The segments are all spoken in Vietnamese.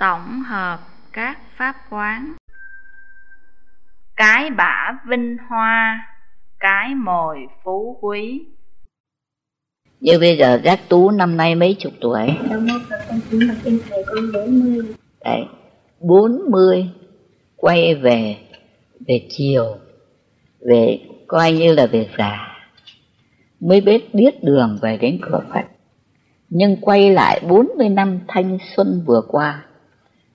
tổng hợp các pháp quán. Cái bả vinh hoa cái mồi phú quý. Như bây giờ giác tú năm nay mấy chục tuổi? Đâu mất là con chỉ mà trên thầy con 40 đấy bốn mươi quay về về chiều về coi như là về già. Mới biết biết đường về đến cửa Phật. Nhưng quay lại 40 năm thanh xuân vừa qua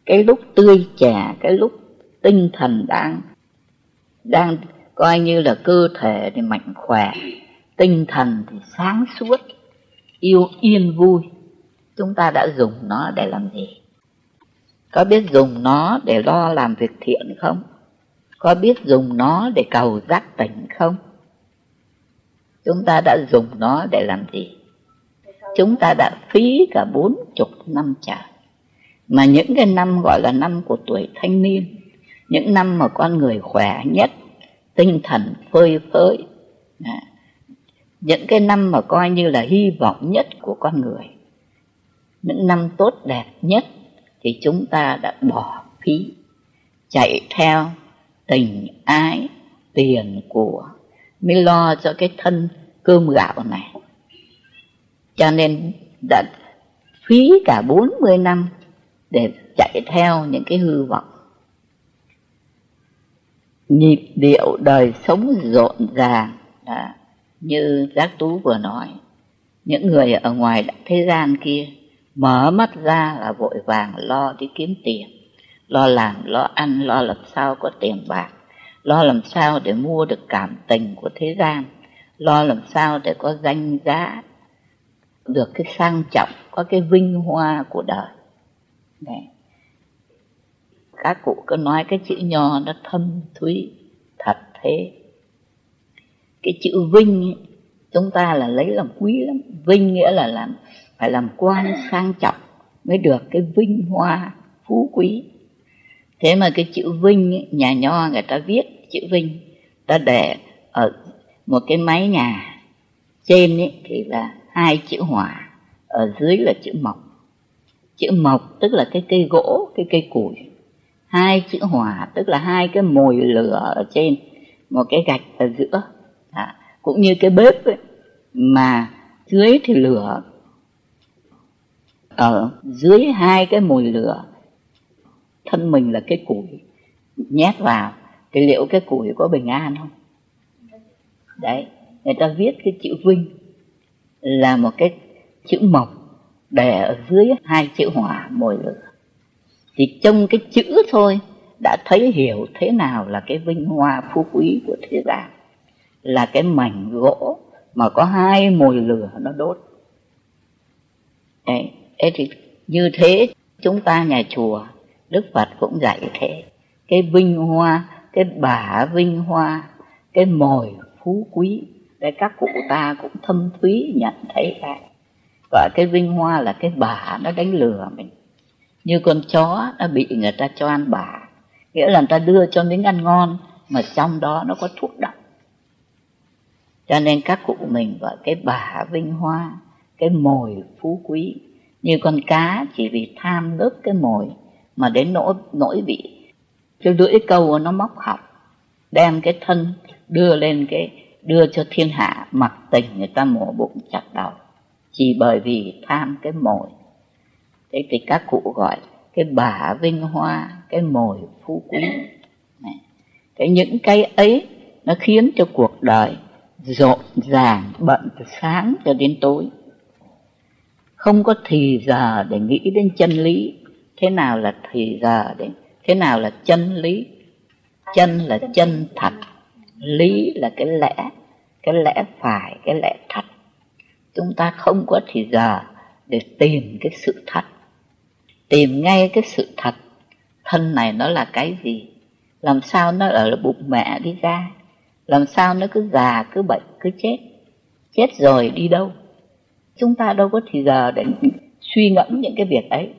cái lúc tươi trẻ cái lúc tinh thần đang đang coi như là cơ thể thì mạnh khỏe, tinh thần thì sáng suốt, yêu, yên vui. Chúng ta đã dùng nó để làm gì? Có biết dùng nó để lo làm việc thiện không? Có biết dùng nó để cầu giác tỉnh không? Chúng ta đã dùng nó để làm gì? Chúng ta đã phí cả bốn chục năm trời mà những cái năm gọi là năm của tuổi thanh niên những năm mà con người khỏe nhất tinh thần phơi phới à, những cái năm mà coi như là hy vọng nhất của con người những năm tốt đẹp nhất thì chúng ta đã bỏ phí chạy theo tình ái tiền của mới lo cho cái thân cơm gạo này. Cho nên đã phí cả 40 năm để chạy theo những cái hư vọng. Nhịp điệu đời sống rộn ràng đó, như giác tú vừa nói. Những người ở ngoài thế gian kia mở mắt ra là vội vàng lo đi kiếm tiền lo làm lo ăn lo làm sao có tiền bạc lo làm sao để mua được cảm tình của thế gian lo làm sao để có danh giá được cái sang trọng có cái vinh hoa của đời. Đấy. các cụ cứ nói cái chữ nho nó thâm thúy thật thế. Cái chữ vinh ấy, chúng ta là lấy làm quý lắm. Vinh nghĩa là làm phải làm quan sang trọng mới được cái vinh hoa phú quý. Thế mà cái chữ vinh ấy, nhà nho người ta viết chữ vinh ta để ở một cái mái nhà trên ấy thì là hai chữ hỏa ở dưới là chữ mộc chữ mộc tức là cái cây gỗ cái cây củi. Hai chữ hỏa tức là hai cái mồi lửa ở trên một cái gạch ở giữa. À, cũng như cái bếp ấy, mà dưới thì lửa. Ở dưới hai cái mồi lửa thân mình là cái củi. Nhét vào thì liệu cái củi có bình an không? Đấy người ta viết cái chữ vinh là một cái chữ mộc để ở dưới hai chữ hỏa mồi lửa. Thì trong cái chữ thôi đã thấy hiểu thế nào là cái vinh hoa phú quý của thế gian. Là cái mảnh gỗ mà có hai mồi lửa nó đốt. Đấy, thế thì như thế chúng ta nhà chùa, đức phật cũng dạy thế. Cái vinh hoa, cái bả vinh hoa, cái mồi phú quý, để các cụ ta cũng thâm thúy nhận thấy cái và cái vinh hoa là cái bả nó đánh lừa mình. Như con chó nó bị người ta cho ăn bả nghĩa là người ta đưa cho miếng ăn ngon mà trong đó nó có thuốc độc. Cho nên các cụ mình gọi cái bả vinh hoa, cái mồi phú quý. Như con cá chỉ vì tham lớp cái mồi mà đến nỗi nỗi bị cái lưỡi câu nó móc học đem cái thân đưa lên cái, đưa cho thiên hạ, mặc tình người ta mổ bụng chặt đầu chỉ bởi vì tham cái mồi. Thế thì các cụ gọi cái bả vinh hoa, cái mồi phú quý. Cái những cái ấy nó khiến cho cuộc đời rộn ràng, bận từ sáng cho đến tối. Không có thì giờ để nghĩ đến chân lý. Thế nào là thì giờ để, thế nào là chân lý? Chân là chân thật, lý là cái lẽ cái lẽ phải, cái lẽ thật chúng ta không có thì giờ để tìm cái sự thật. Tìm ngay cái sự thật. Thân này nó là cái gì? Làm sao nó ở bụng mẹ đi ra? Làm sao nó cứ già, cứ bệnh, cứ chết? Chết rồi đi đâu? Chúng ta đâu có thì giờ để suy ngẫm những cái việc ấy.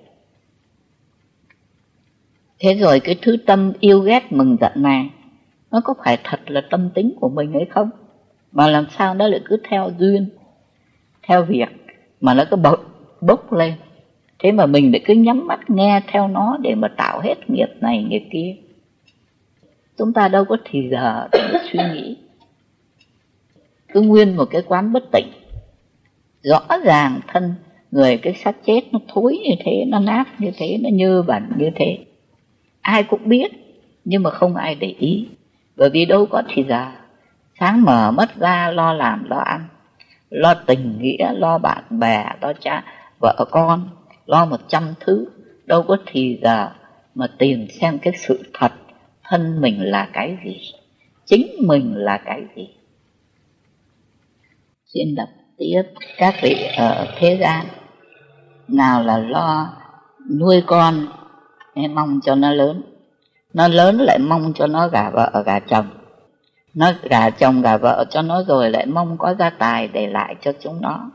Thế rồi cái thứ tâm yêu ghét mừng giận này, nó có phải thật là tâm tính của mình hay không? Mà làm sao nó lại cứ theo duyên? Theo việc mà nó cứ bốc, bốc lên. Thế mà mình lại cứ nhắm mắt nghe theo nó để mà tạo hết nghiệp này nghiệp kia. Chúng ta đâu có thì giờ để suy nghĩ. Cứ nguyên một cái quán bất tỉnh. Rõ ràng thân người cái xác chết nó thối như thế nó nát như thế nó nhơ bẩn như thế. Ai cũng biết nhưng mà không ai để ý. Bởi vì đâu có thì giờ. Sáng mở mắt ra lo làm lo ăn lo tình nghĩa, lo bạn bè, lo cha, vợ con, lo một trăm thứ. Đâu có thì giờ mà tìm xem cái sự thật thân mình là cái gì, chính mình là cái gì. Xin đọc tiếp các vị ở thế gian. Nào là lo nuôi con mong cho nó lớn. Nó lớn lại mong cho nó gả vợ, gả chồng nó gà chồng gà vợ cho nó rồi lại mong có gia tài để lại cho chúng nó.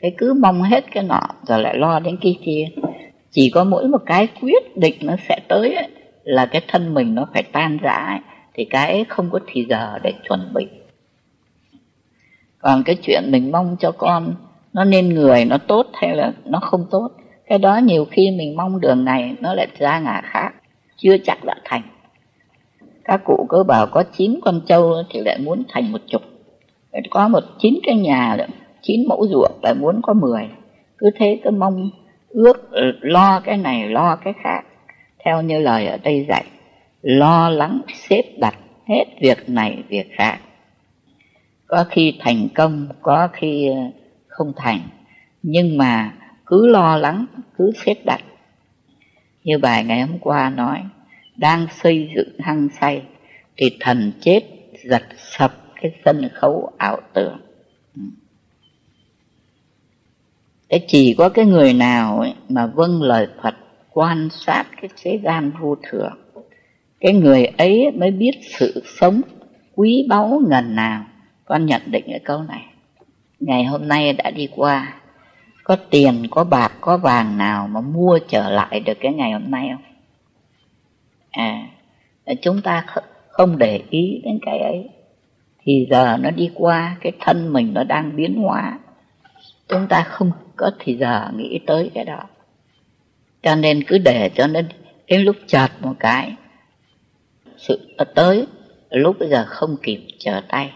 Thế cứ mong hết cái nọ rồi lại lo đến cái kia. Chỉ có mỗi một cái quyết định nó sẽ tới ấy, là cái thân mình nó phải tan rã ấy, thì cái ấy không có thì giờ để chuẩn bị. Còn cái chuyện mình mong cho con nó nên người nó tốt hay là nó không tốt cái đó nhiều khi mình mong đường này nó lại ra ngả khác chưa chắc đã thành các cụ cứ bảo có chín con trâu thì lại muốn thành một chục. Có một chín cái nhà, chín mẫu ruộng, lại muốn có mười. Cứ thế cứ mong ước, lo cái này, lo cái khác. Theo như lời ở đây dạy, lo lắng, xếp đặt hết việc này, việc khác. Có khi thành công, có khi không thành. Nhưng mà cứ lo lắng, cứ xếp đặt. Như bài ngày hôm qua nói đang xây dựng hăng say thì thần chết giật sập cái sân khấu ảo tưởng. Ừ. Thế chỉ có cái người nào ấy mà vâng lời Phật, quan sát cái thế gian vô thường, cái người ấy mới biết sự sống quý báu ngần nào. Con nhận định cái câu này. Ngày hôm nay đã đi qua, có tiền, có bạc, có vàng nào mà mua trở lại được cái ngày hôm nay không? À chúng ta không để ý đến cái ấy. Thì giờ nó đi qua, cái thân mình nó đang biến hóa. Chúng ta không có thì giờ nghĩ tới cái đó. Cho nên cứ để cho nên đến lúc chợt một cái, sự tới, lúc bây giờ không kịp trở tay.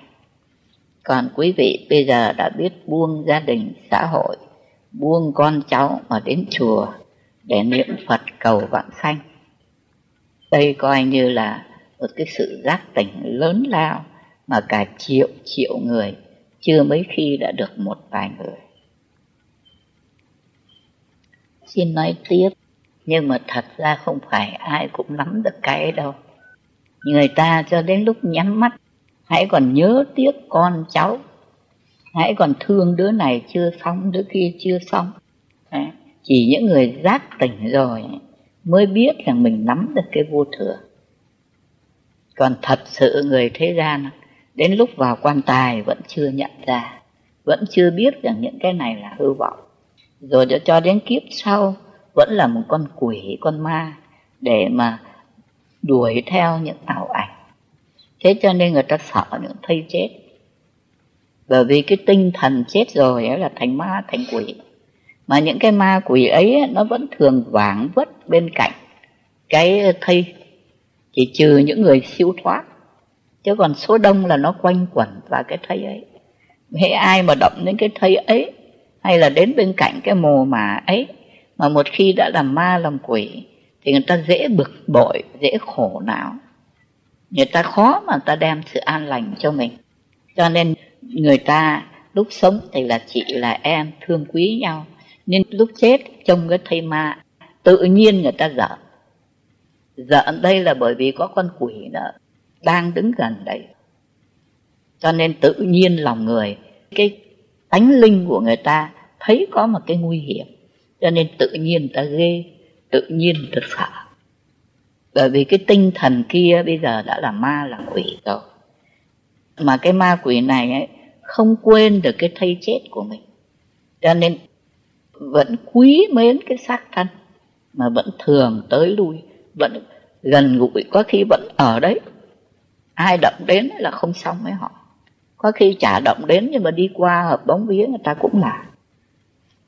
Còn quý vị bây giờ đã biết buông gia đình, xã hội, buông con cháu mà đến chùa để niệm phật cầu vãng sanh đây coi như là một cái sự giác tỉnh lớn lao mà cả triệu triệu người chưa mấy khi đã được một vài người. Xin nói tiếp, nhưng mà thật ra không phải ai cũng nắm được cái đâu. Người ta cho đến lúc nhắm mắt, hãy còn nhớ tiếc con cháu. Hãy còn thương đứa này chưa xong, đứa kia chưa xong. Chỉ những người giác tỉnh rồi mới biết rằng mình nắm được cái vô thừa. Còn thật sự người thế gian, đến lúc vào quan tài vẫn chưa nhận ra, vẫn chưa biết rằng những cái này là hư vọng. Rồi cho đến kiếp sau, vẫn là một con quỷ, con ma để mà đuổi theo những ảo ảnh. Thế cho nên người ta sợ những thây chết. Bởi vì cái tinh thần chết rồi ấy là thành ma thành quỷ mà những cái ma quỷ ấy nó vẫn thường vảng vất bên cạnh cái thây, chỉ trừ những người siêu thoát. Chứ còn số đông là nó quanh quẩn vào cái thây ấy. Hễ ai mà động đến cái thây ấy, hay là đến bên cạnh cái mồ mà ấy, mà một khi đã làm ma làm quỷ, thì người ta dễ bực bội, dễ khổ não. Người ta khó mà người ta đem sự an lành cho mình. Cho nên người ta lúc sống thì là chị, là em, thương quý nhau nên lúc chết trong cái thây ma tự nhiên người ta giận. Giận đây là bởi vì có con quỷ đó đang đứng gần đây cho nên tự nhiên lòng người cái tánh linh của người ta thấy có một cái nguy hiểm. Cho nên tự nhiên ta ghê tự nhiên ta sợ. Bởi vì cái tinh thần kia bây giờ đã là ma là quỷ rồi. Mà cái ma quỷ này ấy, không quên được cái thây chết của mình. Cho nên vẫn quý mến cái xác thân, mà vẫn thường tới lui, vẫn gần gũi. Có khi vẫn ở đấy. Ai động đến là không xong với họ. Có khi chả động đến nhưng mà đi qua hợp bóng vía người ta cũng là.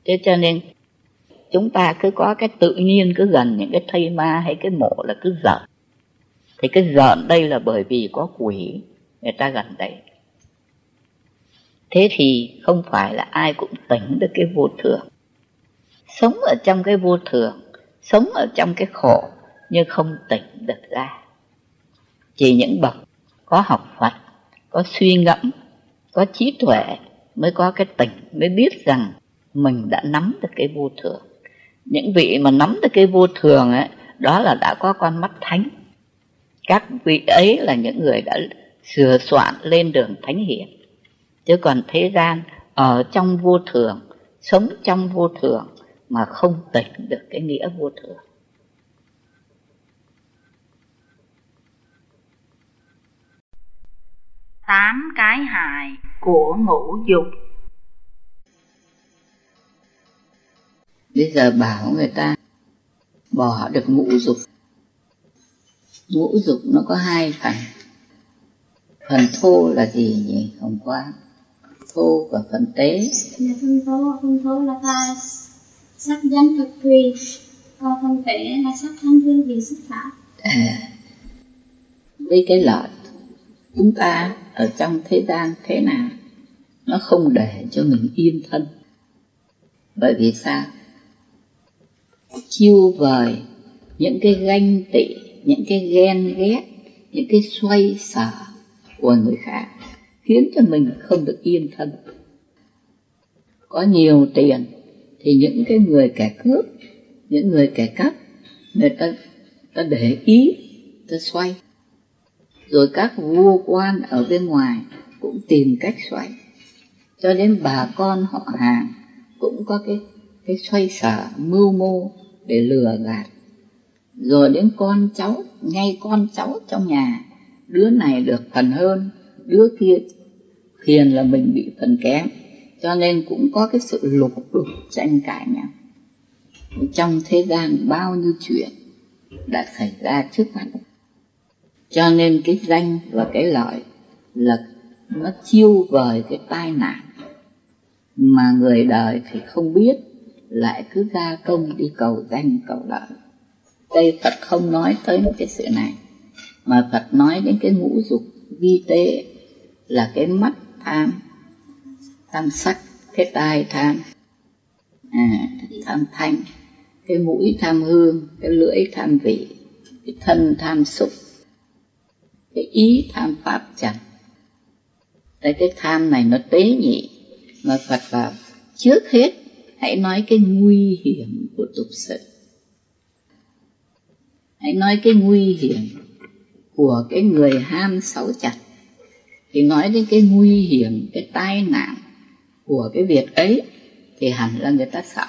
Thế cho nên chúng ta cứ có cái tự nhiên, cứ gần những cái thây ma hay cái mộ là cứ giận. Thì cái giận đây là bởi vì có quỷ, người ta gần đây thế thì không phải là ai cũng tỉnh được cái vô thường sống ở trong cái vô thường, sống ở trong cái khổ, nhưng không tỉnh được ra. Chỉ những bậc có học phật, có suy ngẫm, có trí tuệ mới có cái tỉnh, mới biết rằng mình đã nắm được cái vô thường. Những vị mà nắm được cái vô thường ấy, đó là đã có con mắt thánh. Các vị ấy là những người đã sửa soạn lên đường thánh hiền chứ còn thế gian, ở trong vô thường, sống trong vô thường mà không tỉnh được cái nghĩa vô thường. Tám cái hại của ngũ dục. Bây giờ bảo người ta bỏ được ngũ dục. Ngũ dục nó có hai phần. Phần thô là gì nhỉ? Hôm qua thô và phần tế. Là phân thô phân thô là ta sắc danh thực tùy còn phần tế là sắc thanh hương vị xuất pháp. À, với cái lợi chúng ta ở trong thế gian thế nào nó không để cho mình yên thân. Bởi vì sao? Chiêu vời những cái ganh tị những cái ghen ghét những cái xoay sở của người khác khiến cho mình không được yên thân. Có nhiều tiền thì những cái người kẻ cướp, những người kẻ cắp, người ta ta để ý, ta xoay. Rồi các vua quan ở bên ngoài cũng tìm cách xoay. Cho đến bà con họ hàng cũng có cái cái xoay sở, mưu mô để lừa gạt. Rồi đến con cháu, ngay con cháu trong nhà, đứa này được phần hơn, đứa kia hiền là mình bị phần kém cho nên cũng có cái sự lục đục tranh cãi nhau. Trong thế gian bao nhiêu chuyện đã xảy ra trước mặt. Cho nên cái danh và cái lợi là nó chiêu vời cái tai nạn mà người đời thì không biết, lại cứ ra công đi cầu danh, cầu lợi. Đây Phật không nói tới một cái sự này, mà Phật nói đến cái ngũ dục vi tế là cái mắt tham tham sắc cái tai tham. À, tham thanh cái mũi tham hương cái lưỡi tham vị cái thân tham xúc cái ý tham pháp chẳng. Tại cái tham này nó tế nhị mà Phật vào trước hết hãy nói cái nguy hiểm của tục sự. Hãy nói cái nguy hiểm của cái người ham sáu chặt. Thì nói đến cái nguy hiểm cái tai nạn của cái việc ấy, thì hẳn là người ta sợ.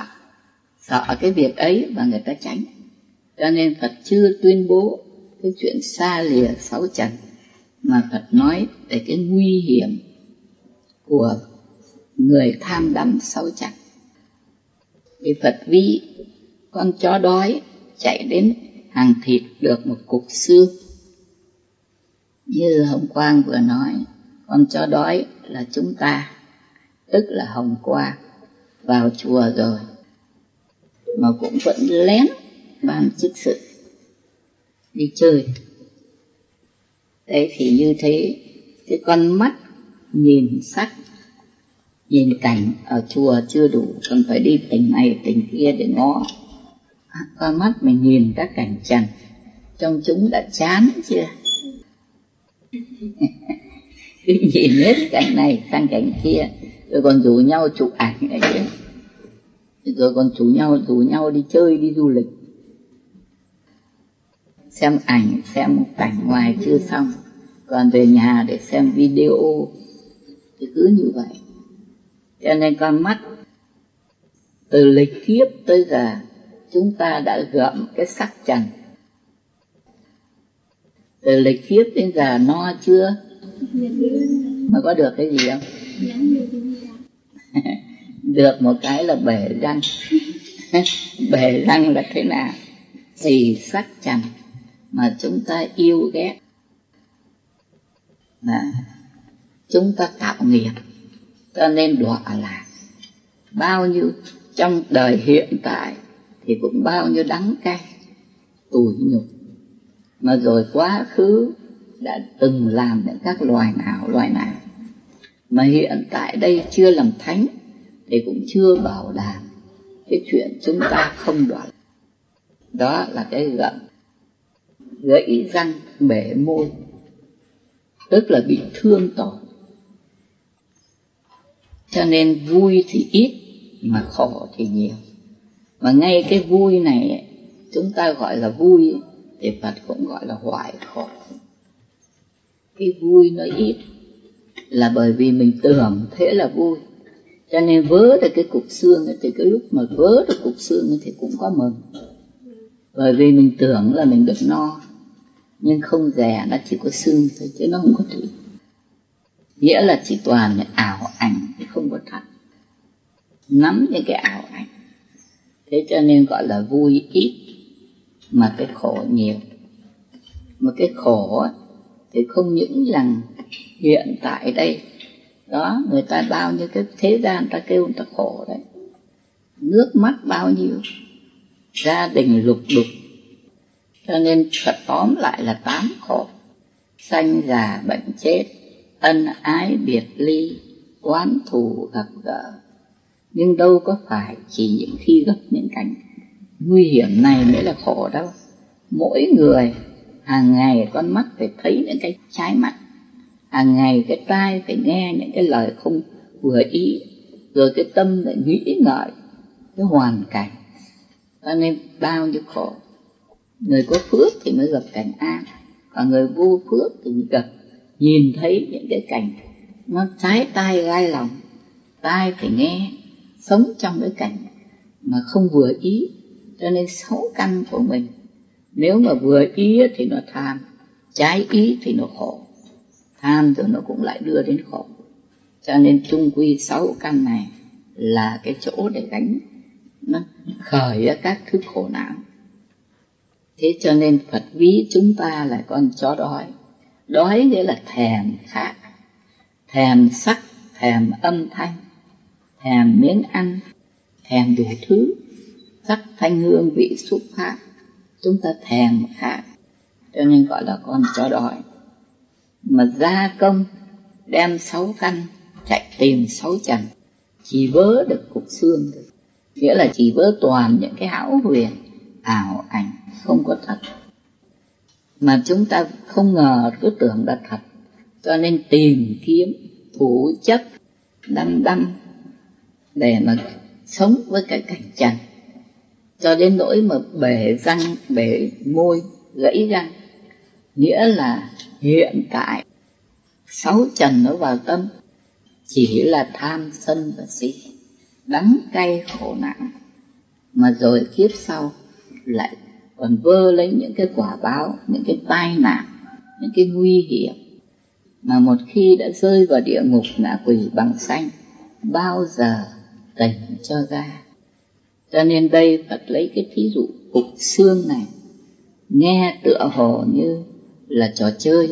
Sợ cái việc ấy và người ta tránh. Cho nên phật chưa tuyên bố cái chuyện xa lìa sáu trần, mà phật nói về cái nguy hiểm của người tham đắm sáu trần. Thì phật ví con chó đói chạy đến hàng thịt được một cục xương. Như hồng quang vừa nói, con chó đói là chúng ta tức là hôm qua, vào chùa rồi, mà cũng vẫn lén ban chức sự, đi chơi. Đấy, thì như thế, cái con mắt nhìn sắc, nhìn cảnh ở chùa chưa đủ, còn phải đi tỉnh này, tỉnh kia để ngó. À, con mắt mình nhìn các cảnh trần trong chúng đã chán chưa? Cứ nhìn hết cảnh này sang cảnh kia rồi còn rủ nhau chụp ảnh này chứ rồi còn rủ nhau rủ nhau đi chơi đi du lịch. Xem ảnh xem một cảnh ngoài chưa xong. Còn về nhà để xem video. Thì cứ như vậy. Cho nên con mắt từ lịch kiếp tới giờ chúng ta đã gợm cái sắc trần. Từ lịch kiếp đến giờ no chưa? Mà có được cái gì không được một cái là bể răng. Bể răng là thế nào? Thì sắc trần mà chúng ta yêu ghét. Là chúng ta tạo nghiệp, cho nên đọa lạc. Bao nhiêu trong đời hiện tại thì cũng bao nhiêu đắng cay, tủi nhục. Mà rồi quá khứ đã từng làm những các loài nào loài nào? Mà hiện tại đây chưa làm thánh, thì cũng chưa bảo đảm cái chuyện chúng ta không đoạn đó là cái gận gãy răng bể môi, tức là bị thương tổn. Cho nên vui thì ít, mà khổ thì nhiều. Mà ngay cái vui này, chúng ta gọi là vui, thì Phật cũng gọi là hoại khổ cái vui nó ít là bởi vì mình tưởng thế là vui. Cho nên vớ được cái cục xương thì cái lúc mà vớ được cục xương thì cũng có mừng. Bởi vì mình tưởng là mình được no nhưng không rẻ nó chỉ có xương thôi chứ nó không có thịt nghĩa là chỉ toàn là ảo ảnh chứ không có thật. Nắm những cái ảo ảnh. Thế cho nên gọi là vui ít mà cái khổ nhiều. Mà cái khổ ấy, thì không những rằng hiện tại đây, đó, người ta bao nhiêu cái thế gian ta kêu người ta khổ đấy. Nước mắt bao nhiêu, gia đình lục đục. Cho nên thật tóm lại là tám khổ. Sanh già, bệnh chết, ân ái, biệt ly, oán thù, gặp gỡ. Nhưng đâu có phải chỉ những khi gặp những cảnh nguy hiểm này mới là khổ đâu. Mỗi người hàng ngày con mắt phải thấy những cái trái mặt hàng ngày cái tai phải nghe những cái lời không vừa ý, rồi cái tâm lại nghĩ ngợi cái hoàn cảnh. Cho nên bao nhiêu khổ. Người có phước thì mới gặp cảnh an, còn người vô phước thì gặp. Nhìn thấy những cái cảnh nó trái tai gai lòng, tai phải nghe, sống trong cái cảnh mà không vừa ý. Cho nên sáu căn của mình nếu mà vừa ý thì nó tham, trái ý thì nó khổ. Tham rồi nó cũng lại đưa đến khổ. Cho nên chung quy sáu căn này là cái chỗ để gánh, nó khởi ra các thứ khổ não. Thế cho nên phật ví chúng ta là con chó đói. Đói nghĩa là thèm khát, thèm sắc, thèm âm thanh, thèm miếng ăn, thèm đủ thứ. Sắc thanh hương vị xúc pháp chúng ta thèm khát cho nên gọi là con chó đói. Mà gia công đem sáu căn, chạy tìm sáu trần, chỉ vớ được cục xương thôi. Nghĩa là chỉ vớ toàn những cái hão huyền, ảo ảnh, không có thật. Mà chúng ta không ngờ, cứ tưởng là thật. Cho nên tìm kiếm thủ chấp đăm đăm để mà sống với cái cảnh trần cho đến nỗi mà bể răng, bể môi, gãy răng, nghĩa là hiện tại sáu trần nó vào tâm, chỉ là tham sân và si đắng cay khổ nạn mà rồi kiếp sau lại còn vơ lấy những cái quả báo, những cái tai nạn, những cái nguy hiểm. Mà một khi đã rơi vào địa ngục ngạ quỷ bằng xanh, bao giờ tỉnh cho ra cho nên đây Phật lấy cái thí dụ cục xương này. Nghe tựa hồ như là trò chơi,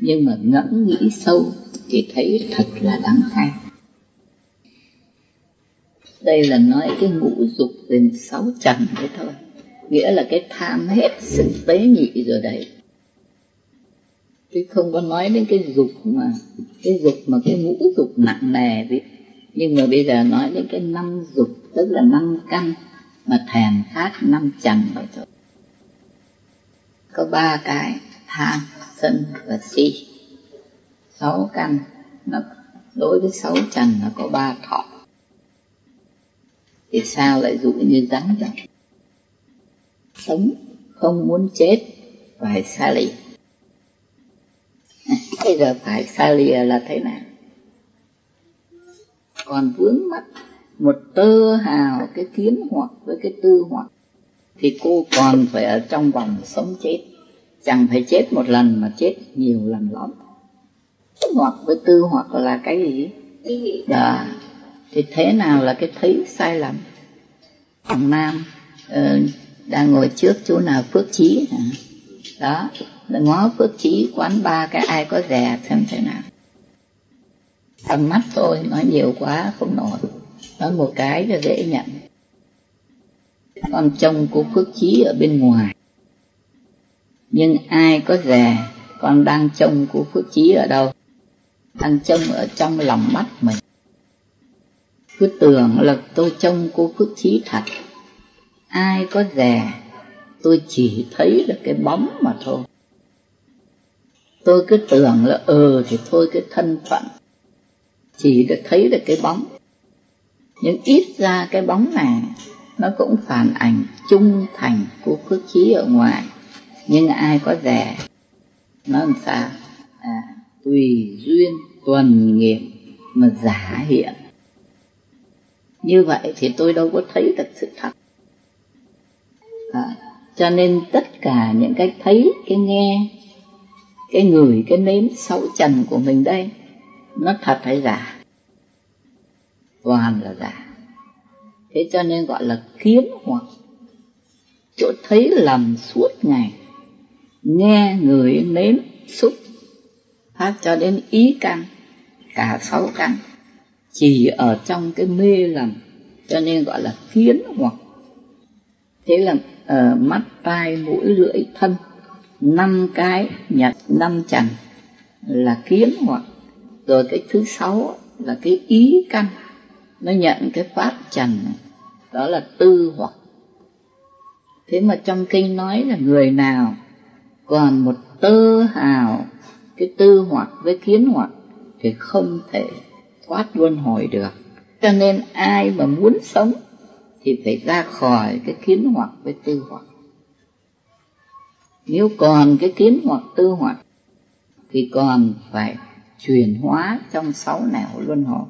nhưng mà ngẫm nghĩ sâu thì thấy thật là đáng hay. Đây là nói cái ngũ dục về sáu trần đấy thôi. Nghĩa là cái tham hết sự tế nhị rồi đấy. Chứ không có nói đến cái dục mà, cái dục mà cái ngũ dục nặng nề đấy. Nhưng mà bây giờ nói đến cái năm dục tức là năm căn mà thèm khát năm trần vậy thôi. Có ba cái, tham, sân và si. Sáu căn, nó đối với sáu trần nó có ba thọ. Thì sao lại dụ như rắn vậy? Sống, không muốn chết, phải xa lì bây giờ phải xa lìa là thế nào? Còn vướng mắt một tơ hào cái kiến hoặc với cái tư hoặc thì cô còn phải ở trong vòng sống chết. Chẳng phải chết một lần mà chết nhiều lần lắm. Hoặc với tư hoặc là cái gì? Đó thì thế nào là cái thấy sai lầm? Thằng nam uh, đang ngồi trước chỗ nào phước trí hả? đó ngó phước trí quán ba cái ai có rẻ xem thế nào. Thằng mắt thôi nói nhiều quá không nổi nói một cái là dễ nhận. Con trông của phước trí ở bên ngoài. Nhưng ai có rè con đang trông của phước trí ở đâu? Đang trông ở trong lòng mắt mình. Cứ tưởng là tôi trông cô phước trí thật. Ai có rè, tôi chỉ thấy được cái bóng mà thôi. Tôi cứ tưởng là ờ thì thôi, cái thân phận. Chỉ được thấy được cái bóng nhưng ít ra cái bóng này nó cũng phản ảnh trung thành của phước khí ở ngoài. Nhưng ai có rẻ nó làm sao? À, tùy duyên tuần nghiệp mà giả hiện. Như vậy thì tôi đâu có thấy được sự thật. À, cho nên tất cả những cái thấy cái nghe cái người cái nếm sáu trần của mình đây nó thật hay giả? Toàn là giả. Thế cho nên gọi là kiến hoặc. Chỗ thấy lầm suốt ngày nghe người nếm xúc. Phát cho đến ý căn cả sáu căn. Chỉ ở trong cái mê lầm cho nên gọi là kiến hoặc. Thế là uh, mắt tai mũi lưỡi thân năm cái nhặt năm trần là kiến hoặc. Rồi cái thứ sáu là cái ý căn nó nhận cái pháp trần này, đó là tư hoặc. Thế mà trong kinh nói là người nào còn một tơ hào cái tư hoặc với kiến hoặc thì không thể thoát luân hồi được. Cho nên ai mà muốn sống thì phải ra khỏi cái kiến hoặc với tư hoặc. Nếu còn cái kiến hoặc tư hoặc thì còn phải chuyển hóa trong sáu nẻo luân hồi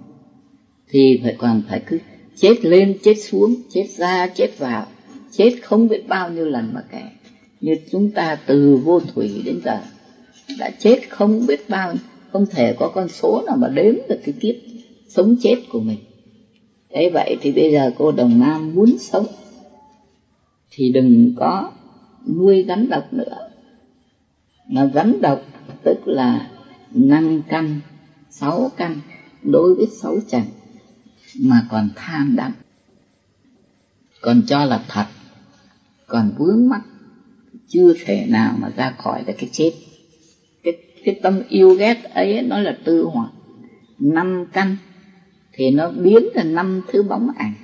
thì phải còn phải cứ chết lên, chết xuống, chết ra, chết vào. Chết không biết bao nhiêu lần mà kể. Như chúng ta từ vô thủy đến giờ, đã chết không biết bao, không thể có con số nào mà đếm được cái kiếp sống chết của mình. Thế vậy thì bây giờ cô đồng nam muốn sống, thì đừng có nuôi rắn độc nữa. Mà rắn độc tức là năm căn, sáu căn đối với sáu trần mà còn tham đắm. Còn cho là thật còn vướng mắc chưa thể nào mà ra khỏi được cái chết. Cái cái tâm yêu ghét ấy nó là tư hoặc năm căn thì nó biến thành năm thứ bóng ảnh.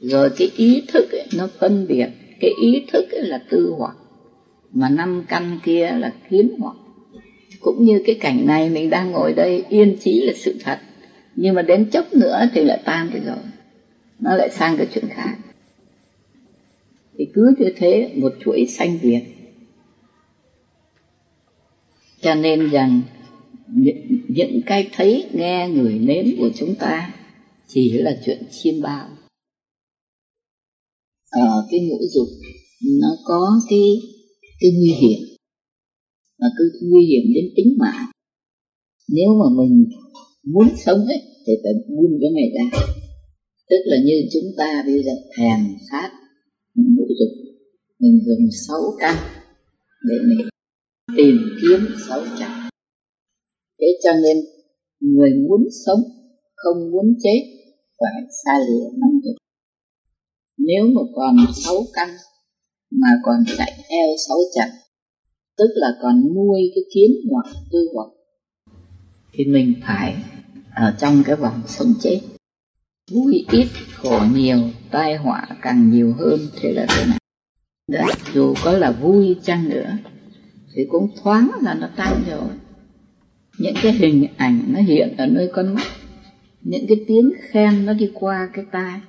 Rồi cái ý thức ấy, nó phân biệt. Cái ý thức ấy là tư hoặc mà năm căn kia là kiến hoặc cũng như cái cảnh này mình đang ngồi đây yên trí là sự thật nhưng mà đến chốc nữa thì lại tan cái rồi. Nó lại sang cái chuyện khác. Thì cứ như thế một chuỗi sanh việt cho nên rằng những, những cái thấy nghe người nếm của chúng ta chỉ là chuyện chiêm bao. Ở cái ngũ dục nó có cái cái nguy hiểm. Mà cứ nguy hiểm đến tính mạng. Nếu mà mình muốn sống ấy thì phải buông cái này ra. Tức là như chúng ta bây giờ thèm khát ngũ dục mình dùng sáu căn để mình tìm kiếm sáu trạng, thế cho nên người muốn sống không muốn chết phải xa lìa năm dục. Nếu mà còn sáu căn mà còn chạy theo sáu trạng, tức là còn nuôi cái kiến hoặc tư hoặc thì mình phải ở trong cái vòng sống chết. Vui ít khổ nhiều tai họa càng nhiều hơn thế là thế này. Đấy, dù có là vui chăng nữa thì cũng thoáng là nó tan rồi. Những cái hình ảnh nó hiện ở nơi con mắt những cái tiếng khen nó đi qua cái tai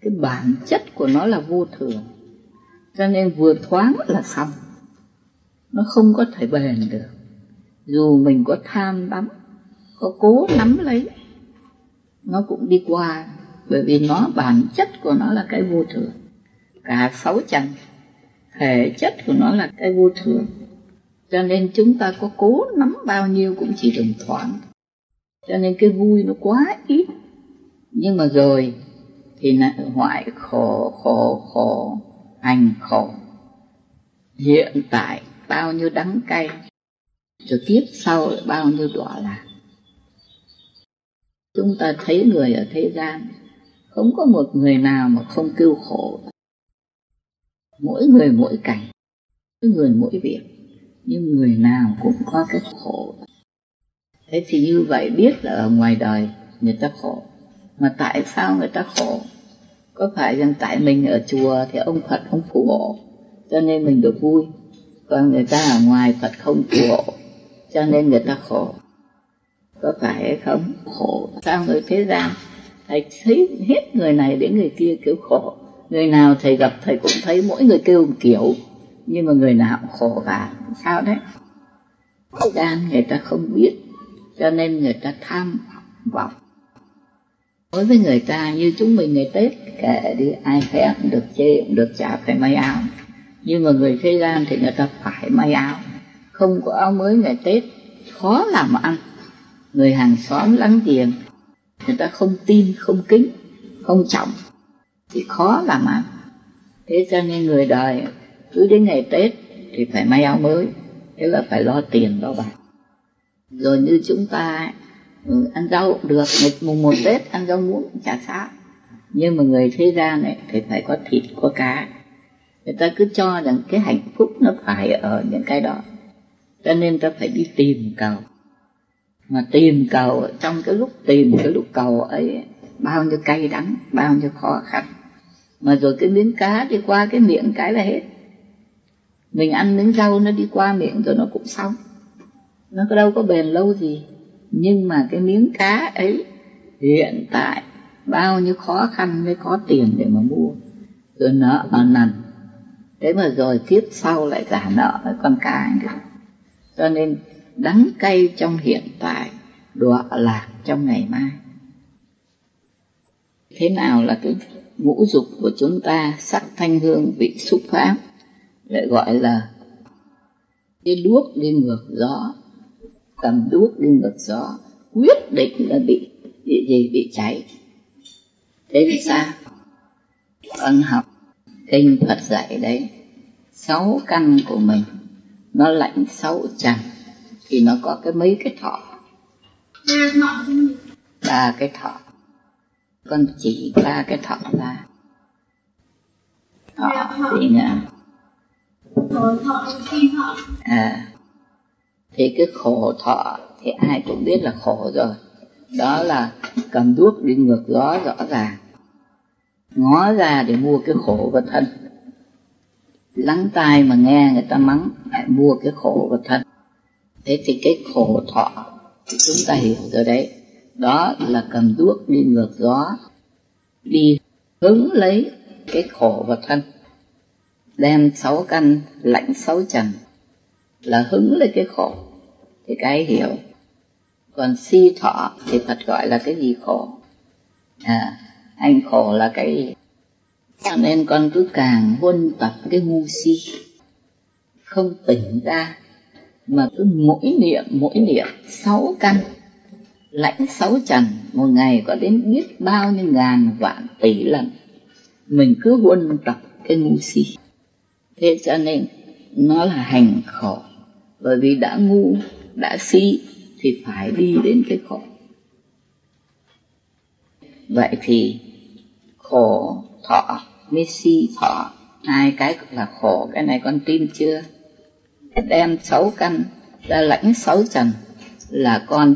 cái bản chất của nó là vô thường. Cho nên vừa thoáng là xong. Nó không có thể bền được. Dù mình có tham đắm có cố nắm lấy. Nó cũng đi qua, bởi vì nó bản chất của nó là cái vô thường. Cả sáu trần thể chất của nó là cái vô thường. Cho nên chúng ta có cố nắm bao nhiêu cũng chỉ đồng thoáng. Cho nên cái vui nó quá ít. Nhưng mà rồi thì lại hoại khổ khổ khổ, hành khổ. Hiện tại bao nhiêu đắng cay, rồi kiếp sau lại bao nhiêu đọa lạc chúng ta thấy người ở thế gian, không có một người nào mà không kêu khổ. Mỗi người mỗi cảnh, mỗi người mỗi việc, nhưng người nào cũng có cái khổ. Thế thì như vậy biết là ở ngoài đời người ta khổ. Mà tại sao người ta khổ? Có phải rằng tại mình ở chùa thì ông phật không phù hộ, cho nên mình được vui. Còn người ta ở ngoài phật không phù hộ, cho nên người ta khổ có phải hay không? Khổ. Sao người thế gian thầy thấy hết người này đến người kia kiểu khổ? Người nào thầy gặp thầy cũng thấy mỗi người kêu một kiểu, nhưng mà người nào cũng khổ cả. Sao đấy? Thế gian người ta không biết, cho nên người ta tham vọng. Đối với người ta như chúng mình ngày tết kể đi, ai khẽ cũng được, chê cũng được, chả phải may áo. Nhưng mà người thế gian thì người ta phải may áo. Không có áo mới ngày tết, khó làm ăn người hàng xóm láng giềng người ta không tin không kính không trọng. Thì khó làm ăn thế cho nên người đời cứ đến ngày tết thì phải may áo mới thế là phải lo tiền lo bạc rồi như chúng ta ừ, ăn rau cũng được ngày mùng một tết ăn rau muống cũng chả sao. Nhưng mà người thế gian này thì phải có thịt có cá. Người ta cứ cho rằng cái hạnh phúc nó phải ở những cái đó. Cho nên ta phải đi tìm cầu mà tìm cầu, trong cái lúc tìm cái lúc cầu ấy, bao nhiêu cay đắng, bao nhiêu khó khăn. Mà rồi cái miếng cá đi qua cái miệng cái là hết. Mình ăn miếng rau nó đi qua miệng rồi nó cũng xong. Nó có đâu có bền lâu gì. Nhưng mà cái miếng cá ấy, hiện tại, bao nhiêu khó khăn mới có tiền để mà mua. Rồi nợ ở nần thế mà rồi kiếp sau lại trả nợ với con cá nữa. Cho nên đắng cay trong hiện tại đọa lạc trong ngày mai. Thế nào là cái ngũ dục của chúng ta, sắc thanh hương vị xúc pháp lại gọi là cái đuốc đi ngược gió. Cầm đuốc đi ngược gió, quyết định là bị bị gì, bị cháy. Thế thì sao? Con học, kinh phật dạy đấy, sáu căn của mình, nó lãnh sáu trần thì nó có cái mấy cái thọ. Ba cái thọ. Con chỉ ba cái thọ là thọ thì nữa à thì cái khổ thọ thì ai cũng biết là khổ rồi. Đó là cầm đuốc đi ngược gió rõ ràng. Ngó ra để mua cái khổ vật thân. Lắng tai mà nghe người ta mắng, lại mua cái khổ vật thân thế thì cái khổ thọ thì chúng ta hiểu rồi đấy. Đó là cầm đuốc đi ngược gió, đi hứng lấy cái khổ vào thân, đem sáu căn lãnh sáu trần là hứng lấy cái khổ. Thì cái hiểu? Còn si thọ thì phật gọi là cái gì khổ? À anh khổ là cái gì cho nên con cứ càng huân tập cái ngu si, không tỉnh ra mà cứ mỗi niệm mỗi niệm sáu căn lãnh sáu trần một ngày có đến biết bao nhiêu ngàn vạn tỷ lần. Mình cứ huân tập cái ngu si. Thế cho nên nó là hành khổ. Bởi vì đã ngu đã si thì phải đi đến cái khổ. Vậy thì khổ thọ với si thọ hai cái là khổ. Cái này con tin chưa đem sáu căn ra lãnh sáu trần, là con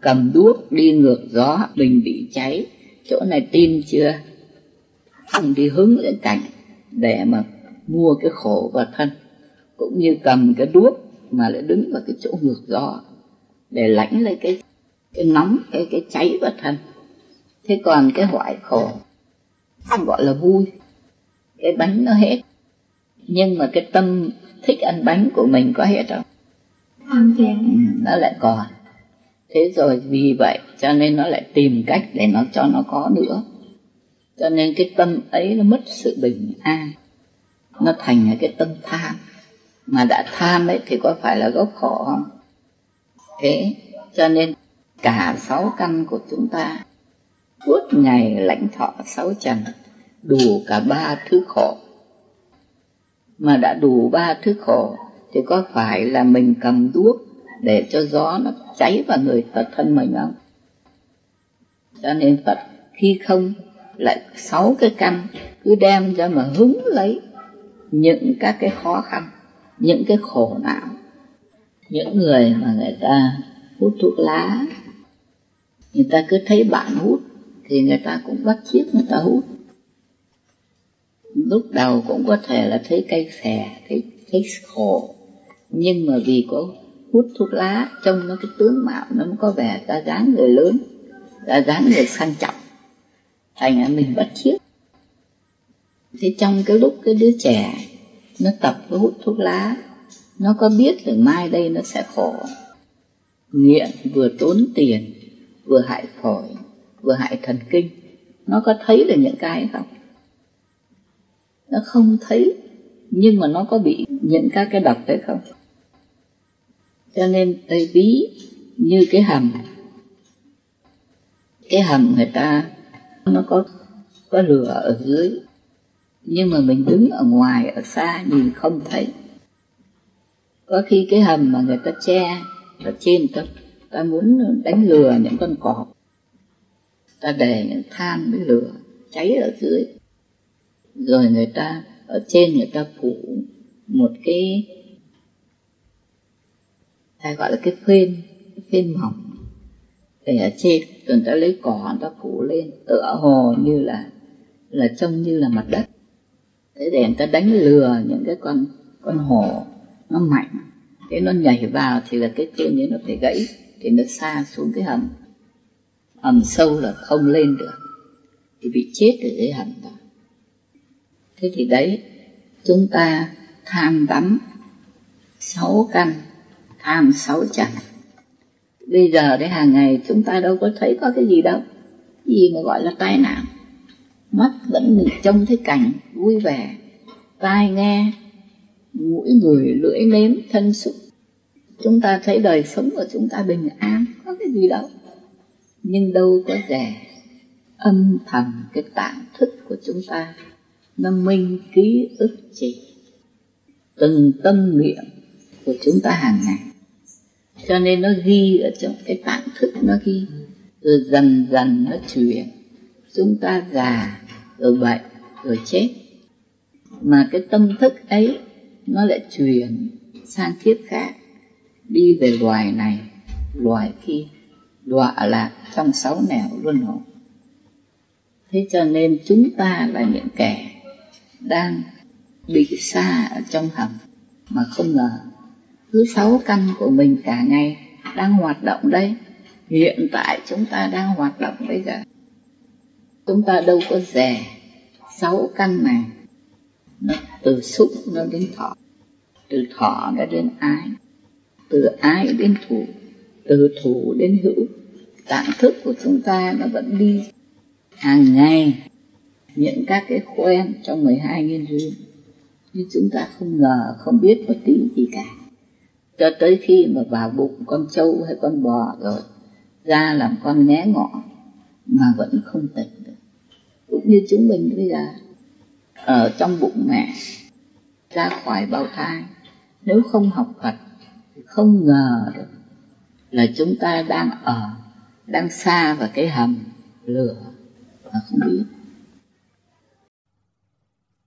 cầm đuốc đi ngược gió mình bị cháy. Chỗ này tin chưa? Không đi hứng lên cảnh để mà mua cái khổ vào thân, cũng như cầm cái đuốc mà lại đứng vào cái chỗ ngược gió để lãnh lấy cái cái nóng, cái cái cháy vào thân. Thế còn cái hoại khổ không gọi là vui. Cái bánh nó hết. Nhưng mà cái tâm thích ăn bánh của mình có hết không không ừ, nó lại còn. Thế rồi vì vậy cho nên nó lại tìm cách để nó cho nó có nữa. Cho nên cái tâm ấy nó mất sự bình an. Nó thành cái tâm tham. Mà đã tham ấy thì có phải là gốc khổ không? Thế cho nên cả sáu căn của chúng ta suốt ngày lãnh thọ sáu trần đủ cả ba thứ khổ mà đã đủ ba thứ khổ, thì có phải là mình cầm đuốc để cho gió nó cháy vào người Phật thân mình không? Cho nên Phật khi không, lại sáu cái căn cứ đem ra mà hứng lấy những các cái khó khăn, những cái khổ não, những người mà người ta hút thuốc lá người ta cứ thấy bạn hút thì người ta cũng bắt chiếc người ta hút lúc đầu cũng có thể là thấy cay xè, thấy thấy khổ. Nhưng mà vì có hút thuốc lá trông nó, cái tướng mạo nó có vẻ ra dáng người lớn, ra dáng người sang trọng. Thành ra mình bất chiếc thế trong cái lúc cái đứa trẻ nó tập cái hút thuốc lá, nó có biết là mai đây nó sẽ khổ. Nghiện vừa tốn tiền, vừa hại phổi, vừa hại thần kinh, nó có thấy được những cái không? Nó không thấy, nhưng mà nó có bị những các cái độc đấy không? Cho nên đây ví như cái hầm. Cái hầm người ta, nó có có lửa ở dưới, nhưng mà mình đứng ở ngoài, ở xa nhìn không thấy. Có khi cái hầm mà người ta che ở trên ta ta muốn đánh lừa những con cọp. Ta để những than với lửa cháy ở dưới rồi người ta, ở trên người ta phủ một cái, hay gọi là cái phên cái phên mỏng. Để ở trên rồi người ta lấy cỏ, người ta phủ lên tựa hồ như là là trông như là mặt đất. Để để người ta đánh lừa những cái con con hổ nó mạnh. Thế nó nhảy vào thì là cái chân ấy nó phải gãy, thì nó xa xuống cái hầm. Hầm sâu là không lên được. Thì bị chết ở dưới hầm đó thế thì đấy, chúng ta tham đắm sáu căn, tham sáu trần bây giờ đấy, hàng ngày chúng ta đâu có thấy có cái gì đâu. Gì mà gọi là tai nạn? Mắt vẫn trông thấy cảnh vui vẻ, tai nghe, mũi người lưỡi nếm thân xúc. Chúng ta thấy đời sống của chúng ta bình an, có cái gì đâu. Nhưng đâu có rẻ âm thầm cái tạng thức của chúng ta nó minh ký ức chỉ từng tâm niệm của chúng ta hàng ngày. Cho nên nó ghi ở trong cái tạng thức nó ghi. Rồi dần dần nó chuyển chúng ta già, rồi bệnh, rồi chết. Mà cái tâm thức ấy, nó lại chuyển sang kiếp khác. Đi về loài này, loài kia, đọa lạc trong sáu nẻo luôn hồi thế cho nên chúng ta là những kẻ đang bị xa ở trong hầm mà không ngờ thứ sáu căn của mình cả ngày đang hoạt động đây. Hiện tại chúng ta đang hoạt động bây giờ. Chúng ta đâu có rẻ sáu căn này. Nó từ xúc nó đến thọ. Từ thọ nó đến ái. Từ ái đến thủ từ thủ đến hữu. Tạng thức của chúng ta nó vẫn đi hàng ngày những các cái quen trong 12 nghiên duyên nhưng chúng ta không ngờ, không biết một tí gì cả. Cho tới khi mà vào bụng con trâu hay con bò rồi, ra làm con né ngọ, mà vẫn không tỉnh được. Cũng như chúng mình bây giờ, ở trong bụng mẹ, ra khỏi bào thai, nếu không học Phật, không ngờ được là chúng ta đang ở, đang xa vào cái hầm lửa mà không biết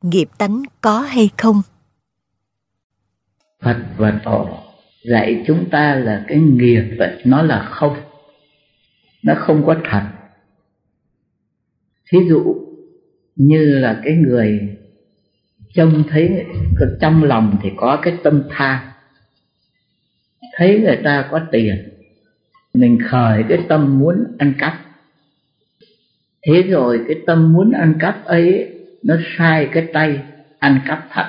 nghiệp tánh có hay không? Phật và Tổ dạy chúng ta là cái nghiệp vậy nó là không. Nó không có thật. Thí dụ như là cái người trông thấy, trong lòng thì có cái tâm tham thấy người ta có tiền, mình khởi cái tâm muốn ăn cắp. Thế rồi cái tâm muốn ăn cắp ấy nó sai cái tay ăn cắp thật.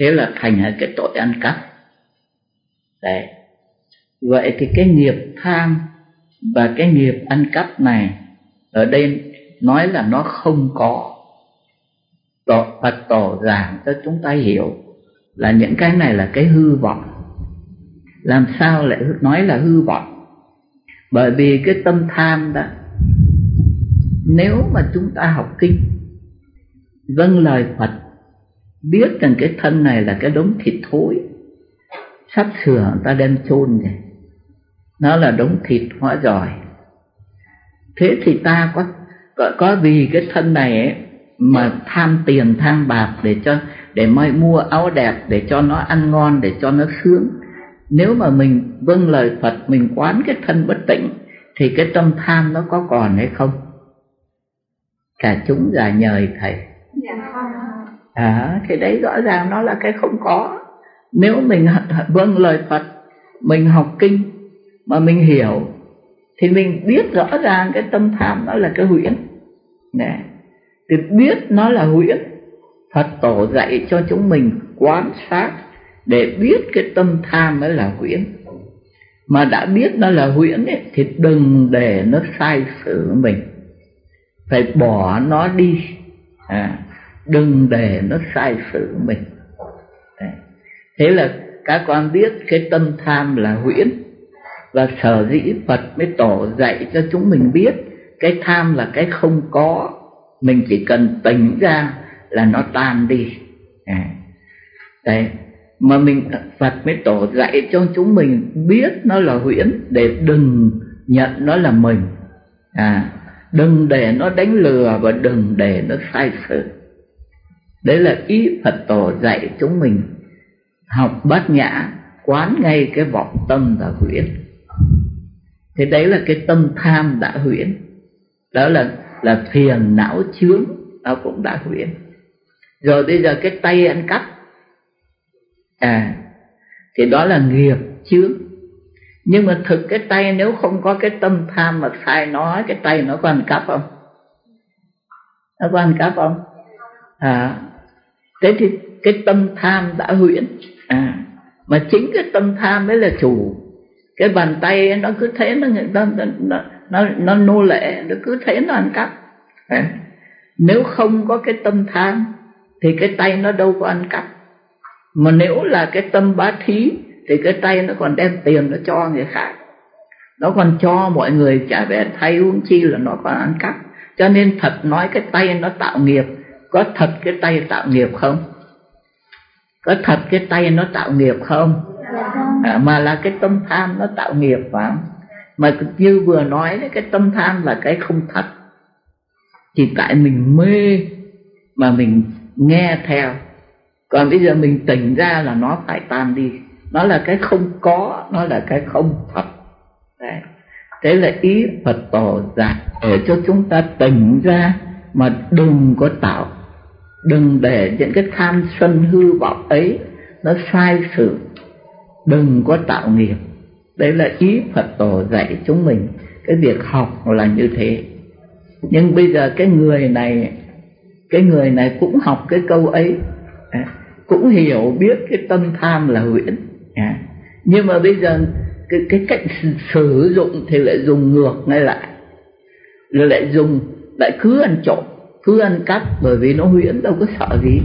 Thế là thành cái tội ăn cắp. Đấy. Vậy thì cái nghiệp tham và cái nghiệp ăn cắp này ở đây nói là nó không có. Tổ, Phật tổ giảng cho chúng ta hiểu là những cái này là cái hư vọng. Làm sao lại nói là hư vọng? Bởi vì cái tâm tham đó nếu mà chúng ta học kinh vâng lời Phật. Biết rằng cái thân này là cái đống thịt thối. Sắp sửa người ta đem chôn rồi nó là đống thịt hóa giỏi. Thế thì ta có có, có vì cái thân này ấy, mà tham tiền tham bạc để cho để mai mua áo đẹp để cho nó ăn ngon để cho nó sướng. Nếu mà mình vâng lời Phật mình quán cái thân bất tịnh thì cái tâm tham nó có còn hay không? Cả chúng già nhời thầy à thì đấy rõ ràng nó là cái không có. Nếu mình vâng lời Phật mình học kinh mà mình hiểu thì mình biết rõ ràng cái tâm tham nó là cái huyễn. Nè thì biết nó là huyễn Phật tổ dạy cho chúng mình quan sát để biết cái tâm tham nó là huyễn. Mà đã biết nó là huyễn ấy, thì đừng để nó sai sử mình. Phải bỏ nó đi. À, đừng để nó sai sử mình. Thế là các con biết cái tâm tham là huyễn và sở dĩ Phật mới tổ dạy cho chúng mình biết cái tham là cái không có. Mình chỉ cần tỉnh ra là nó tan đi. À. đấy. Mà mình, Phật mới tổ dạy cho chúng mình biết nó là huyễn để đừng nhận nó là mình. À đừng để nó đánh lừa và đừng để nó sai sự đấy là ý Phật tổ dạy chúng mình. Học bát nhã, quán ngay cái vọng tâm đã huyễn thế đấy là cái tâm tham đã huyễn đó là là phiền não chướng, nó cũng đã huyễn rồi bây giờ cái tay ăn cắp. À thì đó là nghiệp chướng. Nhưng mà thực cái tay nếu không có cái tâm tham mà sai nói, cái tay nó có ăn cắp không? Nó có ăn cắp không? À thế thì cái tâm tham đã huyễn. À. Mà chính cái tâm tham mới là chủ. Cái bàn tay nó cứ thế nó nó nó nó, nó nô lệ nó cứ thế nó ăn cắp. À. nếu không có cái tâm tham thì cái tay nó đâu có ăn cắp. Mà nếu là cái tâm bá thí thì cái tay nó còn đem tiền nó cho người khác. Nó còn cho mọi người trả về thay uống chi là nó còn ăn cắp. Cho nên thật nói cái tay nó tạo nghiệp có thật cái tay tạo nghiệp không? Có thật cái tay nó tạo nghiệp không? À, mà là cái tâm tham nó tạo nghiệp phải mà như vừa nói đấy cái tâm tham là cái không thật. Chỉ tại mình mê mà mình nghe theo. Còn bây giờ mình tỉnh ra là nó phải tan đi. Nó là cái không có nó là cái không thật. Đấy. Thế là ý phật tổ dạy để cho chúng ta tỉnh ra mà đừng có tạo đừng để những cái tham sân hư vọng ấy nó sai sự. Đừng có tạo nghiệp. Đấy là ý phật tổ dạy chúng mình. Cái việc học là như thế. Nhưng bây giờ cái người này, cái người này cũng học cái câu ấy à, cũng hiểu biết cái tâm tham là huyễn à. nhưng mà bây giờ cái cái cách sử dụng thì lại dùng ngược ngay lại. Rồi lại dùng, lại cứ ăn trộm cứ ăn cắp bởi vì nó huyễn đâu có sợ gì.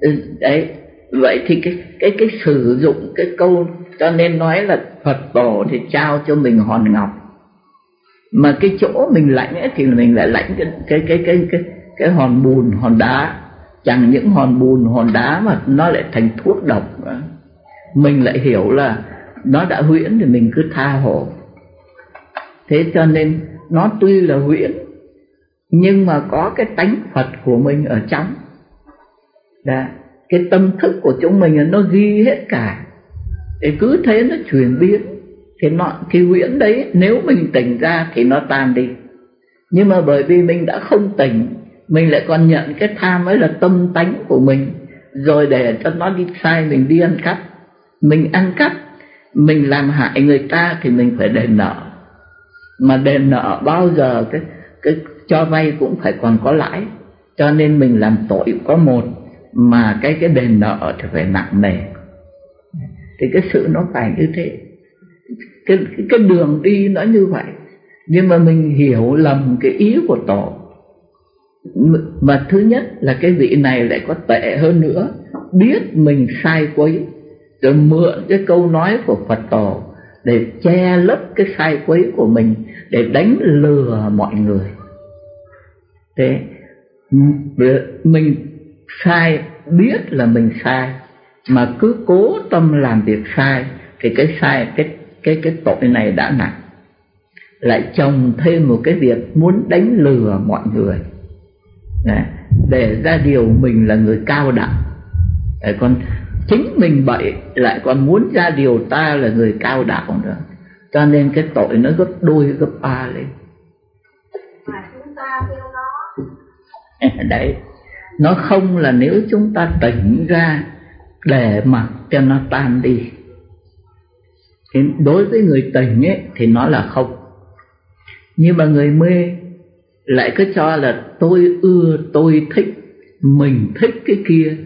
Đấy. Vậy thì cái cái cái sử dụng cái câu cho nên nói là Phật tổ thì trao cho mình hòn ngọc. Mà cái chỗ mình lãnh ấy thì mình lại lãnh cái cái cái cái cái, cái hòn bùn hòn đá. Chẳng những hòn bùn hòn đá mà nó lại thành thuốc độc. Mình lại hiểu là nó đã huyễn thì mình cứ tha hồ. Thế cho nên nó tuy là huyễn nhưng mà có cái tánh Phật của mình ở trong. Đã, cái tâm thức của chúng mình nó ghi hết cả. Thì cứ thế nó chuyển biến. Thì nó cái huyễn đấy nếu mình tỉnh ra thì nó tan đi. Nhưng mà bởi vì mình đã không tỉnh mình lại còn nhận cái tham ấy là tâm tánh của mình. Rồi để cho nó đi sai mình đi ăn cắp. Mình ăn cắp mình làm hại người ta thì mình phải đền nợ mà đền nợ bao giờ cái cái cho vay cũng phải còn có lãi. Cho nên mình làm tội có một, mà cái cái đền nợ thì phải nặng nề. Thì cái sự nó phải như thế. Cái cái đường đi nó như vậy. Nhưng mà mình hiểu lầm cái ý của tổ mà thứ nhất là cái vị này lại có tệ hơn nữa. Biết mình sai quấy, rồi mượn cái câu nói của Phật tổ để che lấp cái sai quấy của mình, để đánh lừa mọi người. Thế mình sai, biết là mình sai, mà cứ cố tâm làm việc sai, thì cái sai, cái cái cái tội này đã nặng. Lại chồng thêm một cái việc muốn đánh lừa mọi người. Để ra điều mình là người cao đẳng. Con chính mình bậy lại còn muốn ra điều ta là người cao đẳng nữa. Cho nên cái tội nó gấp đôi gấp ba lên. Mà chúng ta kêu nó đấy. Nó không là nếu chúng ta tỉnh ra để mặc cho nó tan đi. Thì đối với người tỉnh ấy thì nó là không. Nhưng mà người mê lại cứ cho là tôi ưa tôi thích mình thích cái kia.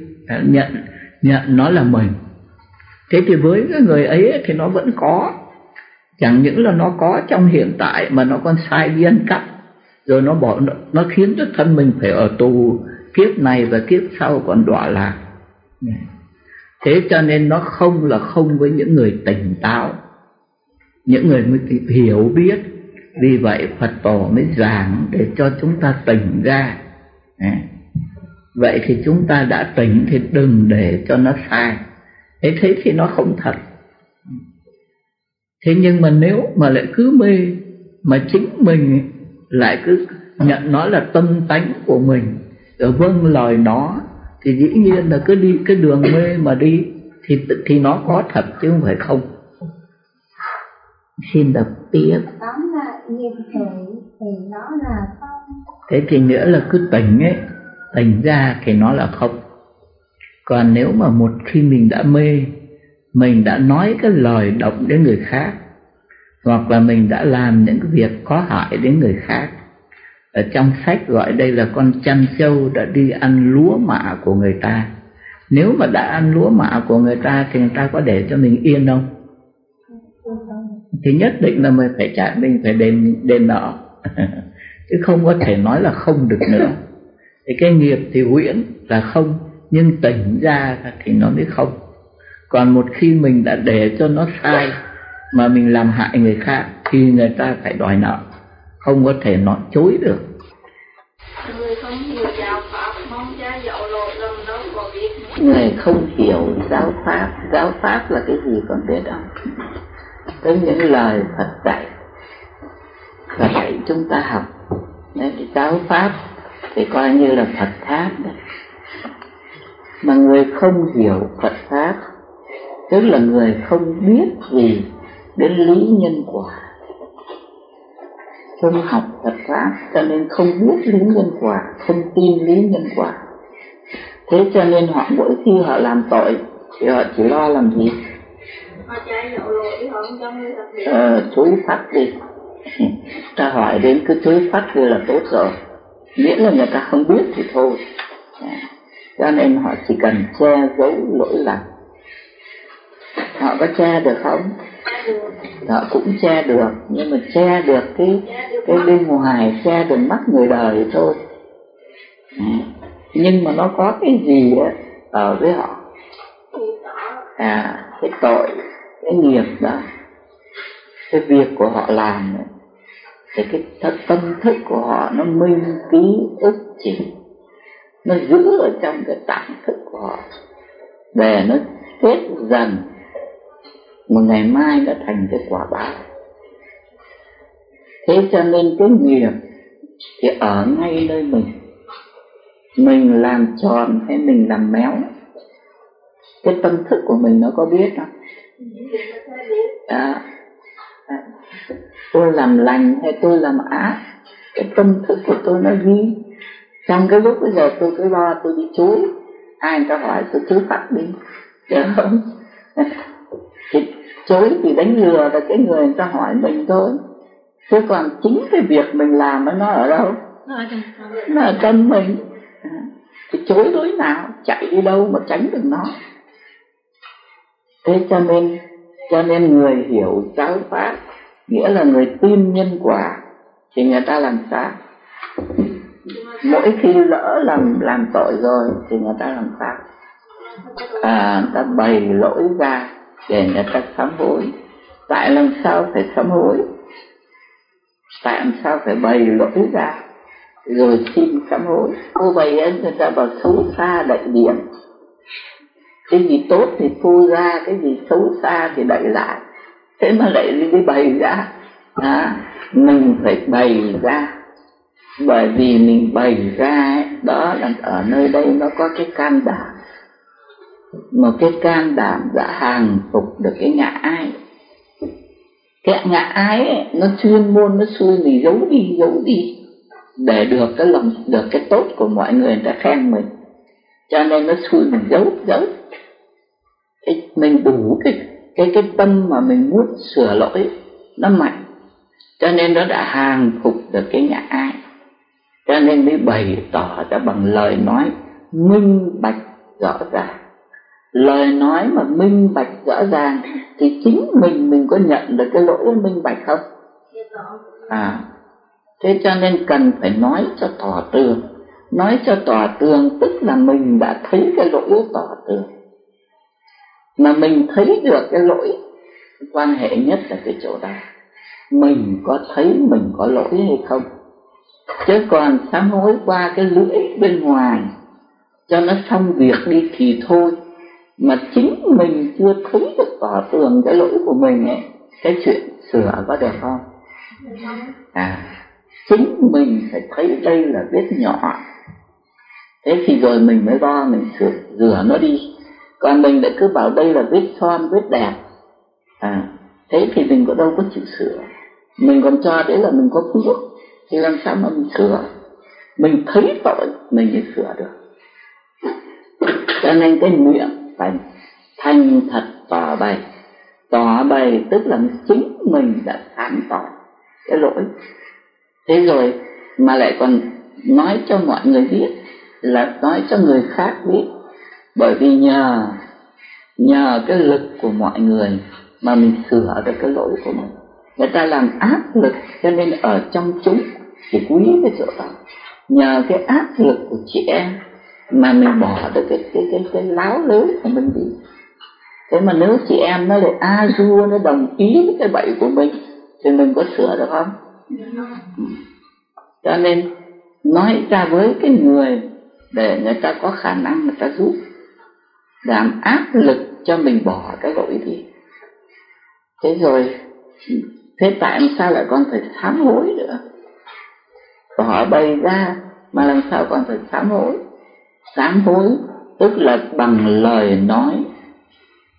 Nhận nhận nó là mình thế thì với cái người ấy thì nó vẫn có. Chẳng những là nó có trong hiện tại mà nó còn sai biên cắt rồi nó bỏ nó, nó khiến cho thân mình phải ở tù. Kiếp này và kiếp sau còn đọa lạc. Thế cho nên nó không là không với những người tỉnh táo. Những người mới hiểu biết. Vì vậy phật tổ mới giảng để cho chúng ta tỉnh ra vậy thì chúng ta đã tỉnh thì đừng để cho nó sai. Thế thế thì nó không thật. Thế nhưng mà nếu mà lại cứ mê mà chính mình lại cứ nhận nó là tâm tánh của mình rồi vâng lời nó thì dĩ nhiên là cứ đi cái đường mê mà đi thì thì nó có thật chứ không phải không. Xin đọc tiếp. Tóm là nghiệp khởi thì nó là không thế thì nữa là cứ tỉnh ấy thành ra thì nó là không. Còn nếu mà một khi mình đã mê, mình đã nói cái lời động đến người khác, hoặc là mình đã làm những cái việc có hại đến người khác, ở trong sách gọi đây là con chăn trâu đã đi ăn lúa mạ của người ta. Nếu mà đã ăn lúa mạ của người ta thì người ta có để cho mình yên không? Thì nhất định là mình phải trả mình phải đền đền nợ. Chứ không có thể nói là không được nữa thì cái nghiệp thì huyễn là không nhưng tỉnh ra thì nó mới không. Còn một khi mình đã để cho nó sai mà mình làm hại người khác thì người ta phải đòi nợ không có thể nói chối được. Người không hiểu giáo pháp mong cha dạy lộ lầm đâu có biết người không hiểu giáo pháp giáo pháp là cái gì còn biết không tới những lời Phật dạy và dạy chúng ta học. Thì giáo pháp thì coi như là Phật pháp đấy mà người không hiểu Phật pháp tức là người không biết gì đến lý nhân quả. Không học Phật pháp cho nên không biết lý nhân quả không tin lý nhân quả. Thế cho nên họ mỗi khi họ làm tội thì họ chỉ lo làm gì? Ờ, chối phát đi. Ta hỏi đến cứ chối phát đi là tốt rồi miễn là người ta không biết thì thôi. Dạ. Cho nên họ chỉ cần che giấu lỗi lầm. Họ có che được không? Họ cũng che được nhưng mà che được cái cái bên ngoài che được mắt người đời thôi. Dạ. Nhưng mà nó có cái gì á ở với họ? À cái tội cái nghiệp đó. Cái việc của họ làm này, thì cái thật tâm thức của họ nó minh ký ức chỉ. Nó giữ ở trong cái tạng thức của họ. Để nó kết dần. Một ngày mai đã thành cái quả báo. Thế cho nên cái nghiệp thì ở ngay nơi mình. Mình làm tròn hay mình làm méo. Cái tâm thức của mình nó có biết không? Đó. Tôi làm lành hay tôi làm ác cái tâm thức của tôi nó ghi. Trong cái lúc bây giờ tôi cứ lo tôi đi chối ai người ta hỏi tôi chối phạt đi được không? Thì chối thì đánh lừa là cái người người ta hỏi mình thôi. Chứ còn chính cái việc mình làm nó ở đâu? Nó ở trong mình. Thì chối đối nào chạy đi đâu mà tránh được nó. Thế cho nên cho nên người hiểu giáo pháp nghĩa là người tin nhân quả thì người ta làm sao mỗi khi lỡ làm làm tội rồi thì người ta làm sao à người ta bày lỗi ra để người ta sám hối. Tại làm sao phải sám hối? Tại làm sao phải bày lỗi ra rồi xin sám hối? Cô bày ấy, người ta bảo xấu xa đại điểm. Cái gì tốt thì phu ra, cái gì xấu xa thì đẩy lại thế mà lại đi bày ra. À, mình phải bày ra. Bởi vì mình bày ra ấy, đó là ở nơi đây nó có cái can đảm. Một cái can đảm đã hàng phục được cái ngã ái cái ngã ái ấy, nó chuyên môn nó xui mình giấu đi giấu đi. Để được cái lòng được cái tốt của mọi người người ta khen mình. Cho nên nó xui mình giấu giấu. Cái, mình đủ cái cái cái tâm mà mình muốn sửa lỗi nó mạnh. Cho nên nó đã hàng phục được cái ngã ai. Cho nên mới bày tỏ ra bằng lời nói minh bạch rõ ràng. Lời nói mà minh bạch rõ ràng thì chính mình mình có nhận được cái lỗi minh bạch không? À thế cho nên cần phải nói cho tỏ tường. Nói cho tỏ tường tức là mình đã thấy cái lỗi tỏ tường mà mình thấy được cái lỗi, quan hệ nhất là cái chỗ đó. Mình có thấy mình có lỗi hay không? Chứ còn sám hối qua cái lưỡi bên ngoài, cho nó xong việc đi thì thôi. Mà chính mình chưa thấy được tỏ tường cái lỗi của mình ấy, cái chuyện sửa có được không? À chính mình phải thấy đây là vết nhỏ. Thế thì rồi mình mới lo mình sửa, rửa nó đi còn mình lại cứ bảo đây là vết son, vết đẹp. À thế thì mình có đâu có chịu sửa. Mình còn cho đấy là mình có phước. Thì làm sao mà mình sửa? Mình thấy tội, mình mới sửa được. Cho nên cái miệng phải thành thật tỏ bày. Tỏ bày tức là chính mình đã sáng tỏ cái lỗi. Thế rồi mà lại còn nói cho mọi người biết, là nói cho người khác biết bởi vì nhờ nhờ cái lực của mọi người mà mình sửa được cái lỗi của mình. Người ta làm áp lực cho nên ở trong chúng thì quý cái chỗ đó. Nhờ cái áp lực của chị em mà mình bỏ được cái cái cái cái láo lớn của mình đi. Thế mà nếu chị em nó lại a du nó đồng ý với cái bẫy của mình, thì mình có sửa được không? Cho nên nói ra với cái người để người ta có khả năng, người ta giúp làm áp lực cho mình bỏ cái lỗi đi thế rồi, thế tại sao lại con phải sám hối nữa? Bỏ bày ra, mà làm sao con phải sám hối? Sám hối tức là bằng lời nói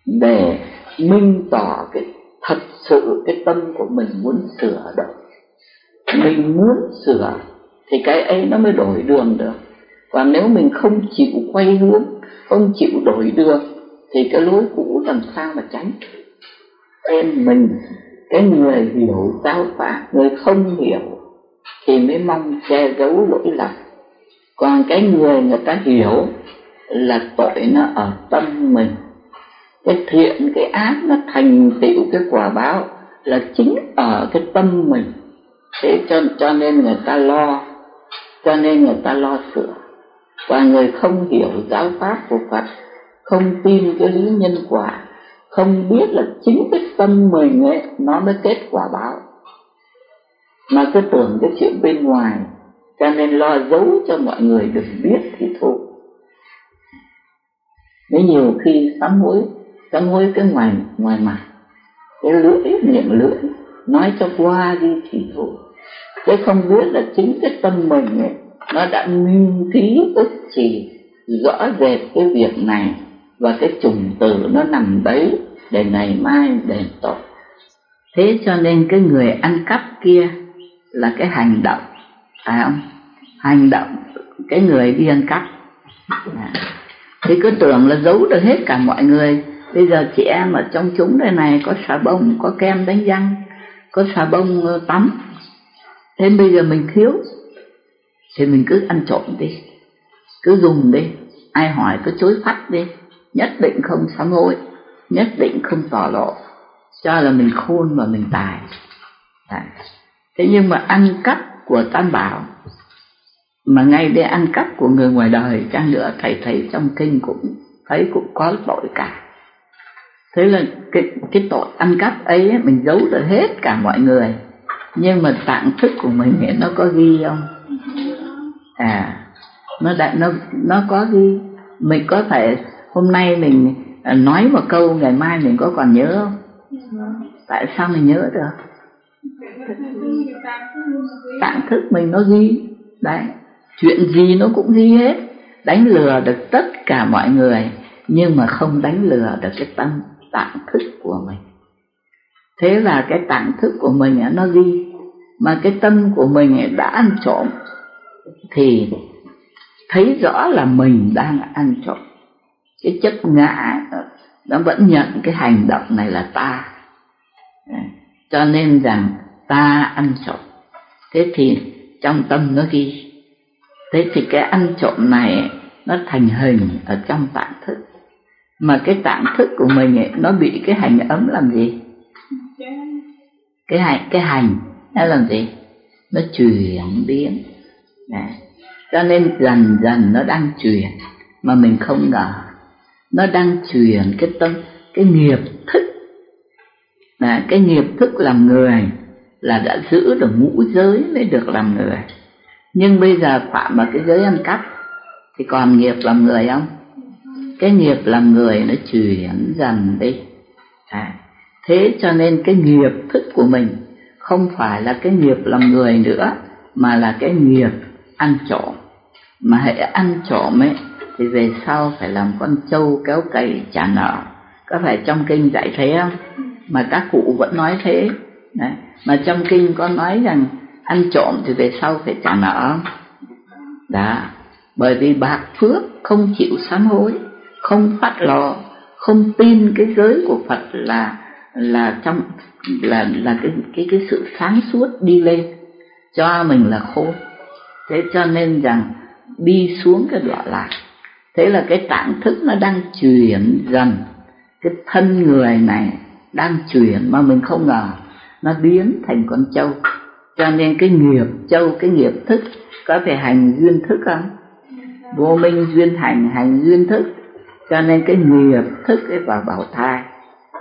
để minh tỏ cái thật sự cái tâm của mình muốn sửa được mình muốn sửa thì cái ấy nó mới đổi đường được. Còn nếu mình không chịu quay hướng không chịu đổi được, thì cái lối cũ làm sao mà tránh? Em mình, cái người hiểu giáo pháp, người không hiểu, thì mới mong che giấu lỗi lầm. Còn cái người người ta hiểu là tội nó ở tâm mình. Cái thiện, cái ác nó thành tựu cái quả báo là chính ở cái tâm mình. Thế cho cho nên người ta lo, cho nên người ta lo sửa và người không hiểu giáo pháp của Phật, không tin cái lý nhân quả, không biết là chính cái tâm mình ấy, nó mới kết quả báo. Mà cứ tưởng cái chuyện bên ngoài, cho nên lo giấu cho mọi người được biết thì thôi. Nếu nhiều khi sám hối sám hối cái ngoài ngoài mặt, cái lưỡi, miệng lưỡi, nói cho qua đi thì thôi. Chứ không biết là chính cái tâm mình ấy nó đã minh ký ức chỉ rõ rệt cái việc này và cái trùng từ nó nằm đấy để ngày mai đền tội. Thế cho nên cái người ăn cắp kia là cái hành động, phải không? Hành động, cái người đi ăn cắp. À. Thì cứ tưởng là giấu được hết cả mọi người. Bây giờ chị em ở trong chúng đây này, có xà bông, có kem đánh răng, có xà bông ờ, tắm. Thế bây giờ mình thiếu thì mình cứ ăn trộm đi cứ dùng đi. Ai hỏi cứ chối phát đi. Nhất định không sám hối nhất định không tỏ lộ. Cho là mình khôn và mình tài. Đấy. thế nhưng mà ăn cắp của tam bảo mà ngay để ăn cắp của người ngoài đời chăng nữa thầy thấy trong kinh cũng thấy cũng có tội cả. Thế là cái cái tội ăn cắp ấy mình giấu được hết cả mọi người. Nhưng mà tạng thức của mình ấy, nó có ghi không? À nó đã, nó nó có ghi mình có thể, hôm nay mình à, nói một câu, ngày mai mình có còn nhớ không? Tại sao mình nhớ được? Tạng thức mình nó ghi, đấy. Chuyện gì nó cũng ghi hết. Đánh lừa được tất cả mọi người, nhưng mà không đánh lừa được cái tâm, tạng thức của mình. Thế là cái tạng thức của mình nó ghi. Mà cái tâm của mình đã ăn trộm thì thấy rõ là mình đang ăn trộm. Cái chất ngã nó vẫn nhận cái hành động này là ta. Cho nên rằng ta ăn trộm. Thế thì trong tâm nó ghi. Thế thì cái ăn trộm này nó thành hình ở trong tạng thức. Mà cái tạng thức của mình ấy, nó bị cái hành ấm làm gì? Cái hành cái hành nó làm gì? Nó chuyển biến. Đấy. cho nên dần dần nó đang truyền mà mình không ngờ. Nó đang truyền cái tâm cái nghiệp thức. Đấy, cái nghiệp thức làm người là đã giữ được ngũ giới mới được làm người. Nhưng bây giờ phạm vào cái giới ăn cắp thì còn nghiệp làm người không? Cái nghiệp làm người nó chuyển dần đi. À, thế cho nên cái nghiệp thức của mình không phải là cái nghiệp làm người nữa mà là cái nghiệp ăn trộm. Mà hãy ăn trộm ấy, thì về sau phải làm con trâu kéo cày trả nợ. Có phải trong kinh dạy thế không? Mà các cụ vẫn nói thế. Đấy. mà trong kinh có nói rằng ăn trộm thì về sau phải trả nợ. Đó bởi vì bạc phước không chịu sám hối, không phát lò, không tin cái giới của Phật là là trong, là là cái cái cái sự sáng suốt đi lên. Cho mình là khôn thế cho nên rằng đi xuống cái đọa lạc. Thế là cái tạng thức nó đang chuyển dần. Cái thân người này đang chuyển mà mình không ngờ. Nó biến thành con trâu. Cho nên cái nghiệp trâu, cái nghiệp thức, có thể hành duyên thức không? Vô minh duyên hành hành duyên thức. Cho nên cái nghiệp thức ấy vào bảo thai.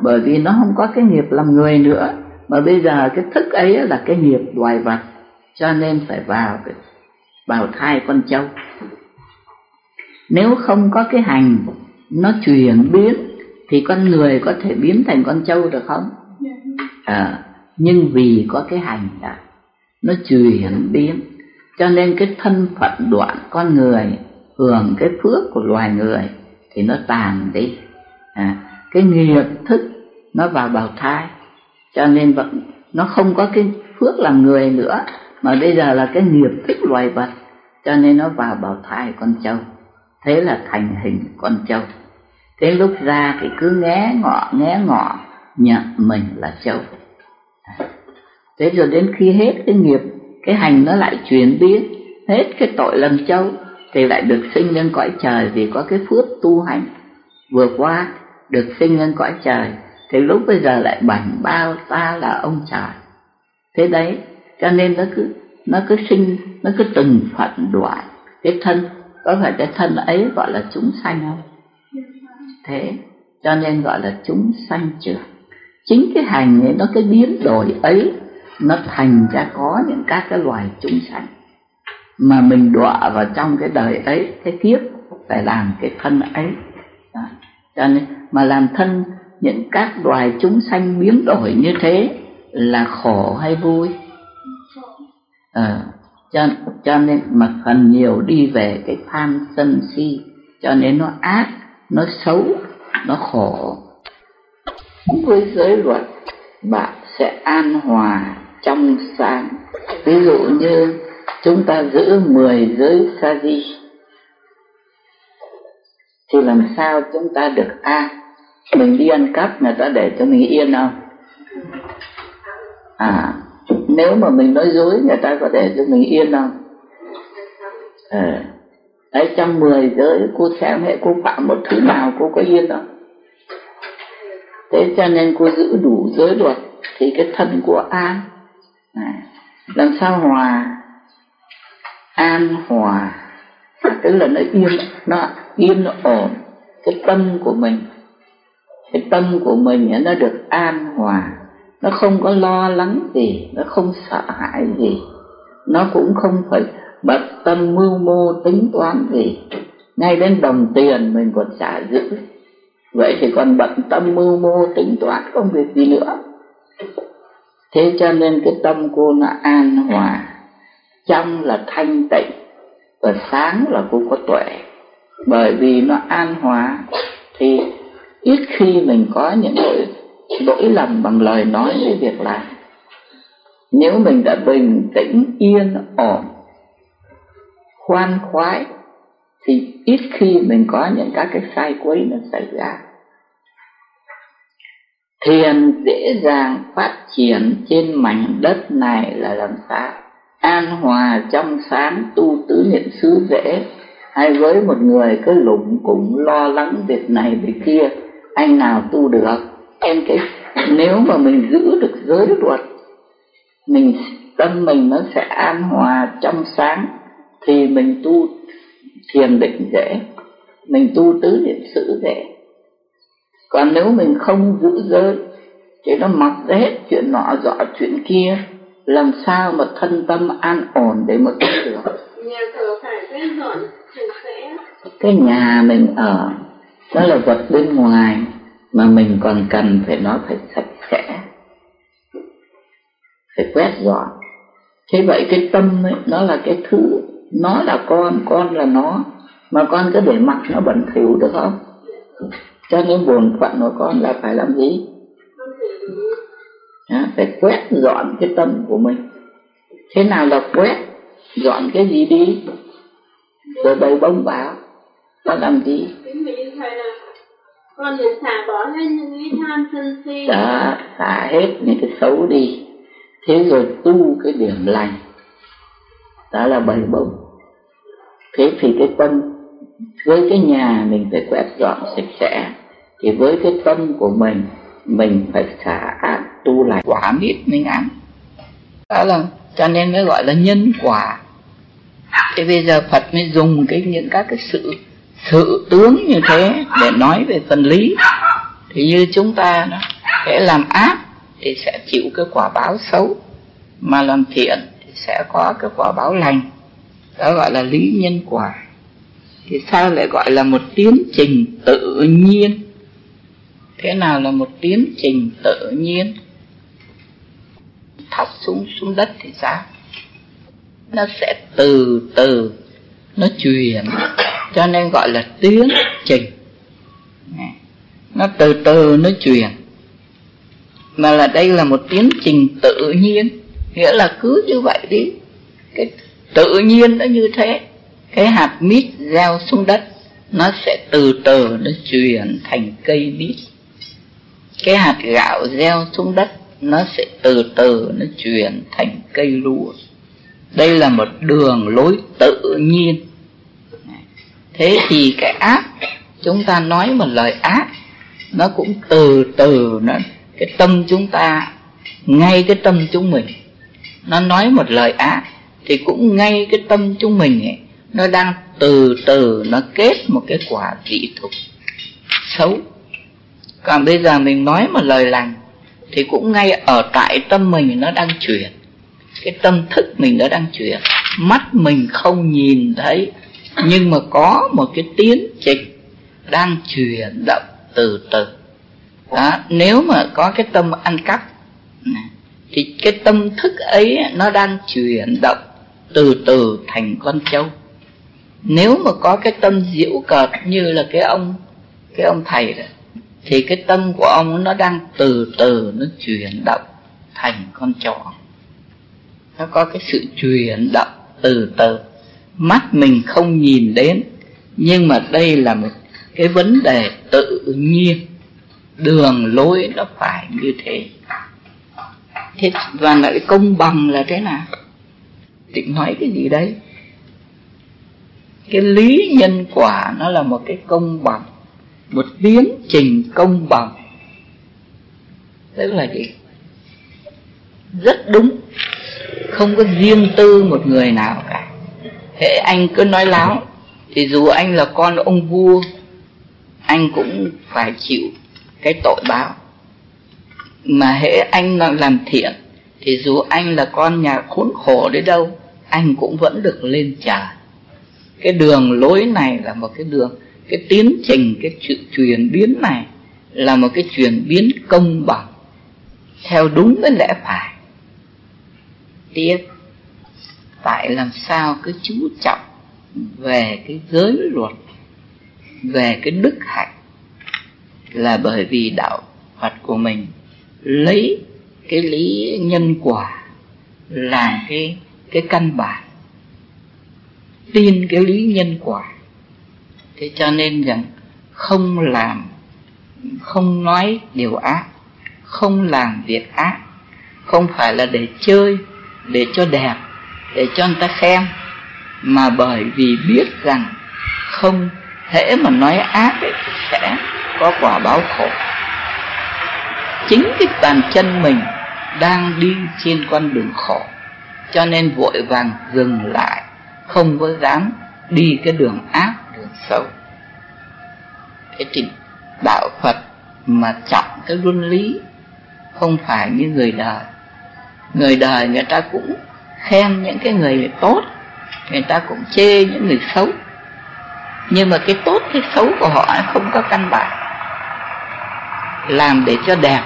Bởi vì nó không có cái nghiệp làm người nữa. Mà bây giờ cái thức ấy là cái nghiệp loài vật. Cho nên phải vào cái bào thai con trâu. Nếu không có cái hành nó chuyển biến thì con người có thể biến thành con trâu được không? À, nhưng vì có cái hành đã nó chuyển biến cho nên cái thân phận đoạn con người hưởng cái phước của loài người thì nó tàn đi. À, cái nghiệp thức nó vào bào thai cho nên vẫn nó không có cái phước làm người nữa mà bây giờ là cái nghiệp thức loài vật, cho nên nó vào bào thai con trâu. Thế là thành hình con trâu. Thế lúc ra thì cứ nghe ngọ nghe ngọ, nhận mình là trâu. Thế rồi đến khi hết cái nghiệp, cái hành nó lại chuyển biến, hết cái tội làm trâu, thì lại được sinh lên cõi trời vì có cái phước tu hành. Vừa qua được sinh lên cõi trời, thì lúc bây giờ lại bảnh bao ta là ông trời. Thế đấy cho nên nó cứ nó cứ sinh, nó cứ từng phận đoạn cái thân, có phải cái thân ấy gọi là chúng sanh không? Thế, cho nên gọi là chúng sanh trưởng chính cái hành ấy, nó cái biến đổi ấy, nó thành ra có những các cái loài chúng sanh. Mà mình đọa vào trong cái đời ấy, cái kiếp, phải làm cái thân ấy. Đó. cho nên, mà làm thân những các loài chúng sanh biến đổi như thế là khổ hay vui? À, cho cho nên mà phần nhiều đi về cái tham sân si cho nên nó ác nó xấu nó khổ. Với giới luật bạn sẽ an hòa trong sáng. Ví dụ như chúng ta giữ 10 giới sa di thì làm sao chúng ta được an mình đi ăn cắp người ta để cho mình yên không? À nếu mà mình nói dối người ta có thể cho mình yên không à, đấy trong 10 giới cô xem hệ cô phạm một thứ nào cô có yên không thế cho nên cô giữ đủ giới luật thì cái thân của an à, làm sao hòa? An hòa. Tức là nó yên nó yên nó ổn. Cái tâm của mình cái tâm của mình nó được an hòa nó không có lo lắng gì, nó không sợ hãi gì. Nó cũng không phải bận tâm mưu mô tính toán gì. Ngay đến đồng tiền mình còn trả giữ. Vậy thì còn bận tâm mưu mô tính toán không việc gì nữa? Thế cho nên cái tâm cô nó an hòa. Trong là thanh tịnh, và sáng là cô có tuệ. Bởi vì nó an hòa, thì ít khi mình có những cái lỗi lầm bằng lời nói với việc làm, nếu mình đã bình tĩnh, yên, ổn, khoan khoái, thì ít khi mình có những các cái sai quấy nó xảy ra. Thiền dễ dàng phát triển trên mảnh đất này là làm sao? An hòa trong sáng, tu tứ niệm xứ dễ hay với một người cứ lủng cũng lo lắng việc này việc kia, anh nào tu được? Em cái nếu mà mình giữ được giới luật mình tâm mình nó sẽ an hòa trong sáng thì mình tu thiền định dễ mình tu tứ niệm xứ dễ. Còn nếu mình không giữ giới thì nó mặc hết chuyện nọ dọ chuyện kia làm sao mà thân tâm an ổn để mà tu được? Cái nhà mình ở đó là vật bên ngoài mà mình còn cần phải nó phải sạch sẽ phải quét dọn. Thế vậy cái tâm ấy nó là cái thứ nó là con con là nó. Mà con cứ để mặc nó bẩn thỉu được không? Cho nên bổn phận của con là phải làm gì? À, phải quét dọn cái tâm của mình. Thế nào là quét dọn cái gì đi? Rồi bày bông vào nó làm gì? Con được xả bỏ hết những cái tham sân si. Đó xả hết những cái xấu đi. Thế rồi tu cái điểm lành. Đó là bảy bông thế thì cái tâm, với cái nhà mình phải quét dọn sạch sẽ, thì với cái tâm của mình mình phải xả ác tu lại quả biết mình ăn đó là, cho nên mới gọi là nhân quả. Thế bây giờ Phật mới dùng cái, những các cái sự sự tướng như thế để nói về phần lý, thì như chúng ta đó sẽ làm ác thì sẽ chịu cái quả báo xấu, mà làm thiện thì sẽ có cái quả báo lành. Đó gọi là lý nhân quả. Thì sao lại gọi là một tiến trình tự nhiên? Thế nào là một tiến trình tự nhiên? Thọc xuống xuống đất thì sao? Nó sẽ từ từ, nó truyền cho nên gọi là tiến trình. Nó từ từ nó truyền. Mà là đây là một tiến trình tự nhiên. Nghĩa là cứ như vậy đi. Cái tự nhiên nó như thế. Cái hạt mít gieo xuống đất, nó sẽ từ từ nó chuyển thành cây mít. Cái hạt gạo gieo xuống đất, nó sẽ từ từ nó chuyển thành cây lúa. Đây là một đường lối tự nhiên thế thì cái ác, chúng ta nói một lời ác, nó cũng từ từ nó, cái tâm chúng ta, ngay cái tâm chúng mình. Nó nói một lời ác thì cũng ngay cái tâm chúng mình ấy, nó đang từ từ nó kết một cái quả dị thục xấu. Còn bây giờ mình nói một lời lành thì cũng ngay ở tại tâm mình nó đang chuyển. Cái tâm thức mình nó đang chuyển. Mắt mình không nhìn thấy nhưng mà có một cái tiến trình đang chuyển động từ từ. Đó, nếu mà có cái tâm ăn cắp, thì cái tâm thức ấy nó đang chuyển động từ từ thành con trâu. Nếu mà có cái tâm diễu cợt như là cái ông cái ông thầy đó, thì cái tâm của ông nó đang từ từ nó chuyển động thành con chó. Nó có cái sự chuyển động từ từ mắt mình không nhìn đến, nhưng mà đây là một cái vấn đề tự nhiên. Đường lối nó phải như thế. Thế và lại công bằng là thế nào? Định nói cái gì đấy? Cái lý nhân quả nó là một cái công bằng, một tiến trình công bằng. Tức là gì? Rất đúng. Không có riêng tư một người nào cả thế anh cứ nói láo. Thì dù anh là con ông vua, anh cũng phải chịu cái tội báo. Mà hễ anh làm thiện, thì dù anh là con nhà khốn khổ đến đâu, anh cũng vẫn được lên trời cái đường lối này là một cái đường, cái tiến trình, cái sự chuyển biến này là một cái chuyển biến công bằng, theo đúng cái lẽ phải. Tiếp tại làm sao cứ chú trọng về cái giới luật, về cái đức hạnh, là bởi vì đạo Phật của mình lấy cái lý nhân quả, làm cái cái căn bản, tin cái lý nhân quả. Thế cho nên rằng không làm, không nói điều ác, không làm việc ác, không phải là để chơi, để cho đẹp để cho người ta khen. Mà bởi vì biết rằng không thể mà nói ác ấy, sẽ có quả báo khổ. Chính cái bàn chân mình đang đi trên con đường khổ cho nên vội vàng dừng lại không có dám đi cái đường ác đường xấu. Thế thì đạo phật mà trọng cái luân lý không phải như người đời. Người đời người ta cũng khen những cái người tốt, người ta cũng chê những người xấu. Nhưng mà cái tốt, cái xấu của họ không có căn bản. Làm để cho đẹp.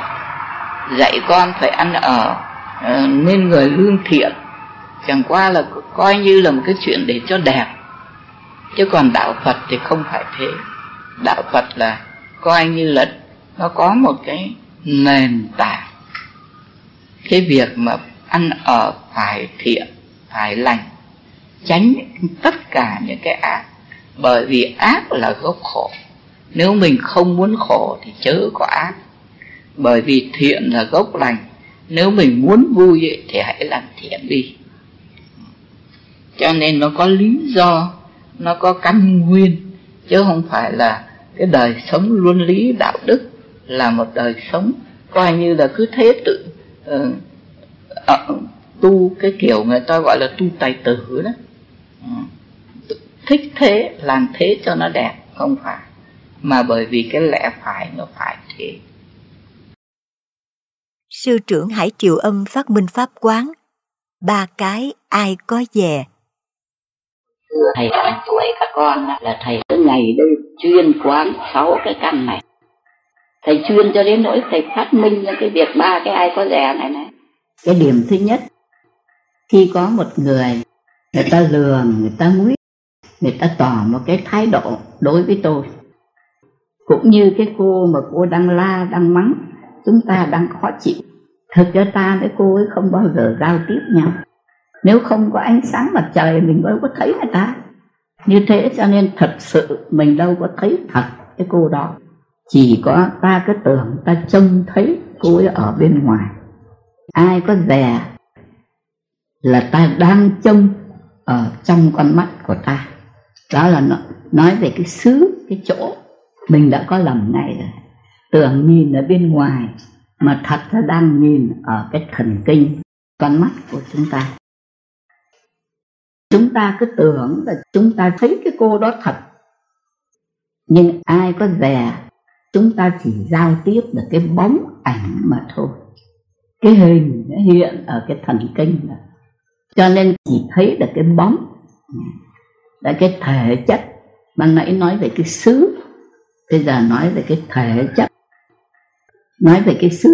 Dạy con phải ăn ở ờ, nên người lương thiện. Chẳng qua là coi như là một cái chuyện để cho đẹp. Chứ còn đạo phật thì không phải thế. Đạo phật là coi như là nó có một cái nền tảng. Cái việc mà ăn ở phải thiện phải lành tránh tất cả những cái ác. Bởi vì ác là gốc khổ. Nếu mình không muốn khổ thì chớ có ác. Bởi vì thiện là gốc lành. Nếu mình muốn vui ấy, thì hãy làm thiện đi. Cho nên nó có lý do nó có căn nguyên chứ không phải là cái đời sống luân lý đạo đức là một đời sống coi như là cứ thế tự uh, uh, tu cái kiểu người ta gọi là tu tài tử đó. Uh, thích thế làm thế cho nó đẹp không phải. Mà bởi vì cái lẽ phải nó phải thế. Sư trưởng hải triều âm phát minh pháp quán ba cái ai có về? Thầy bằng tuổi các con là thầy cứ ngày đêm chuyên quán sáu cái căn này. Thầy chuyên cho đến nỗi thầy phát minh những cái việc ba cái ai có rẻ này này cái điểm thứ nhất, khi có một người người ta lừa, người ta nguy người ta tỏ một cái thái độ đối với tôi. Cũng như cái cô mà cô đang la, đang mắng, chúng ta đang khó chịu. Thực ra ta với cô ấy không bao giờ giao tiếp nhau. Nếu không có ánh sáng mặt trời, mình đâu có thấy người ta. Như thế cho nên thật sự mình đâu có thấy thật cái cô đó. Chỉ có ta cứ tưởng ta trông thấy cô ấy ở bên ngoài ai có dè là ta đang trông ở trong con mắt của ta. Đó là nó, nói về cái xứ cái chỗ mình đã có lầm này rồi. Tưởng nhìn ở bên ngoài mà thật ra đang nhìn ở cái thần kinh con mắt của chúng ta. Chúng ta cứ tưởng là chúng ta thấy cái cô đó thật. Nhưng ai có dè chúng ta chỉ giao tiếp được cái bóng ảnh mà thôi cái hình nó hiện ở cái thần kinh đó. cho nên chỉ thấy được cái bóng, là cái thể chất. Ban nãy nói về cái xứ, bây giờ nói về cái thể chất. Nói về cái xứ,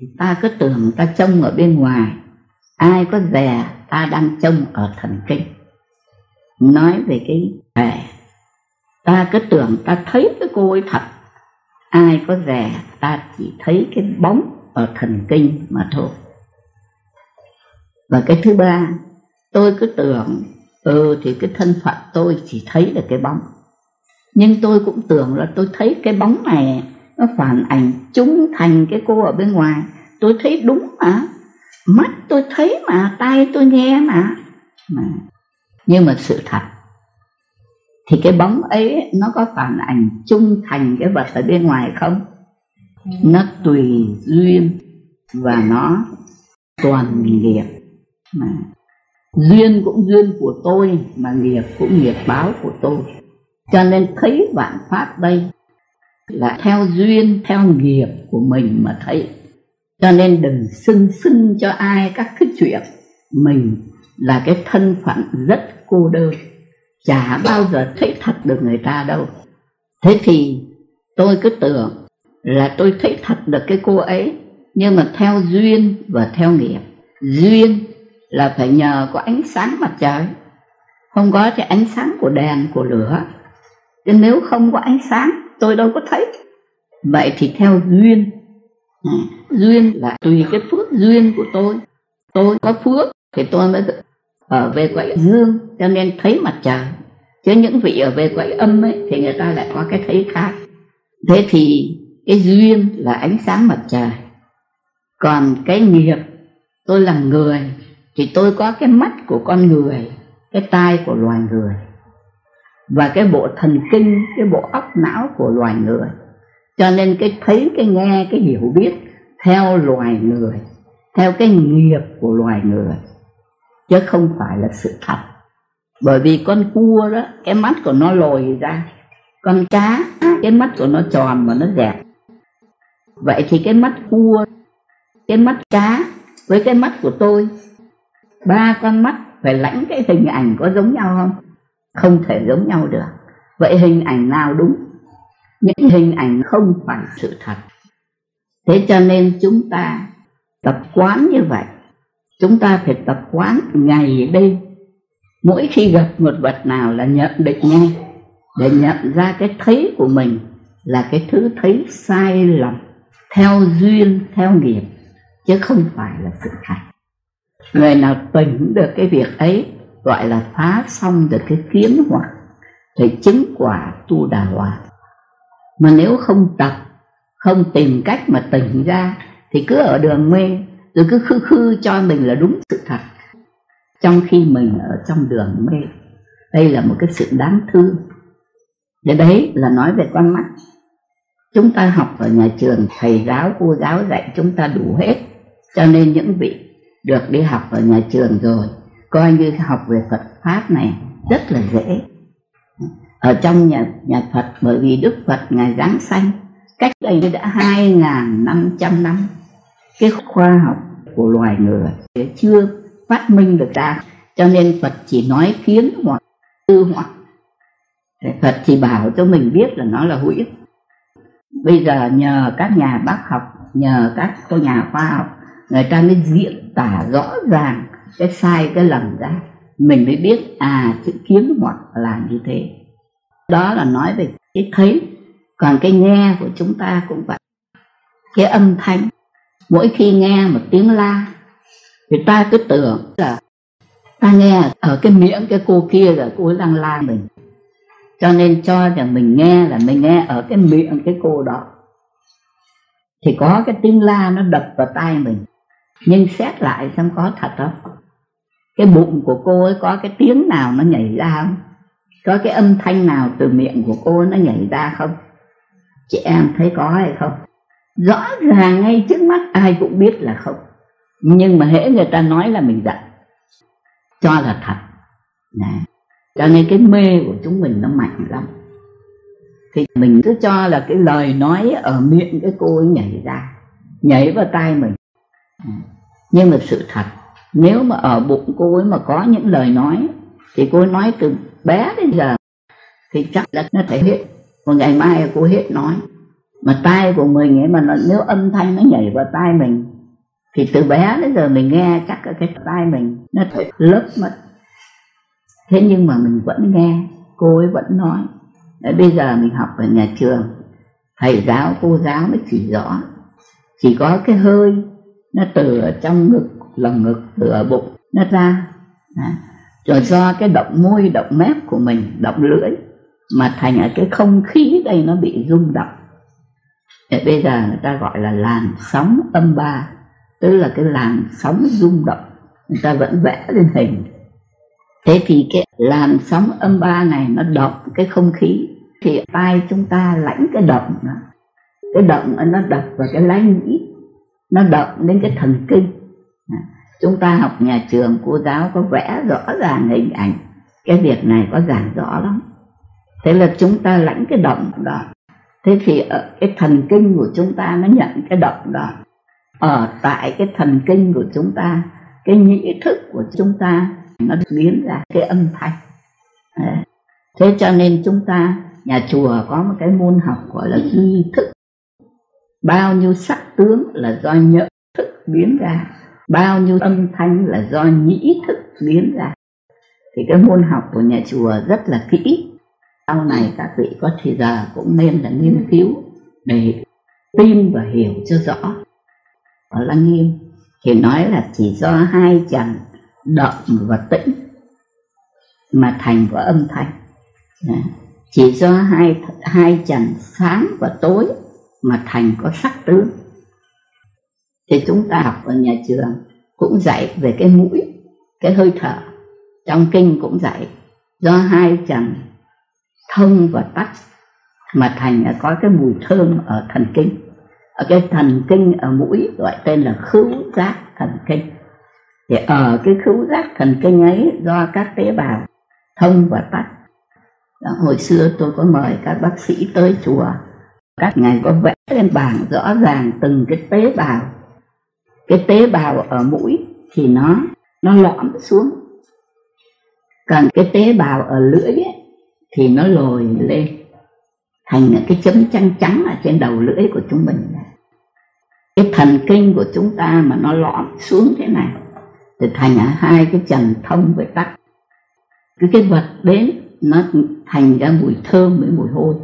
thì ta cứ tưởng ta trông ở bên ngoài. Ai có dè ta đang trông ở thần kinh. Nói về cái thể, ta cứ tưởng ta thấy cái cô ấy thật. Ai có dè ta chỉ thấy cái bóng ở thần kinh mà thôi. Và cái thứ ba tôi cứ tưởng ừ thì cái thân phận tôi chỉ thấy được cái bóng. Nhưng tôi cũng tưởng là tôi thấy cái bóng này nó phản ảnh chúng thành cái cô ở bên ngoài. Tôi thấy đúng mà. Mắt tôi thấy mà tai tôi nghe mà, mà. nhưng mà sự thật thì cái bóng ấy nó có phản ảnh trung thành cái vật ở bên ngoài không? Nó tùy duyên và nó toàn nghiệp mà. Duyên cũng duyên của tôi mà nghiệp cũng nghiệp báo của tôi. Cho nên thấy vạn pháp đây là theo duyên, theo nghiệp của mình mà thấy. Cho nên đừng xưng xưng cho ai các cái chuyện. Mình là cái thân phận rất cô đơn. Chả bao giờ thấy thật được người ta đâu. Thế thì tôi cứ tưởng là tôi thấy thật được cái cô ấy nhưng mà theo duyên và theo nghiệp. Duyên là phải nhờ có ánh sáng mặt trời. Không có cái ánh sáng của đèn của lửa. Chứ nếu không có ánh sáng tôi đâu có thấy. Vậy thì theo duyên. À, duyên là tùy cái phước duyên của tôi. Tôi có phước thì tôi mới ở về quậy dương cho nên thấy mặt trời. Chứ những vị ở về quậy âm ấy thì người ta lại có cái thấy khác. Thế thì cái duyên là ánh sáng mặt trời. Còn cái nghiệp, tôi là người, thì tôi có cái mắt của con người, cái tai của loài người, và cái bộ thần kinh, cái bộ óc não của loài người. Cho nên cái thấy, cái nghe, cái hiểu biết theo loài người, theo cái nghiệp của loài người, chứ không phải là sự thật. Bởi vì con cua đó, cái mắt của nó lồi ra, con cá, cái mắt của nó tròn và nó dẹp vậy thì cái mắt cua, cái mắt cá với cái mắt của tôi, ba con mắt phải lãnh cái hình ảnh có giống nhau không? Không thể giống nhau được. Vậy hình ảnh nào đúng? Những hình ảnh không phải sự thật. Thế cho nên chúng ta tập quán như vậy. Chúng ta phải tập quán ngày đêm. Mỗi khi gặp một vật nào là nhận định ngay, để nhận ra cái thấy của mình là cái thứ thấy sai lầm theo duyên, theo nghiệp, chứ không phải là sự thật. Người nào tỉnh được cái việc ấy, gọi là phá xong được cái kiến hoặc, thì chứng quả tu đà hòa mà nếu không tập, không tìm cách mà tỉnh ra, thì cứ ở đường mê, rồi cứ khư khư cho mình là đúng sự thật. Trong khi mình ở trong đường mê, đây là một cái sự đáng thương. Để đấy là nói về con mắt chúng ta học ở nhà trường, thầy giáo, cô giáo dạy chúng ta đủ hết. Cho nên những vị được đi học ở nhà trường rồi, coi như học về Phật pháp này rất là dễ. Ở trong nhà nhà Phật, bởi vì Đức Phật ngài giáng sanh, cách đây đã hai ngàn năm trăm năm, cái khoa học của loài người chưa phát minh được ra. Cho nên Phật chỉ nói kiến hoặc tư hoặc. Phật chỉ bảo cho mình biết là nó là hữu ích bây giờ nhờ các nhà bác học, nhờ các cô nhà khoa học, người ta mới diễn tả rõ ràng cái sai, cái lầm ra. Mình mới biết à chữ kiến hoặc là như thế. Đó là nói về cái thấy. Còn cái nghe của chúng ta cũng vậy. Cái âm thanh. Mỗi khi nghe một tiếng la, thì ta cứ tưởng là ta nghe ở cái miệng cái cô kia là cô ấy đang la mình cho nên cho rằng mình nghe là mình nghe ở cái miệng cái cô đó. Thì có cái tiếng la nó đập vào tai mình. Nhưng xét lại xem có thật không? Cái bụng của cô ấy có cái tiếng nào nó nhảy ra không? Có cái âm thanh nào từ miệng của cô nó nhảy ra không? Chị em thấy có hay không? Rõ ràng ngay trước mắt ai cũng biết là không. Nhưng mà hễ người ta nói là mình giận. Cho là thật. Nè cho nên cái mê của chúng mình nó mạnh lắm. Thì mình cứ cho là cái lời nói ở miệng cái cô ấy nhảy ra nhảy vào tai mình. À, nhưng mà sự thật nếu mà ở bụng cô ấy mà có những lời nói thì cô ấy nói từ bé đến giờ thì chắc là nó thể hết một ngày mai cô hết nói mà tai của mình ấy mà nó, nếu âm thanh nó nhảy vào tai mình thì từ bé đến giờ mình nghe chắc ở cái tai mình nó thể lớp mất thế nhưng mà mình vẫn nghe cô ấy vẫn nói Đấy, bây giờ mình học ở nhà trường thầy giáo cô giáo mới chỉ rõ. Chỉ có cái hơi nó từ ở trong ngực lồng ngực từ ở bụng nó ra. Đó. rồi do cái động môi động mép của mình động lưỡi mà thành ở cái không khí đây nó bị rung động. Để bây giờ người ta gọi là làn sóng âm ba tức là cái làn sóng rung động người ta vẫn vẽ lên hình thế thì cái làn sóng âm ba này nó động cái không khí, thì tai chúng ta lãnh cái động đó. Cái động nó đập vào cái lái nhĩ, nó động đến cái thần kinh. Chúng ta học nhà trường, cô giáo có vẽ rõ ràng hình ảnh. Cái việc này có giảng rõ lắm. Thế là chúng ta lãnh cái động đó. Thế thì ở cái thần kinh của chúng ta nó nhận cái động đó. Ở tại cái thần kinh của chúng ta, cái nhĩ thức của chúng ta nó biến ra cái âm thanh. Thế cho nên chúng ta, nhà chùa có một cái môn học gọi là duy thức. Bao nhiêu sắc tướng là do nhận thức biến ra, bao nhiêu âm thanh là do nhĩ thức biến ra. Thì cái môn học của nhà chùa rất là kỹ. Sau này các vị có thời giờ cũng nên là nghiên cứu để tin và hiểu cho rõ. Ở lăng nghiêm. Thì nói là chỉ do hai trần động và tĩnh mà thành có âm thanh. Chỉ do hai hai trần sáng và tối mà thành có sắc tướng. Thì chúng ta học ở nhà trường cũng dạy về cái mũi, cái hơi thở. Trong kinh cũng dạy, do hai trần thông và tắt mà thành có cái mùi thơm ở thần kinh. Ở cái thần kinh, ở mũi gọi tên là khứu giác thần kinh thì ở cái khứu giác thần kinh ấy do các tế bào thông và tắt. Đó, hồi xưa tôi có mời các bác sĩ tới chùa. Các ngài có vẽ lên bảng rõ ràng từng cái tế bào. Cái tế bào ở mũi thì nó nó lõm xuống. Còn cái tế bào ở lưỡi ấy, thì nó lồi lên. Thành cái chấm trắng trắng ở trên đầu lưỡi của chúng mình. Cái thần kinh của chúng ta mà nó lõm xuống thế này thì thành hai cái trần thông với tắc. Cái cái vật đến nó thành ra mùi thơm với mùi hôi.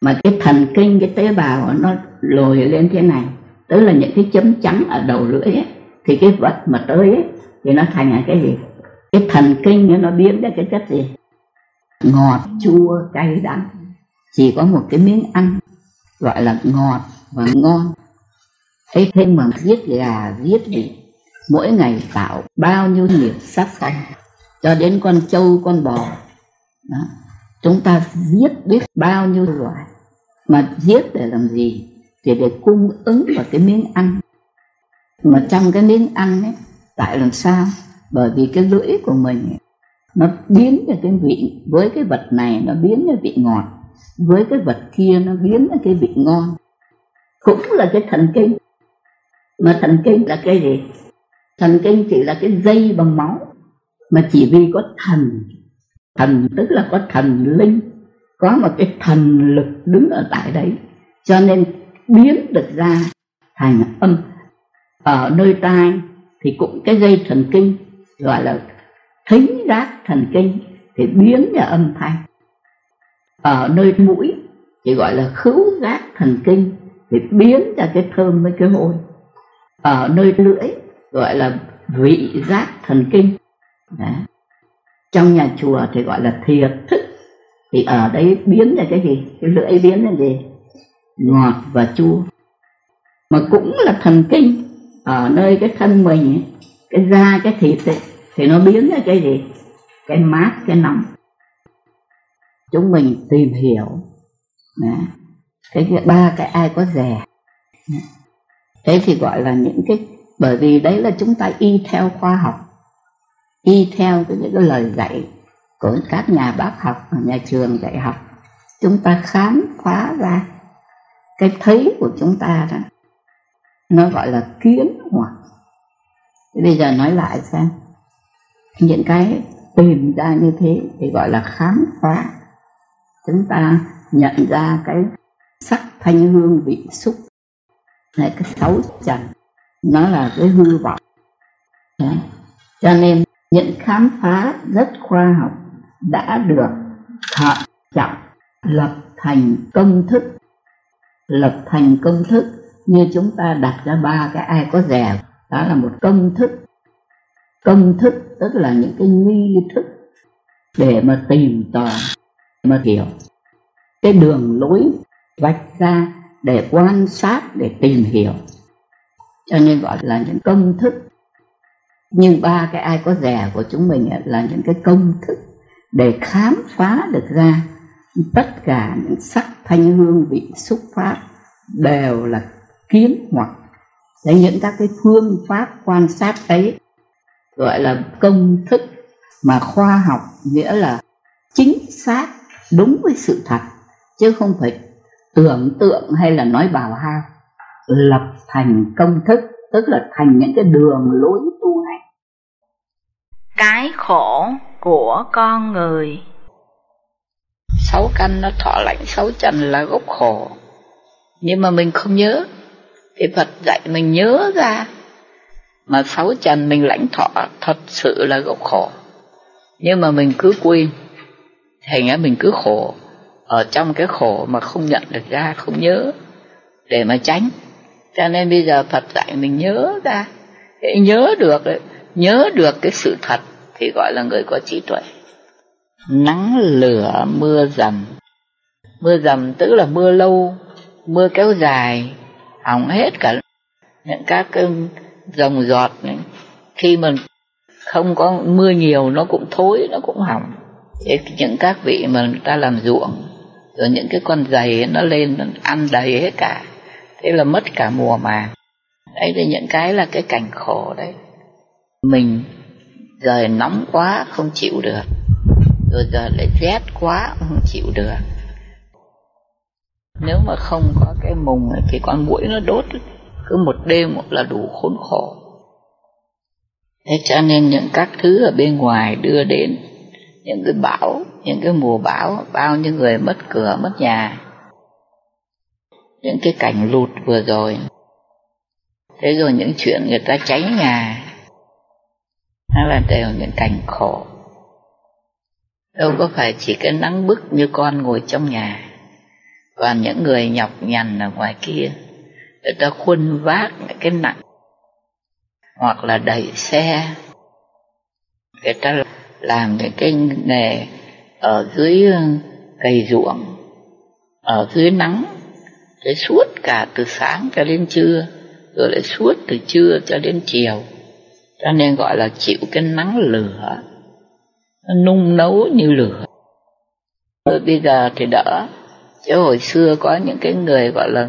Mà cái thần kinh cái tế bào nó lồi lên thế này tức là những cái chấm trắng ở đầu lưỡi ấy, thì cái vật mà tới ấy, thì nó thành là cái gì? Cái thần kinh nó biến ra cái chất gì? Ngọt chua cay đắng. Chỉ có một cái miếng ăn gọi là ngọt và ngon. Ấy thêm mà giết gà giết vịt mỗi ngày tạo bao nhiêu nghiệp sát sanh cho đến con trâu con bò. Đó. chúng ta giết biết bao nhiêu loại mà giết để làm gì? Thì để cung ứng vào cái miếng ăn. Mà trong cái miếng ăn ấy tại làm sao? Bởi vì cái lưỡi của mình ấy, nó biến ra cái vị với cái vật này nó biến ra vị ngọt với cái vật kia nó biến ra cái vị ngon. Cũng là cái thần kinh. Mà thần kinh là cái gì? Thần kinh chỉ là cái dây bằng máu mà chỉ vì có thần. Thần tức là có thần linh, có một cái thần lực đứng ở tại đấy. Cho nên biến được ra thành âm. Ở nơi tai thì cũng cái dây thần kinh, gọi là thính giác thần kinh, thì biến ra âm thanh. Ở nơi mũi thì gọi là khứu giác thần kinh, thì biến ra cái thơm với cái hôi. Ở nơi lưỡi gọi là vị giác thần kinh. Đấy. trong nhà chùa thì gọi là thiệt thức. Thì ở đấy biến ra cái gì? Cái lưỡi biến ra gì? Ngọt và chua. Mà cũng là thần kinh. Ở nơi cái thân mình ấy, cái da cái thịt ấy, thì nó biến ra cái gì? Cái mát cái nóng. Chúng mình tìm hiểu. Đấy. cái ba cái ai có rẻ. Thế thì gọi là những cái bởi vì đấy là chúng ta y theo khoa học, y theo cái những cái lời dạy của các nhà bác học nhà trường dạy học. Chúng ta khám phá ra cái thấy của chúng ta đó. Nó gọi là kiến hoặc. Bây giờ nói lại xem. Những cái tìm ra như thế thì gọi là khám phá. Chúng ta nhận ra cái sắc thanh hương vị xúc hay cái sáu trần nó là cái hư vọng. Đấy. cho nên những khám phá rất khoa học đã được thận trọng, lập thành công thức. Lập thành công thức, như chúng ta đặt ra ba cái ai có rẻ đó là một công thức. Công thức tức là những cái nghi thức để mà tìm tòi mà hiểu. Cái đường lối vạch ra để quan sát, để tìm hiểu cho nên gọi là những công thức. Nhưng ba cái ai có rẻ của chúng mình là những cái công thức để khám phá được ra tất cả những sắc thanh hương vị xúc pháp đều là kiến hoặc đấy những các cái phương pháp quan sát ấy, gọi là công thức mà khoa học nghĩa là chính xác đúng với sự thật, chứ không phải tưởng tượng hay là nói bào hao lập thành công thức tức là thành những cái đường lối tu hành. Cái khổ của con người. Sáu căn nó thọ lãnh sáu trần là gốc khổ. Nhưng mà mình không nhớ. Thì Phật dạy mình nhớ ra mà sáu trần mình lãnh thọ thật sự là gốc khổ. Nhưng mà mình cứ quên. Thành ra mình cứ khổ. Ở trong cái khổ mà không nhận được ra không nhớ. Để mà tránh cho nên bây giờ Phật dạy mình nhớ ra. Để nhớ được nhớ được cái sự thật thì gọi là người có trí tuệ. Nắng lửa, mưa dầm. Mưa dầm tức là mưa lâu, mưa kéo dài, hỏng hết cả những các cái dòng giọt. Này. khi mà không có mưa nhiều, nó cũng thối, nó cũng hỏng. Thế những các vị mà người ta làm ruộng, rồi những cái con giày nó lên, nó ăn đầy hết cả thế là mất cả mùa màng. Đấy là những cái là cái cảnh khổ đấy. Mình giờ nóng quá không chịu được. Rồi giờ lại rét quá không chịu được. Nếu mà không có cái mùng thì con mũi nó đốt cứ một đêm một là đủ khốn khổ. Thế cho nên những các thứ ở bên ngoài đưa đến, những cái bão, những cái mùa bão, bao nhiêu người mất cửa, mất nhà những cái cảnh lụt vừa rồi. Thế rồi những chuyện người ta cháy nhà, nó là đều những cảnh khổ. Đâu có phải chỉ cái nắng bức như con ngồi trong nhà còn những người nhọc nhằn ở ngoài kia, người ta khuân vác cái nặng, hoặc là đẩy xe. Người ta làm những cái nghề ở dưới ờ, cày ruộng, ở dưới nắng để suốt cả từ sáng cho đến trưa rồi lại suốt từ trưa cho đến chiều. Cho nên gọi là chịu cái nắng lửa. Nó nung nấu như lửa. Rồi bây giờ thì đỡ. Chứ hồi xưa có những cái người gọi là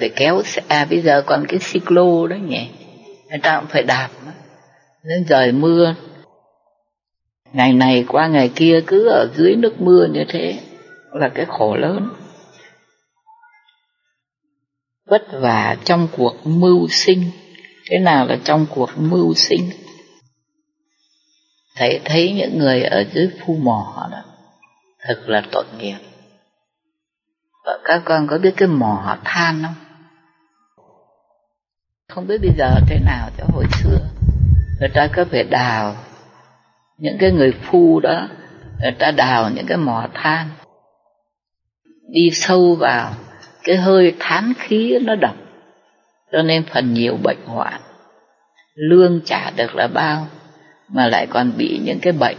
phải kéo xe à, bây giờ còn cái xích lô đó nhỉ? Người ta cũng phải đạp nên trời mưa. Ngày này qua ngày kia cứ ở dưới nước mưa như thế là cái khổ lớn vất vả trong cuộc mưu sinh. Thế nào là trong cuộc mưu sinh? Thấy thấy những người ở dưới phu mỏ đó, thật là tội nghiệp. Và các con có biết cái mỏ than không? Không biết bây giờ thế nào cho hồi xưa. Người ta có phải đào những cái người phu đó, người ta đào những cái mỏ than, đi sâu vào cái hơi thán khí nó độc cho nên phần nhiều bệnh hoạn. Lương trả được là bao, mà lại còn bị những cái bệnh,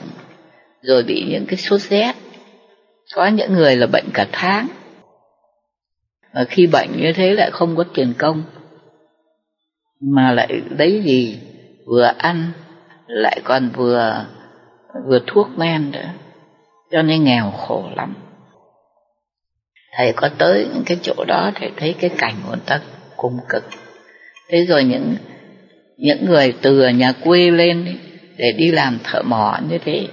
rồi bị những cái sốt rét. Có những người là bệnh cả tháng. Mà khi bệnh như thế lại không có tiền công, mà lại lấy gì? Vừa ăn, lại còn vừa vừa thuốc men nữa. Cho nên nghèo khổ lắm thầy có tới những cái chỗ đó thầy thấy cái cảnh của người ta cùng cực. Thế rồi những những người từ nhà quê lên để đi làm thợ mỏ như thế,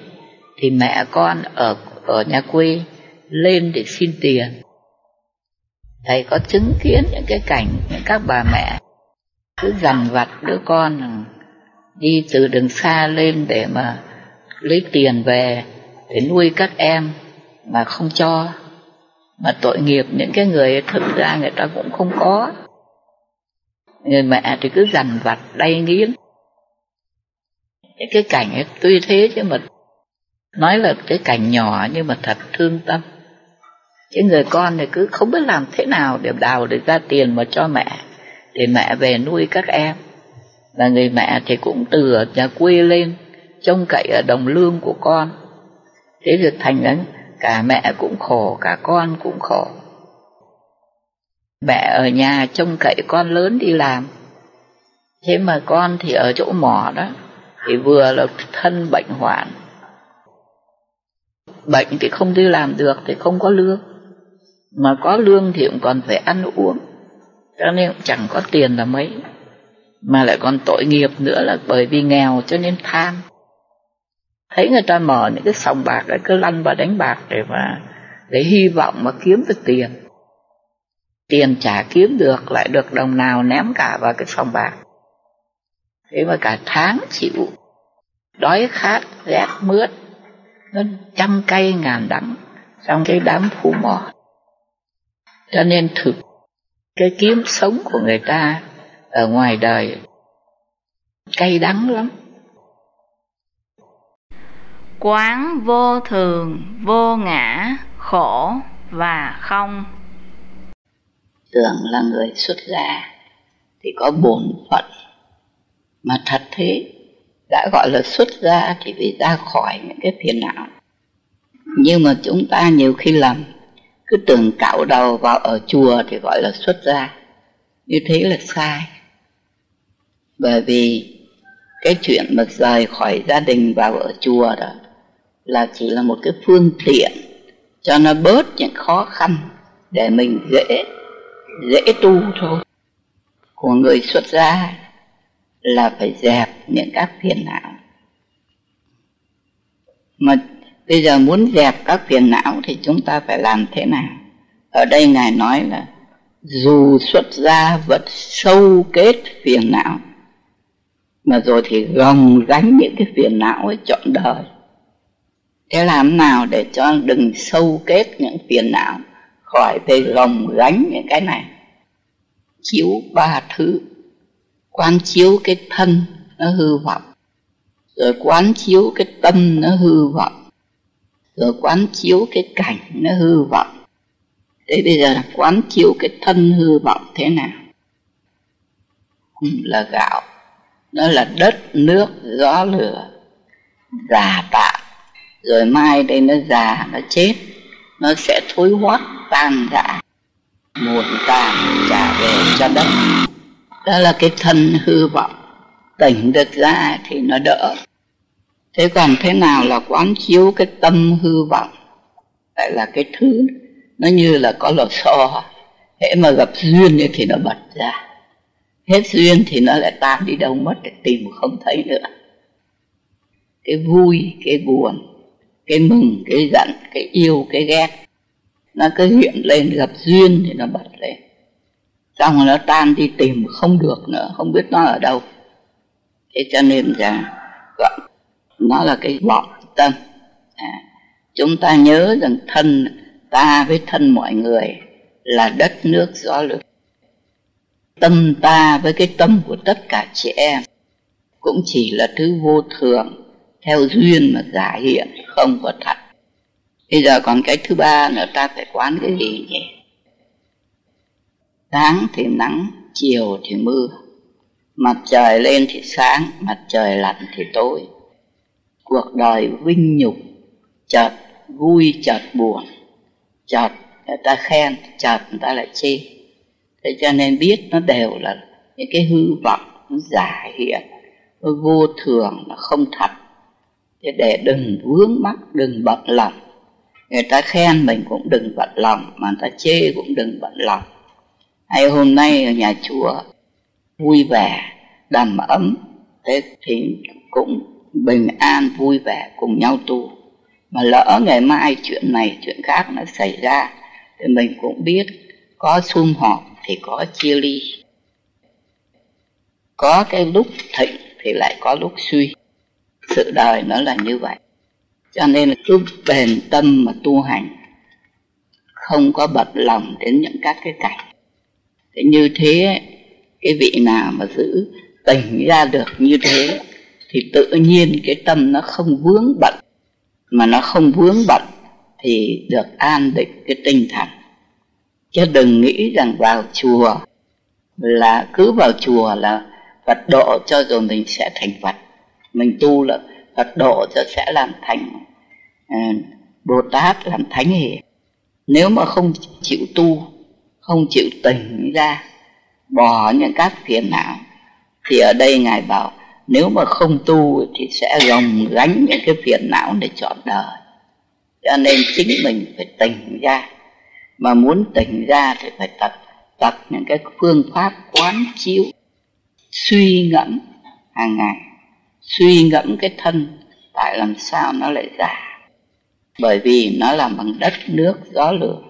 thì mẹ con ở ở nhà quê lên để xin tiền. Thầy có chứng kiến những cái cảnh những các bà mẹ cứ dằn vặt đứa con đi từ đường xa lên để mà lấy tiền về để nuôi các em mà không cho mà tội nghiệp những cái người thực ra người ta cũng không có. Người mẹ thì cứ dằn vặt, đay nghiến. Những cái cảnh ấy tuy thế chứ mà nói là cái cảnh nhỏ nhưng mà thật thương tâm. Chứ người con thì cứ không biết làm thế nào để đào được ra tiền mà cho mẹ, để mẹ về nuôi các em. Và người mẹ thì cũng từ ở nhà quê lên, trông cậy ở đồng lương của con. Thế thì thành ra cả mẹ cũng khổ, cả con cũng khổ. Mẹ ở nhà trông cậy con lớn đi làm. Thế mà con thì ở chỗ mỏ đó, thì vừa là thân bệnh hoạn. Bệnh thì không đi làm được thì không có lương. Mà có lương thì cũng còn phải ăn uống. Cho nên cũng chẳng có tiền là mấy. Mà lại còn tội nghiệp nữa là bởi vì nghèo cho nên tham thấy người ta mở những cái sòng bạc để cứ lăn vào đánh bạc để mà để hy vọng mà kiếm được tiền. Tiền trả kiếm được lại được đồng nào ném cả vào cái sòng bạc. Thế mà cả tháng chịu. Đói khát rét mướt nó trăm cây ngàn đắng trong cái đám phú mò. Cho nên thực, cái kiếm sống của người ta ở ngoài đời cay đắng lắm quán vô thường, vô ngã, khổ và không. Tưởng là người xuất gia thì có bổn phận. Mà thật thế, đã gọi là xuất gia thì phải ra khỏi những cái phiền não. Nhưng mà chúng ta nhiều khi lầm, cứ tưởng cạo đầu vào ở chùa thì gọi là xuất gia. Như thế là sai. Bởi vì cái chuyện mà rời khỏi gia đình vào ở chùa đó là chỉ là một cái phương tiện cho nó bớt những khó khăn để mình dễ dễ tu thôi. Của người xuất gia là phải dẹp những các phiền não. Mà bây giờ muốn dẹp các phiền não thì chúng ta phải làm thế nào? Ở đây ngài nói là, dù xuất gia vẫn sâu kết phiền não, mà rồi thì gồng gánh những cái phiền não ấy trọn đời thế làm nào để cho đừng sâu kết những phiền não, khỏi về gồng gánh những cái này. Chiếu ba thứ. Quán chiếu cái thân, nó hư vọng. Rồi quán chiếu cái tâm, nó hư vọng. Rồi quán chiếu cái cảnh, nó hư vọng. Thế bây giờ là quán chiếu cái thân hư vọng thế nào? Là gạo. Nó là đất, nước, gió, lửa, già tạm rồi mai đây nó già, nó chết, nó sẽ thối hoắt tan rã. Muộn tàn trả về cho đất. Đó là cái thân hư vọng. Tỉnh được ra thì nó đỡ. Thế còn thế nào là quán chiếu cái tâm hư vọng? Lại là cái thứ, nó như là có lò xo. Hễ mà gặp duyên thì nó bật ra. Hết duyên thì nó lại tan đi đâu mất để tìm không thấy nữa. Cái vui, cái buồn cái mừng cái giận cái yêu cái ghét nó cứ hiện lên gặp duyên thì nó bật lên. Xong rồi nó tan đi tìm không được nữa không biết nó ở đâu. Thế cho nên là gọi nó là cái vọng tâm. À, chúng ta nhớ rằng thân ta với thân mọi người là đất nước gió lửa tâm ta với cái tâm của tất cả chị em cũng chỉ là thứ vô thường theo duyên mà giả hiện, không có thật. Bây giờ còn cái thứ ba nữa, ta phải quán cái gì nhỉ? Sáng thì nắng, chiều thì mưa. Mặt trời lên thì sáng, mặt trời lặn thì tối. Cuộc đời vinh nhục, chợt vui, chợt buồn. Chợt người ta khen, chợt người ta lại chê. Thế cho nên biết nó đều là những cái hư vọng, nó giả hiện, nó vô thường, nó không thật thế để đừng vướng mắc, đừng bận lòng. Người ta khen mình cũng đừng bận lòng, mà người ta chê cũng đừng bận lòng. Hay hôm nay ở nhà chùa vui vẻ, đầm ấm, thế thì cũng bình an, vui vẻ cùng nhau tu. Mà lỡ ngày mai chuyện này, chuyện khác nó xảy ra, thì mình cũng biết có sum họp thì có chia ly. Có cái lúc thịnh thì lại có lúc suy sự đời nó là như vậy. Cho nên là cứ bền tâm mà tu hành. Không có bật lòng đến những các cái cảnh. Thế như thế, cái vị nào mà giữ tỉnh ra được như thế, thì tự nhiên cái tâm nó không vướng bận. Mà nó không vướng bận, thì được an định cái tinh thần. Chứ đừng nghĩ rằng vào chùa là cứ vào chùa là Phật độ cho rồi mình sẽ thành Phật mình tu là Phật độ cho sẽ làm thành à, Bồ Tát làm thánh hiền. Nếu mà không chịu tu, không chịu tỉnh ra, bỏ những các phiền não, thì ở đây ngài bảo, nếu mà không tu thì sẽ gồng gánh những cái phiền não để chọn đời. Cho nên chính mình phải tỉnh ra. Mà muốn tỉnh ra thì phải tập tập những cái phương pháp quán chiếu, suy ngẫm hàng ngày suy ngẫm cái thân, tại làm sao nó lại giả bởi vì nó làm bằng đất, nước, gió, lửa,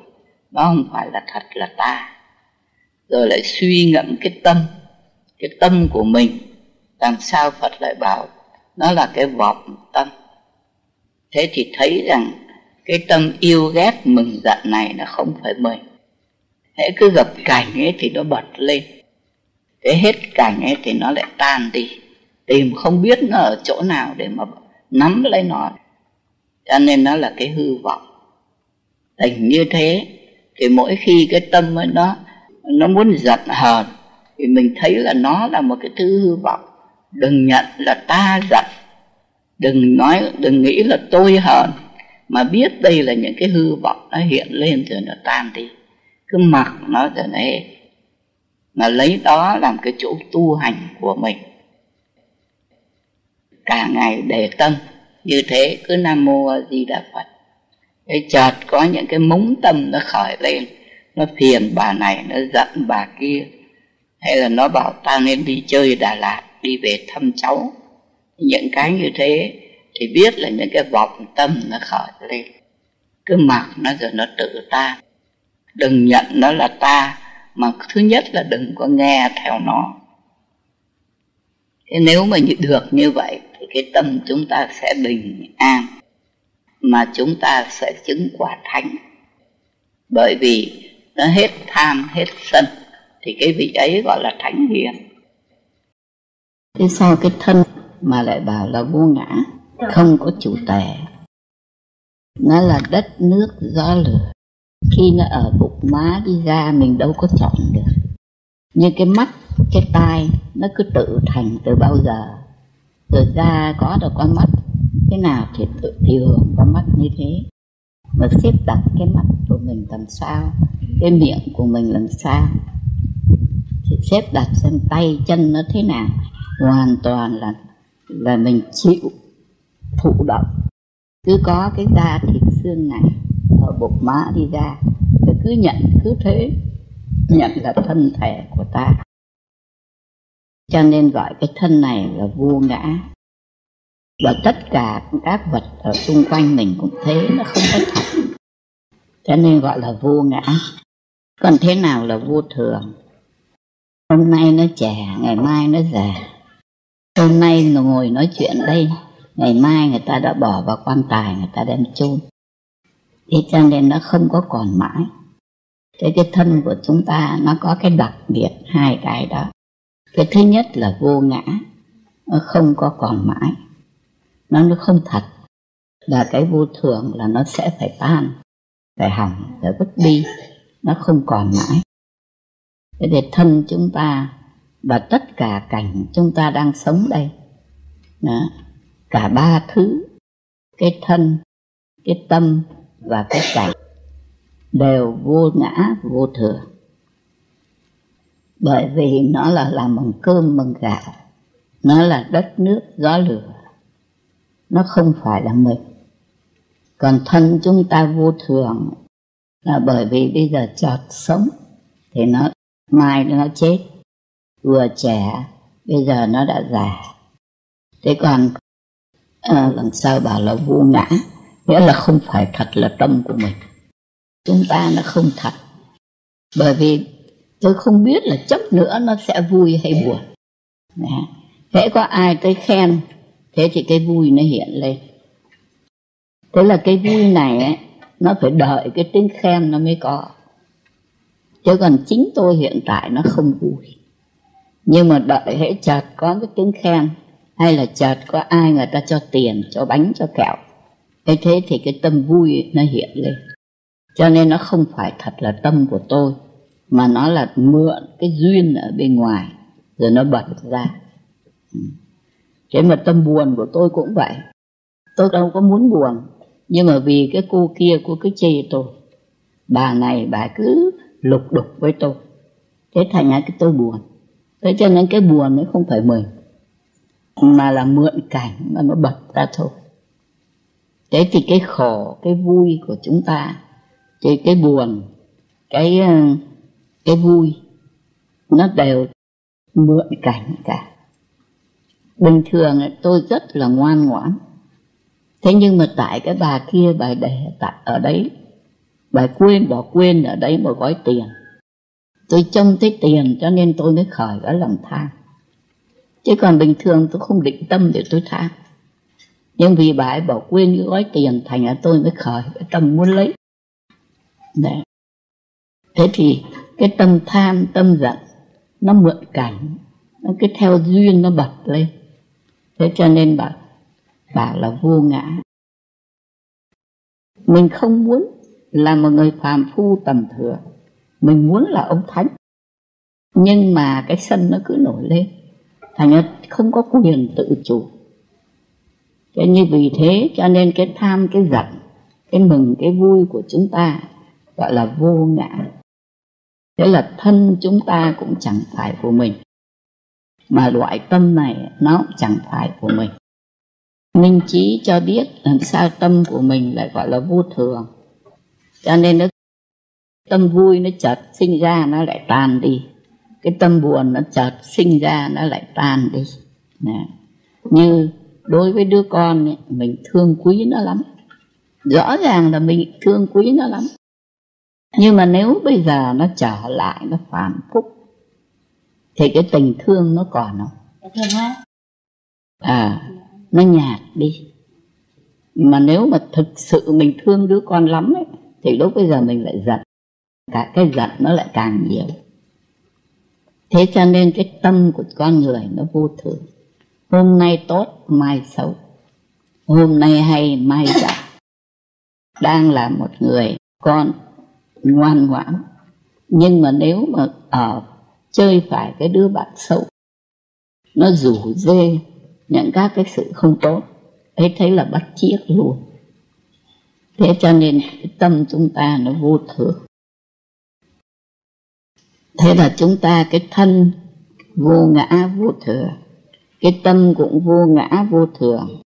nó không phải là thật, là ta. Rồi lại suy ngẫm cái tâm cái tâm của mình, làm sao phật lại bảo nó là cái vọng tâm. Thế thì thấy rằng cái tâm yêu ghét mừng giận này nó không phải mình. Hễ cứ gặp cảnh ấy thì nó bật lên. Thế hết cảnh ấy thì nó lại tan đi tìm không biết nó ở chỗ nào để mà nắm lấy nó. Cho nên nó là cái hư vọng. Tình như thế, thì mỗi khi cái tâm ấy nó nó muốn giận hờn, thì mình thấy là nó là một cái thứ hư vọng. Đừng nhận là ta giận. Đừng nói, đừng nghĩ là tôi hờn. Mà biết đây là những cái hư vọng nó hiện lên rồi nó tan đi. Cứ mặc nó rồi này mà lấy đó làm cái chỗ tu hành của mình cả ngày để tâm. Như thế cứ nam mô a di đà phật. Cái chợt có những cái mống tâm nó khởi lên. Nó phiền bà này, nó giận bà kia. Hay là nó bảo ta nên đi chơi đà lạt, đi về thăm cháu. Những cái như thế thì biết là những cái vọng tâm nó khởi lên. Cứ mặc nó rồi nó tự ta. Đừng nhận nó là ta, mà thứ nhất là đừng có nghe theo nó. Thế nếu mà được như vậy thì cái tâm chúng ta sẽ bình an mà chúng ta sẽ chứng quả thánh. Bởi vì nó hết tham hết sân thì cái vị ấy gọi là thánh hiền. Thế sao cái thân mà lại bảo là vô ngã không có chủ tể nó là đất nước gió lửa. Khi nó ở bụng má đi ra mình đâu có chọn được. Như cái mắt cái tai nó cứ tự thành từ bao giờ rồi ra có được con mắt, thế nào thì tự thừa con mắt như thế. Mà xếp đặt cái mắt của mình làm sao, cái miệng của mình làm sao. Thì xếp đặt xem tay chân nó thế nào, hoàn toàn là là mình chịu thụ động. Cứ có cái da thịt xương này, ở bụng má đi ra cứ nhận, cứ thế, nhận là thân thể của ta cho nên gọi cái thân này là vô ngã. Và tất cả các vật ở xung quanh mình cũng thế, nó không có thật. Cho nên gọi là vô ngã. Còn thế nào là vô thường? Hôm nay nó trẻ, ngày mai nó già. Hôm nay ngồi nói chuyện đây, ngày mai người ta đã bỏ vào quan tài, người ta đem chôn. Thế cho nên nó không có còn mãi. Thế cái thân của chúng ta, nó có cái đặc biệt hai cái đó cái thứ nhất là vô ngã nó không có còn mãi. Nó nó không thật. Và cái vô thường là nó sẽ phải tan phải hỏng phải vứt đi. Nó không còn mãi. Thế thì thân chúng ta và tất cả cảnh chúng ta đang sống đây đó, cả ba thứ cái thân cái tâm và cái cảnh đều vô ngã vô thường bởi vì nó là làm bằng cơm bằng gạo nó là đất nước gió lửa. Nó không phải là mình. Còn thân chúng ta vô thường là bởi vì bây giờ chọt sống thì nó mai nó chết. Vừa trẻ bây giờ nó đã già. Thế còn ờ, à, làm sao bảo là vô ngã nghĩa là không phải thật là tâm của mình. Chúng ta nó không thật. Bởi vì tôi không biết là chấp nữa nó sẽ vui hay buồn. Hễ có ai tới khen thế thì cái vui nó hiện lên. Thế là cái vui này ấy, nó phải đợi cái tiếng khen nó mới có. Chứ còn chính tôi hiện tại nó không vui. Nhưng mà đợi hễ chợt có cái tiếng khen hay là chợt có ai người ta cho tiền cho bánh cho kẹo thế thế thì cái tâm vui nó hiện lên. Cho nên nó không phải thật là tâm của tôi mà nó là mượn cái duyên ở bên ngoài, rồi nó bật ra. Ừ. Thế mà tâm buồn của tôi cũng vậy. Tôi đâu có muốn buồn, nhưng mà vì cái cô kia cô cứ chê tôi, bà này bà cứ lục đục với tôi. Thế thành ra cái tôi buồn. Thế cho nên cái buồn ấy không phải mình, mà là mượn cảnh mà nó bật ra thôi. Thế thì cái khổ, cái vui của chúng ta, thì cái buồn, cái cái vui, nó đều mượn cảnh cả. Bình thường tôi rất là ngoan ngoãn. Thế nhưng mà tại cái bà kia, bà để tại ở đấy, bà quên bỏ quên ở đấy một gói tiền. Tôi trông thấy tiền cho nên tôi mới khởi cái lòng tham. Chứ còn bình thường tôi không định tâm để tôi tham. Nhưng vì bà ấy bỏ quên cái gói tiền thành ra tôi mới khởi cái tâm muốn lấy. Đấy. thế thì cái tâm tham, tâm giận, nó mượn cảnh nó cứ theo duyên nó bật lên. Thế cho nên bảo bảo là vô ngã. Mình không muốn là một người phàm phu tầm thường. Mình muốn là ông thánh. Nhưng mà cái sân nó cứ nổi lên. Thành ra không có quyền tự chủ. Cho như vì thế cho nên cái tham, cái giận, cái mừng, cái vui của chúng ta gọi là vô ngã thế là thân chúng ta cũng chẳng phải của mình. Mà loại tâm này nó cũng chẳng phải của mình. Minh trí cho biết làm sao tâm của mình lại gọi là vô thường. Cho nên nó tâm vui nó chợt sinh ra nó lại tan đi. Cái tâm buồn nó chợt sinh ra nó lại tan đi. Nè. như đối với đứa con ấy, mình thương quý nó lắm. Rõ ràng là mình thương quý nó lắm nhưng mà nếu bây giờ nó trở lại nó phản phúc thì cái tình thương nó còn không? À nó nhạt đi. Mà nếu mà thực sự mình thương đứa con lắm ấy, thì lúc bây giờ mình lại giận. Cả cái giận nó lại càng nhiều. Thế cho nên cái tâm của con người nó vô thường. Hôm nay tốt mai xấu. Hôm nay hay mai dại đang là một người con ngoan ngoãn. Nhưng mà nếu mà ở chơi phải cái đứa bạn xấu, nó rủ dê những các cái sự không tốt ấy thấy là bắt chiếc luôn. Thế cho nên cái tâm chúng ta nó vô thường. Thế là chúng ta cái thân vô ngã vô thường cái tâm cũng vô ngã vô thường.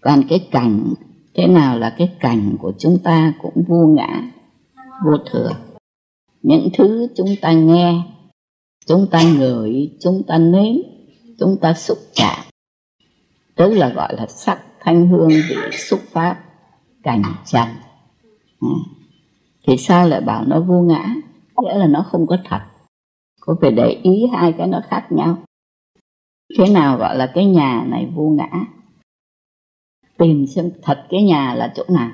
Còn cái cảnh thế nào là cái cảnh của chúng ta cũng vô ngã vô thường. Những thứ chúng ta nghe, chúng ta ngửi, chúng ta nếm, chúng ta xúc chạm tức là gọi là sắc thanh hương vị xúc pháp cảnh trần ừ. thì sao lại bảo nó vô ngã? Nghĩa là nó không có thật. Có phải để ý hai cái nó khác nhau? Thế nào gọi là cái nhà này vô ngã? Tìm xem thật cái nhà là chỗ nào.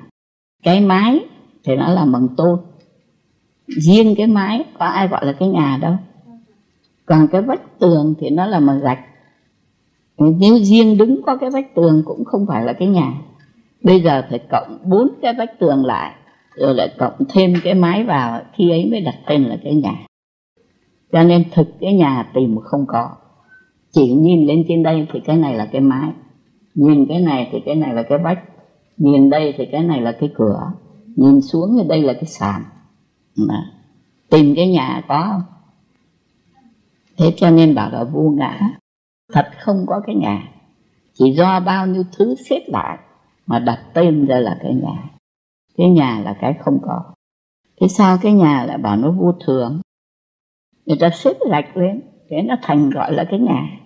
Cái mái thì nó là bằng tôn riêng cái mái, có ai gọi là cái nhà đâu. Còn cái vách tường thì nó là mà gạch nếu riêng đứng có cái vách tường cũng không phải là cái nhà. Bây giờ phải cộng bốn cái vách tường lại, rồi lại cộng thêm cái mái vào, khi ấy mới đặt tên là cái nhà. Cho nên thực cái nhà tìm không có. Chỉ nhìn lên trên đây thì cái này là cái mái. Nhìn cái này thì cái này là cái vách. Nhìn đây thì cái này là cái cửa. Nhìn xuống thì đây là cái sàn mà tìm cái nhà có không? Thế cho nên bảo là vô ngã. Thật không có cái nhà. Chỉ do bao nhiêu thứ xếp lại mà đặt tên ra là cái nhà. Cái nhà là cái không có. Thế sao cái nhà lại bảo nó vô thường? Người ta xếp gạch lên thế nó thành gọi là cái nhà.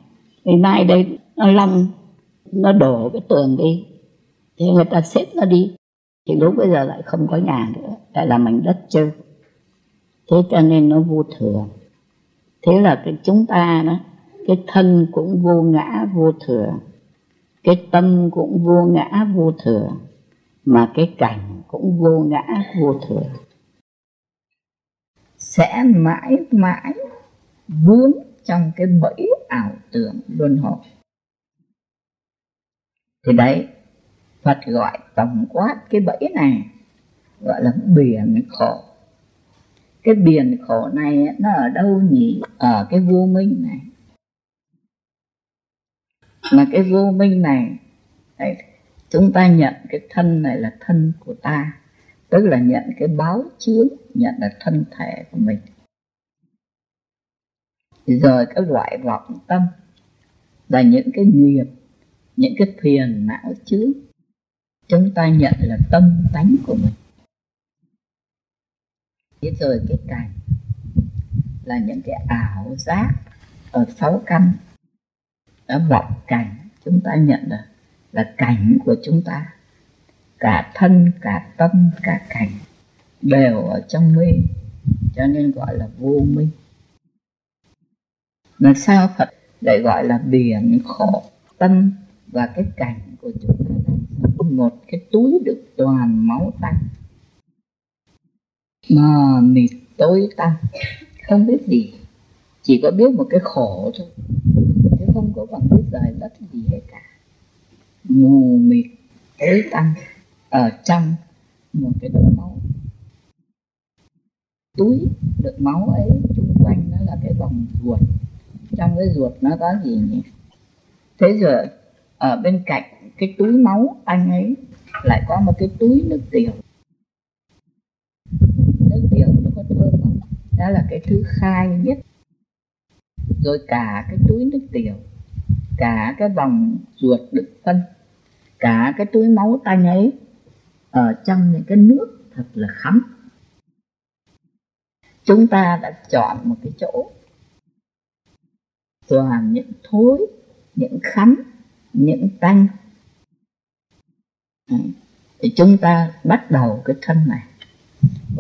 Ngày mai đây nó lăn, nó đổ cái tường đi. Thì người ta xếp nó đi. Thì lúc bây giờ lại không có nhà nữa. Lại là mảnh đất chơi thế cho nên nó vô thường thế là cái chúng ta đó, cái thân cũng vô ngã, vô thường cái tâm cũng vô ngã, vô thường mà cái cảnh cũng vô ngã, vô thường sẽ mãi mãi vướng trong cái bẫy ảo tưởng luân hồi. Thì đấy, Phật gọi tổng quát cái bẫy này, gọi là biển khổ cái biển khổ này nó ở đâu nhỉ? Ở cái vô minh này. Mà cái vô minh này đấy, chúng ta nhận cái thân này là thân của ta. Tức là nhận cái báo chướng nhận là thân thể của mình. Rồi cái loại vọng tâm là những cái nghiệp những cái phiền não chướng. Chúng ta nhận là tâm tánh của mình thế rồi cái cảnh là những cái ảo giác ở sáu căn. Ở vọng cảnh chúng ta nhận được là cảnh của chúng ta. Cả thân, cả tâm, cả cảnh đều ở trong mê cho nên gọi là vô minh mà sao phật lại gọi là biển khổ tâm và cái cảnh của chúng ta một cái túi được toàn máu tanh mà mịt tối tăm không biết gì. Chỉ có biết một cái khổ thôi, chứ không có bằng biết giải đất gì hết cả. Mù mịt tối tăm ở trong một cái đỡ máu. Túi đựng máu ấy chung quanh nó là cái vòng ruột. Trong cái ruột nó có gì nhỉ? Thế rồi, ở bên cạnh cái túi máu anh ấy lại có một cái túi nước tiểu nước tiểu nó có thơm không đó là cái thứ khai nhất. Rồi cả cái túi nước tiểu, cả cái vòng ruột đựng phân, cả cái túi máu tanh ấy ở trong những cái nước thật là khắm. Chúng ta đã chọn một cái chỗ toàn những thối, những khắm, những tanh. Thì chúng ta bắt đầu cái thân này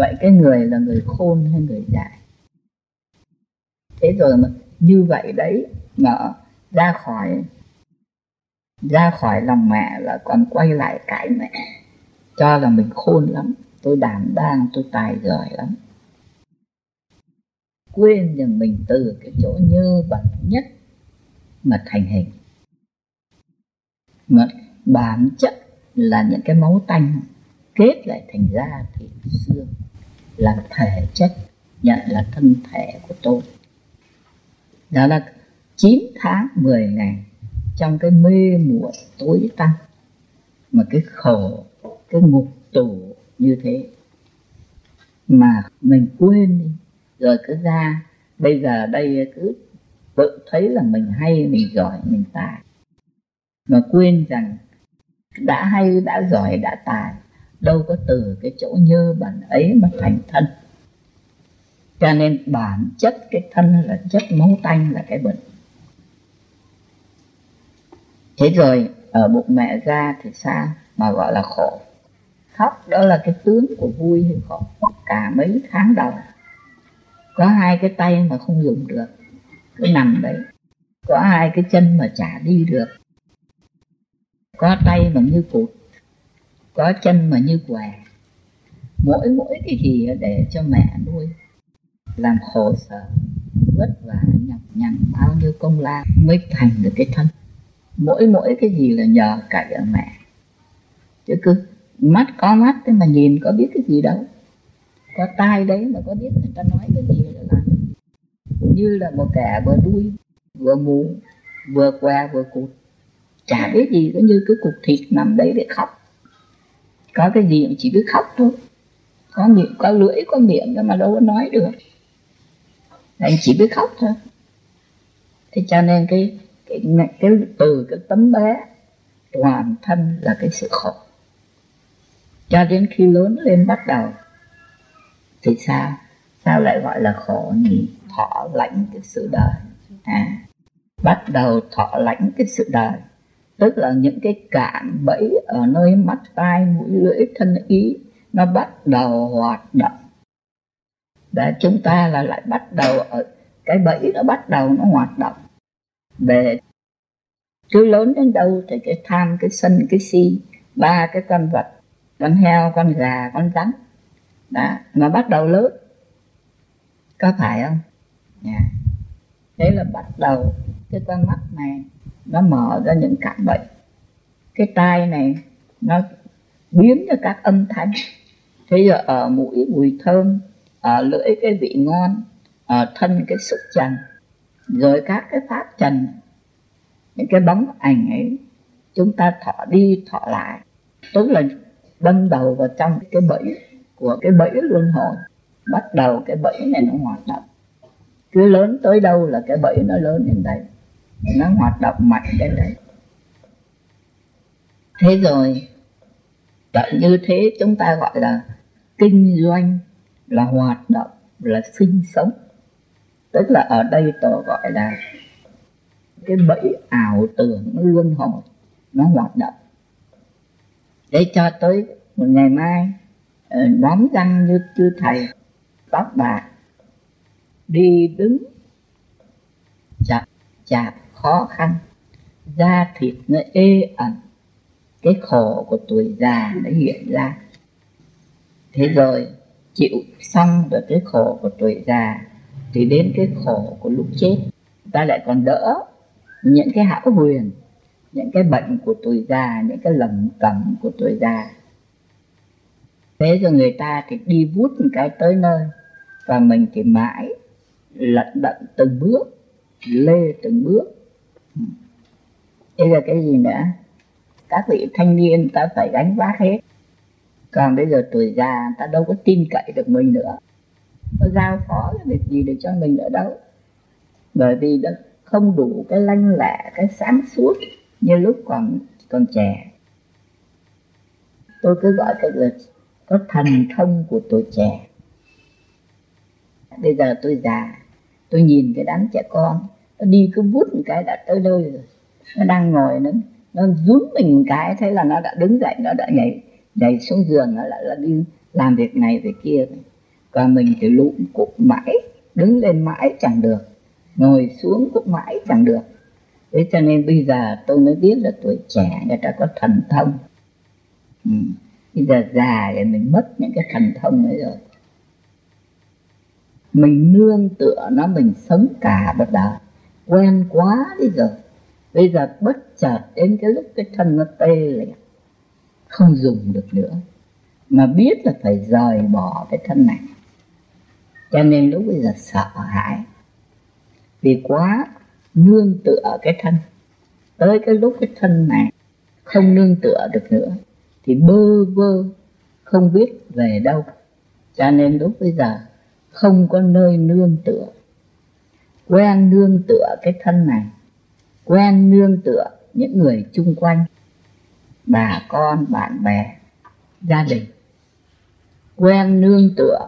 vậy cái người là người khôn hay người dại thế rồi mà như vậy đấy, mà ra khỏi ra khỏi lòng mẹ là còn quay lại cãi mẹ. Cho là mình khôn lắm, tôi đảm đang, tôi tài giỏi lắm. Quên rằng mình từ cái chỗ như bẩn nhất mà thành hình. Mà bản chất là những cái máu tanh kết lại thành da thịt xương là thể chất, nhận là thân thể của tôi. Đó là 9 tháng 10 ngày trong cái mê muội tối tăm. Mà cái khổ, cái ngục tù như thế. Mà mình quên đi. Rồi cứ ra, bây giờ đây cứ tự thấy là mình hay, mình giỏi, mình tài. Mà quên rằng đã hay, đã giỏi, đã tài đâu có từ cái chỗ nhơ bản ấy mà thành thân. Cho nên bản chất cái thân là chất máu tanh là cái bệnh. Thế rồi, ở bụng mẹ ra thì sao? Mà gọi là khổ. Khóc, đó là cái tướng của vui hay khổ. Cả mấy tháng đầu. Có hai cái tay mà không dùng được. Cứ nằm đấy. Có hai cái chân mà chả đi được. Có tay mà như cụt có chân mà như què. Mỗi mỗi cái gì để cho mẹ nuôi, làm khổ sở, vất vả, nhọc nhằn, bao nhiêu công lao mới thành được cái thân. Mỗi mỗi cái gì là nhờ cậy ở mẹ. Chứ cứ mắt có mắt thế mà nhìn có biết cái gì đâu. Có tai đấy mà có biết người ta nói cái gì là làm như là một kẻ vừa đuôi vừa mù vừa què, vừa cụt. Chả biết gì có như cái cục thịt nằm đấy để khóc có cái gì cũng chỉ biết khóc thôi. Có miệng có lưỡi có miệng nhưng mà đâu có nói được. Anh chỉ biết khóc thôi. Thế cho nên cái cái, cái từ cái tấm bé toàn thân là cái sự khổ. Cho đến khi lớn lên bắt đầu thì sao? Sao lại gọi là khổ nhỉ? Thọ lãnh cái sự đời. À bắt đầu thọ lãnh cái sự đời tức là những cái cạm bẫy ở nơi mắt tai, mũi lưỡi, thân ý, nó bắt đầu hoạt động. Để chúng ta là lại bắt đầu ở, cái bẫy nó bắt đầu nó hoạt động. Về cứ lớn đến đâu thì cái tham, cái sân, cái si, ba cái con vật, con heo, con gà, con rắn, đó, nó bắt đầu lớn. Có phải không? Yeah. thế là bắt đầu cái con mắt này nó mở ra những cảm bệnh. Cái tai này, nó biến ra các âm thanh. Thế giờ ở mũi mùi thơm, ở lưỡi cái vị ngon, ở thân cái xúc trần, rồi các cái pháp trần, những cái bóng ảnh ấy, chúng ta thọ đi thọ lại. Tức là đâm đầu vào trong cái bẫy của cái bẫy luân hồi. Bắt đầu cái bẫy này nó hoạt động. Cứ lớn tới đâu là cái bẫy nó lớn đến đây nó hoạt động mạnh đến đấy. Thế rồi vậy như thế chúng ta gọi là kinh doanh, là hoạt động, là sinh sống. Tức là ở đây tôi gọi là cái bẫy ảo tưởng nó luân hồi, nó hoạt động. Để cho tới một ngày mai ờ, đóng răng như chư thầy tóc bạc đi đứng chặt chạp khó khăn. Da thịt nó ê ẩm. Cái khổ của tuổi già nó hiện ra. Thế rồi, chịu xong được cái khổ của tuổi già thì đến cái khổ của lúc chết. Ta lại còn đỡ những cái hão huyền, những cái bệnh của tuổi già, những cái lầm cẩm của tuổi già. Thế rồi người ta thì đi vút một cái tới nơi và mình thì mãi lận đận từng bước, lê từng bước bây giờ cái gì nữa? Các vị thanh niên ta phải gánh vác hết. Còn bây giờ tuổi già, ta đâu có tin cậy được mình nữa. Nó giao phó cái việc gì được cho mình nữa đâu? Bởi vì đã không đủ cái lanh lẹ, cái sáng suốt như lúc còn còn trẻ. Tôi cứ gọi cái là có thần thông của tuổi trẻ. Bây giờ tôi già, tôi nhìn cái đám trẻ con nó đi cứ vút một cái đã tới nơi rồi. Nó đang ngồi, nó nó rúm mình một cái, thế là nó đã đứng dậy, nó đã nhảy nhảy xuống giường, nó lại là đi làm việc này, việc kia. Còn mình thì lụm cụm mãi, đứng lên mãi chẳng được, ngồi xuống cũng mãi chẳng được. Thế cho nên bây giờ tôi mới biết là tuổi trẻ, người ta có thần thông. Ừ. bây giờ già thì mình mất những cái thần thông ấy rồi. Mình nương tựa nó, mình sống cả một đời quen quá đi rồi. Bây giờ bất chợt đến cái lúc cái thân nó tê liệt không dùng được nữa. Mà biết là phải rời bỏ cái thân này. Cho nên lúc bây giờ sợ hãi. Vì quá nương tựa cái thân. Tới cái lúc cái thân này không nương tựa được nữa, thì bơ vơ, không biết về đâu. Cho nên lúc bây giờ không có nơi nương tựa quen nương tựa cái thân này. Quen nương tựa những người chung quanh. Bà con, bạn bè, gia đình. Quen nương tựa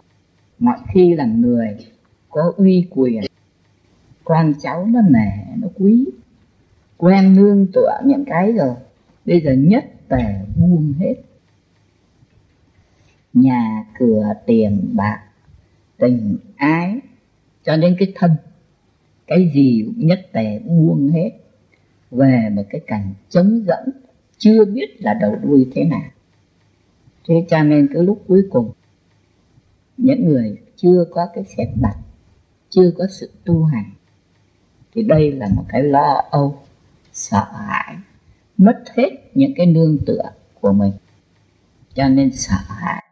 mọi khi là người có uy quyền. Con cháu nó nể, nó quý. Quen nương tựa những cái rồi, bây giờ nhất tề buông hết. Nhà cửa tiền bạc, tình ái cho đến cái thân cái gì cũng nhất tề buông hết. Về một cái cảnh trống dẫn, chưa biết là đầu đuôi thế nào. Thế cho nên cái lúc cuối cùng, những người chưa có cái xét đặt chưa có sự tu hành, thì đây là một cái lo âu, sợ hãi, mất hết những cái nương tựa của mình. Cho nên sợ hãi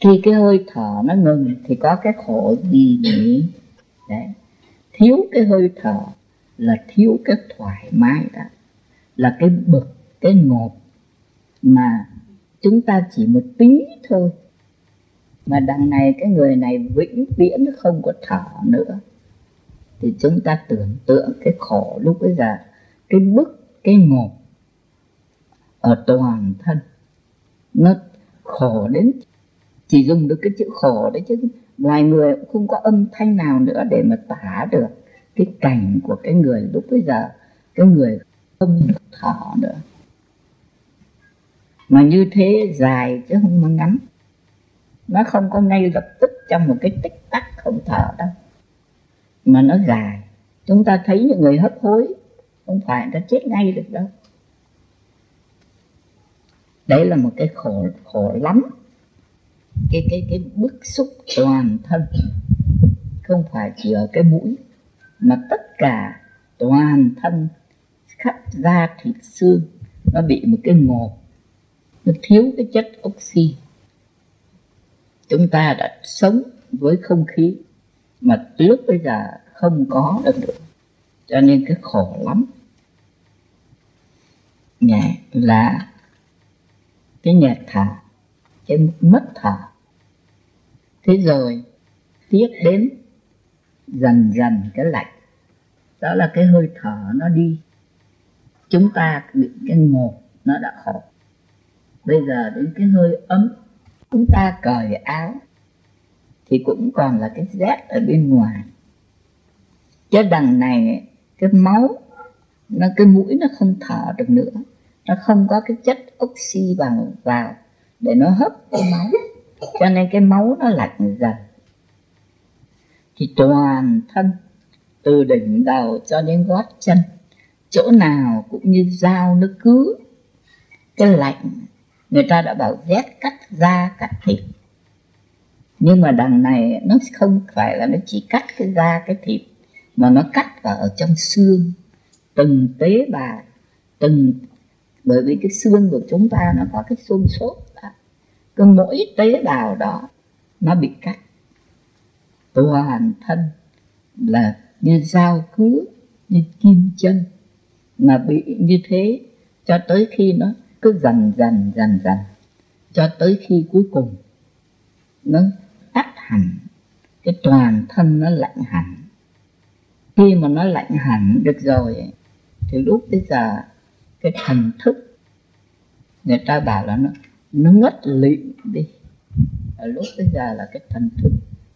khi cái hơi thở nó ngừng thì có cái khổ gì nhỉ? Đấy. Thiếu cái hơi thở là thiếu cái thoải mái đó. Là cái bực, cái ngột mà chúng ta chỉ một tí thôi. Mà đằng này cái người này vĩnh viễn không có thở nữa. Thì chúng ta tưởng tượng cái khổ lúc bây giờ, cái bức cái ngột ở toàn thân. Nó khổ đến chỉ dùng được cái chữ khổ đấy chứ. Loài người cũng không có âm thanh nào nữa để mà tả được cái cảnh của cái người lúc bây giờ. Cái người không được thở nữa. Mà như thế dài chứ không mà ngắn. Nó không có ngay lập tức trong một cái tích tắc không thở đâu. Mà nó dài. Chúng ta thấy những người hấp hối, không phải người ta chết ngay được đâu. Đấy là một cái khổ khổ lắm cái cái cái bức xúc toàn thân. Không phải chỉ ở cái mũi, mà tất cả toàn thân khắp da thịt xương nó bị một cái ngột nó thiếu cái chất oxy. Chúng ta đã sống với không khí mà lúc bây giờ không có được nữa. Cho nên cái khổ lắm. Nhẹ là cái nhạc thở, cái mất thở thế rồi, tiếp đến dần dần cái lạnh đó là cái hơi thở nó đi. Chúng ta bị cái ngột, nó đã khổ bây giờ đến cái hơi ấm, chúng ta cởi áo, thì cũng còn là cái rét ở bên ngoài. Chứ đằng này, cái máu, nó, cái mũi nó không thở được nữa. Nó không có cái chất oxy vào vào để nó hấp cái máu cho nên cái máu nó lạnh dần. Thì toàn thân từ đỉnh đầu cho đến gót chân, chỗ nào cũng như dao nó cứ. Cái lạnh, người ta đã bảo rét cắt da, cắt thịt. Nhưng mà đằng này nó không phải là nó chỉ cắt cái da, cái thịt, mà nó cắt vào ở trong xương. Từng tế bào, từng, bởi vì cái xương của chúng ta nó có cái xương sốt cứ mỗi tế bào đó, nó bị cắt. Toàn thân là như dao cứa, như kim chân mà bị như thế, cho tới khi nó cứ dần dần dần dần, cho tới khi cuối cùng nó tắt hẳn, cái toàn thân nó lạnh hẳn. Khi mà nó lạnh hẳn được rồi, thì lúc bây giờ cái thần thức, người ta bảo là nó nó ngất lịm đi. Ở lúc bây giờ là cái thần thức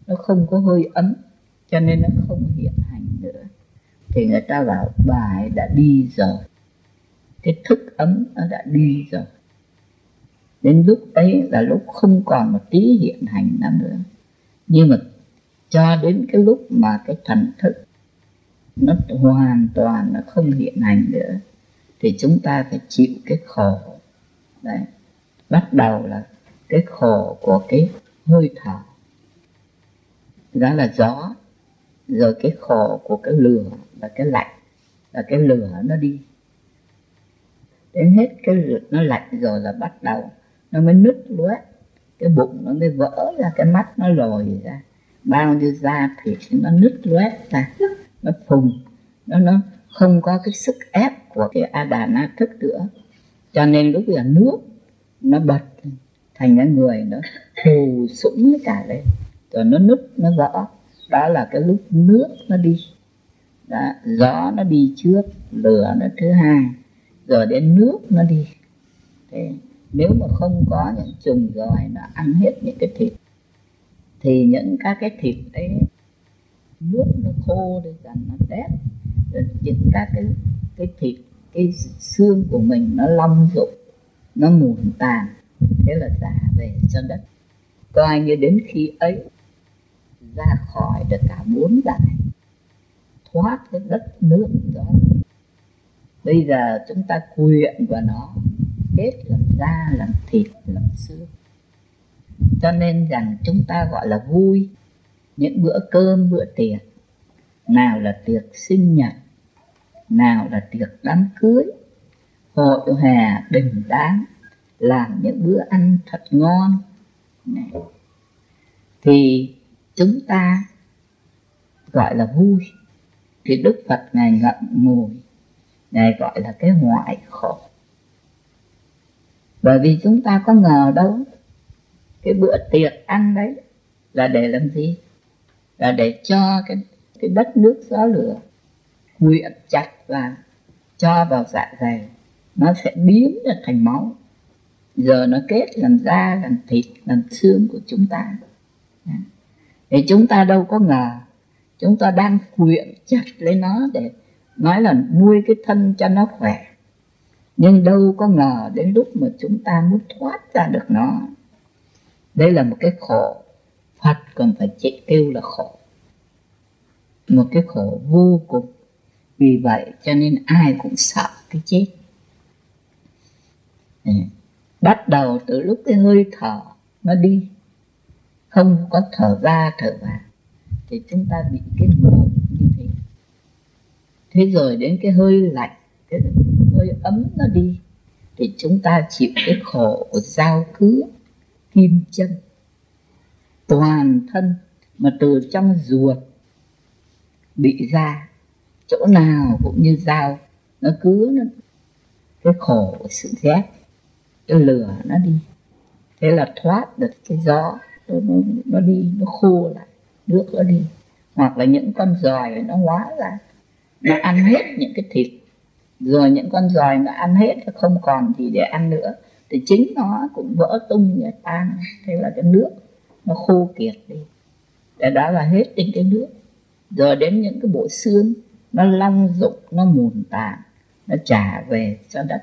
nó không có hơi ấm, cho nên nó không hiện hành nữa. Thì người ta bảo bài đã đi rồi. Cái thức ấm nó đã đi rồi. Đến lúc ấy là lúc không còn một tí hiện hành nào nữa. Nhưng mà cho đến cái lúc mà cái thần thức nó hoàn toàn nó không hiện hành nữa, thì chúng ta phải chịu cái khổ. Đấy bắt đầu là cái khổ của cái hơi thở. Đó là gió, rồi cái khổ của cái lửa và cái lạnh là cái lửa nó đi. Đến hết cái lửa, nó lạnh rồi là bắt đầu nó mới nứt loét. Cái bụng nó mới vỡ ra, cái mắt nó lồi ra. Bao nhiêu da thịt nó nứt loét ra, nó phùng. Nó nó không có cái sức ép của cái a đà na thức nữa. Cho nên lúc là nước nó bật thành cái người nó phù sũng cả lên. Rồi nó nứt nó vỡ đó là cái lúc nước nó đi. Đó, gió nó đi trước lửa nó thứ hai. Rồi đến nước nó đi. Thế nếu mà không có những trùng rồi nó ăn hết những cái thịt thì những các cái thịt đấy nước nó khô đi dần nó tét rồi những các cái cái thịt cái xương của mình nó long dụng nó mùn tàn, thế là giả về cho đất. Coi như đến khi ấy, ra khỏi được cả bốn đại, thoát cái đất nước đó. Bây giờ chúng ta quyện vào nó, kết làm da làm thịt, làm xương. Cho nên rằng chúng ta gọi là vui. Những bữa cơm, bữa tiệc, nào là tiệc sinh nhật, nào là tiệc đám cưới hội hè đình đám làm những bữa ăn thật ngon. Này. thì chúng ta gọi là vui. Thì đức phật ngài ngậm ngùi, ngài gọi là cái ngoại khổ. Bởi vì chúng ta có ngờ đâu, cái bữa tiệc ăn đấy là để làm gì? Là để cho cái cái đất nước gió lửa quyện chặt và cho vào dạ dày nó sẽ biến ra thành máu. Giờ nó kết làm da, làm thịt, làm xương của chúng ta. Thì chúng ta đâu có ngờ. Chúng ta đang quyện chặt lấy nó để nói là nuôi cái thân cho nó khỏe. Nhưng đâu có ngờ đến lúc mà chúng ta muốn thoát ra được nó. Đây là một cái khổ. Phật còn phải chịu kêu là khổ. Một cái khổ vô cùng. Vì vậy cho nên ai cũng sợ cái chết. Ừ. bắt đầu từ lúc cái hơi thở nó đi, không có thở ra, thở vào, thì chúng ta bị cái ngộ như thế. Thế rồi đến cái hơi lạnh, cái hơi ấm nó đi, thì chúng ta chịu cái khổ của dao cứ, kim chân. Toàn thân mà từ trong ruột bị ra, chỗ nào cũng như dao, nó cứ nó cái khổ, sự ghét cái lửa nó đi. Thế là thoát được cái gió nó, nó, nó đi nó khô lại nước nó đi. Hoặc là những con giòi nó hóa ra nó ăn hết những cái thịt. Rồi những con giòi nó ăn hết nó không còn gì để ăn nữa thì chính nó cũng vỡ tung và tan. Thế là cái nước nó khô kiệt đi. Để đó là hết những cái nước. Rồi đến những cái bộ xương nó long dụng nó mùn tàn nó trả về cho đất.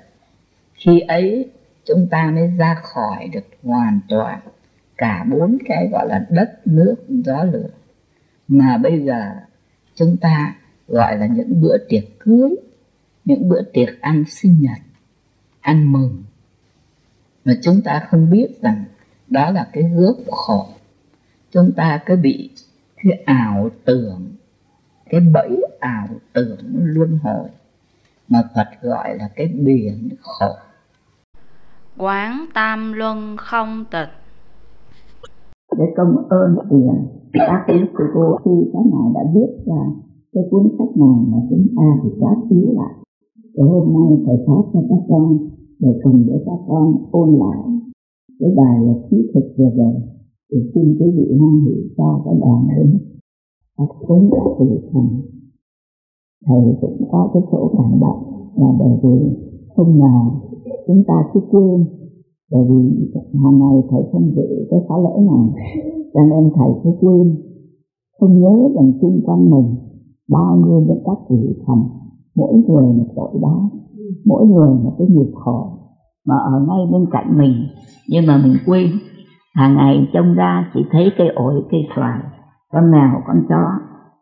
Khi ấy chúng ta mới ra khỏi được hoàn toàn cả bốn cái gọi là đất, nước, gió, lửa. Mà bây giờ chúng ta gọi là những bữa tiệc cưới, những bữa tiệc ăn sinh nhật, ăn mừng. Mà chúng ta không biết rằng đó là cái gốc khổ. Chúng ta cứ bị cái ảo tưởng, cái bẫy ảo tưởng luân hồi. Mà Phật gọi là cái biển khổ quán tam luân không tịch. Để công ơn tiền các quý sư cô khi các ngài đã biết là cái cuốn sách này mà chúng ta thì quá chiếu lại và hôm nay thầy phát cho các con, để cùng để các con ôn lại cái bài là trí thực vừa rồi, thì xin quý vị hoan hỷ cho cái đoàn đến. Các cuốn đã từ thành thầy cũng có cái chỗ cảm động là bởi vì không ngờ chúng ta cứ quên. Bởi vì hàng ngày thầy không dự cái khóa lễ này cho nên thầy cứ quên. Không nhớ rằng xung quanh mình bao nhiêu những các vị thần. Mỗi người một tội báo mỗi người một cái nghiệp khổ. Mà ở ngay bên cạnh mình, nhưng mà mình quên. Hàng ngày trông ra chỉ thấy cây ổi, cây xoài, con mèo, con chó.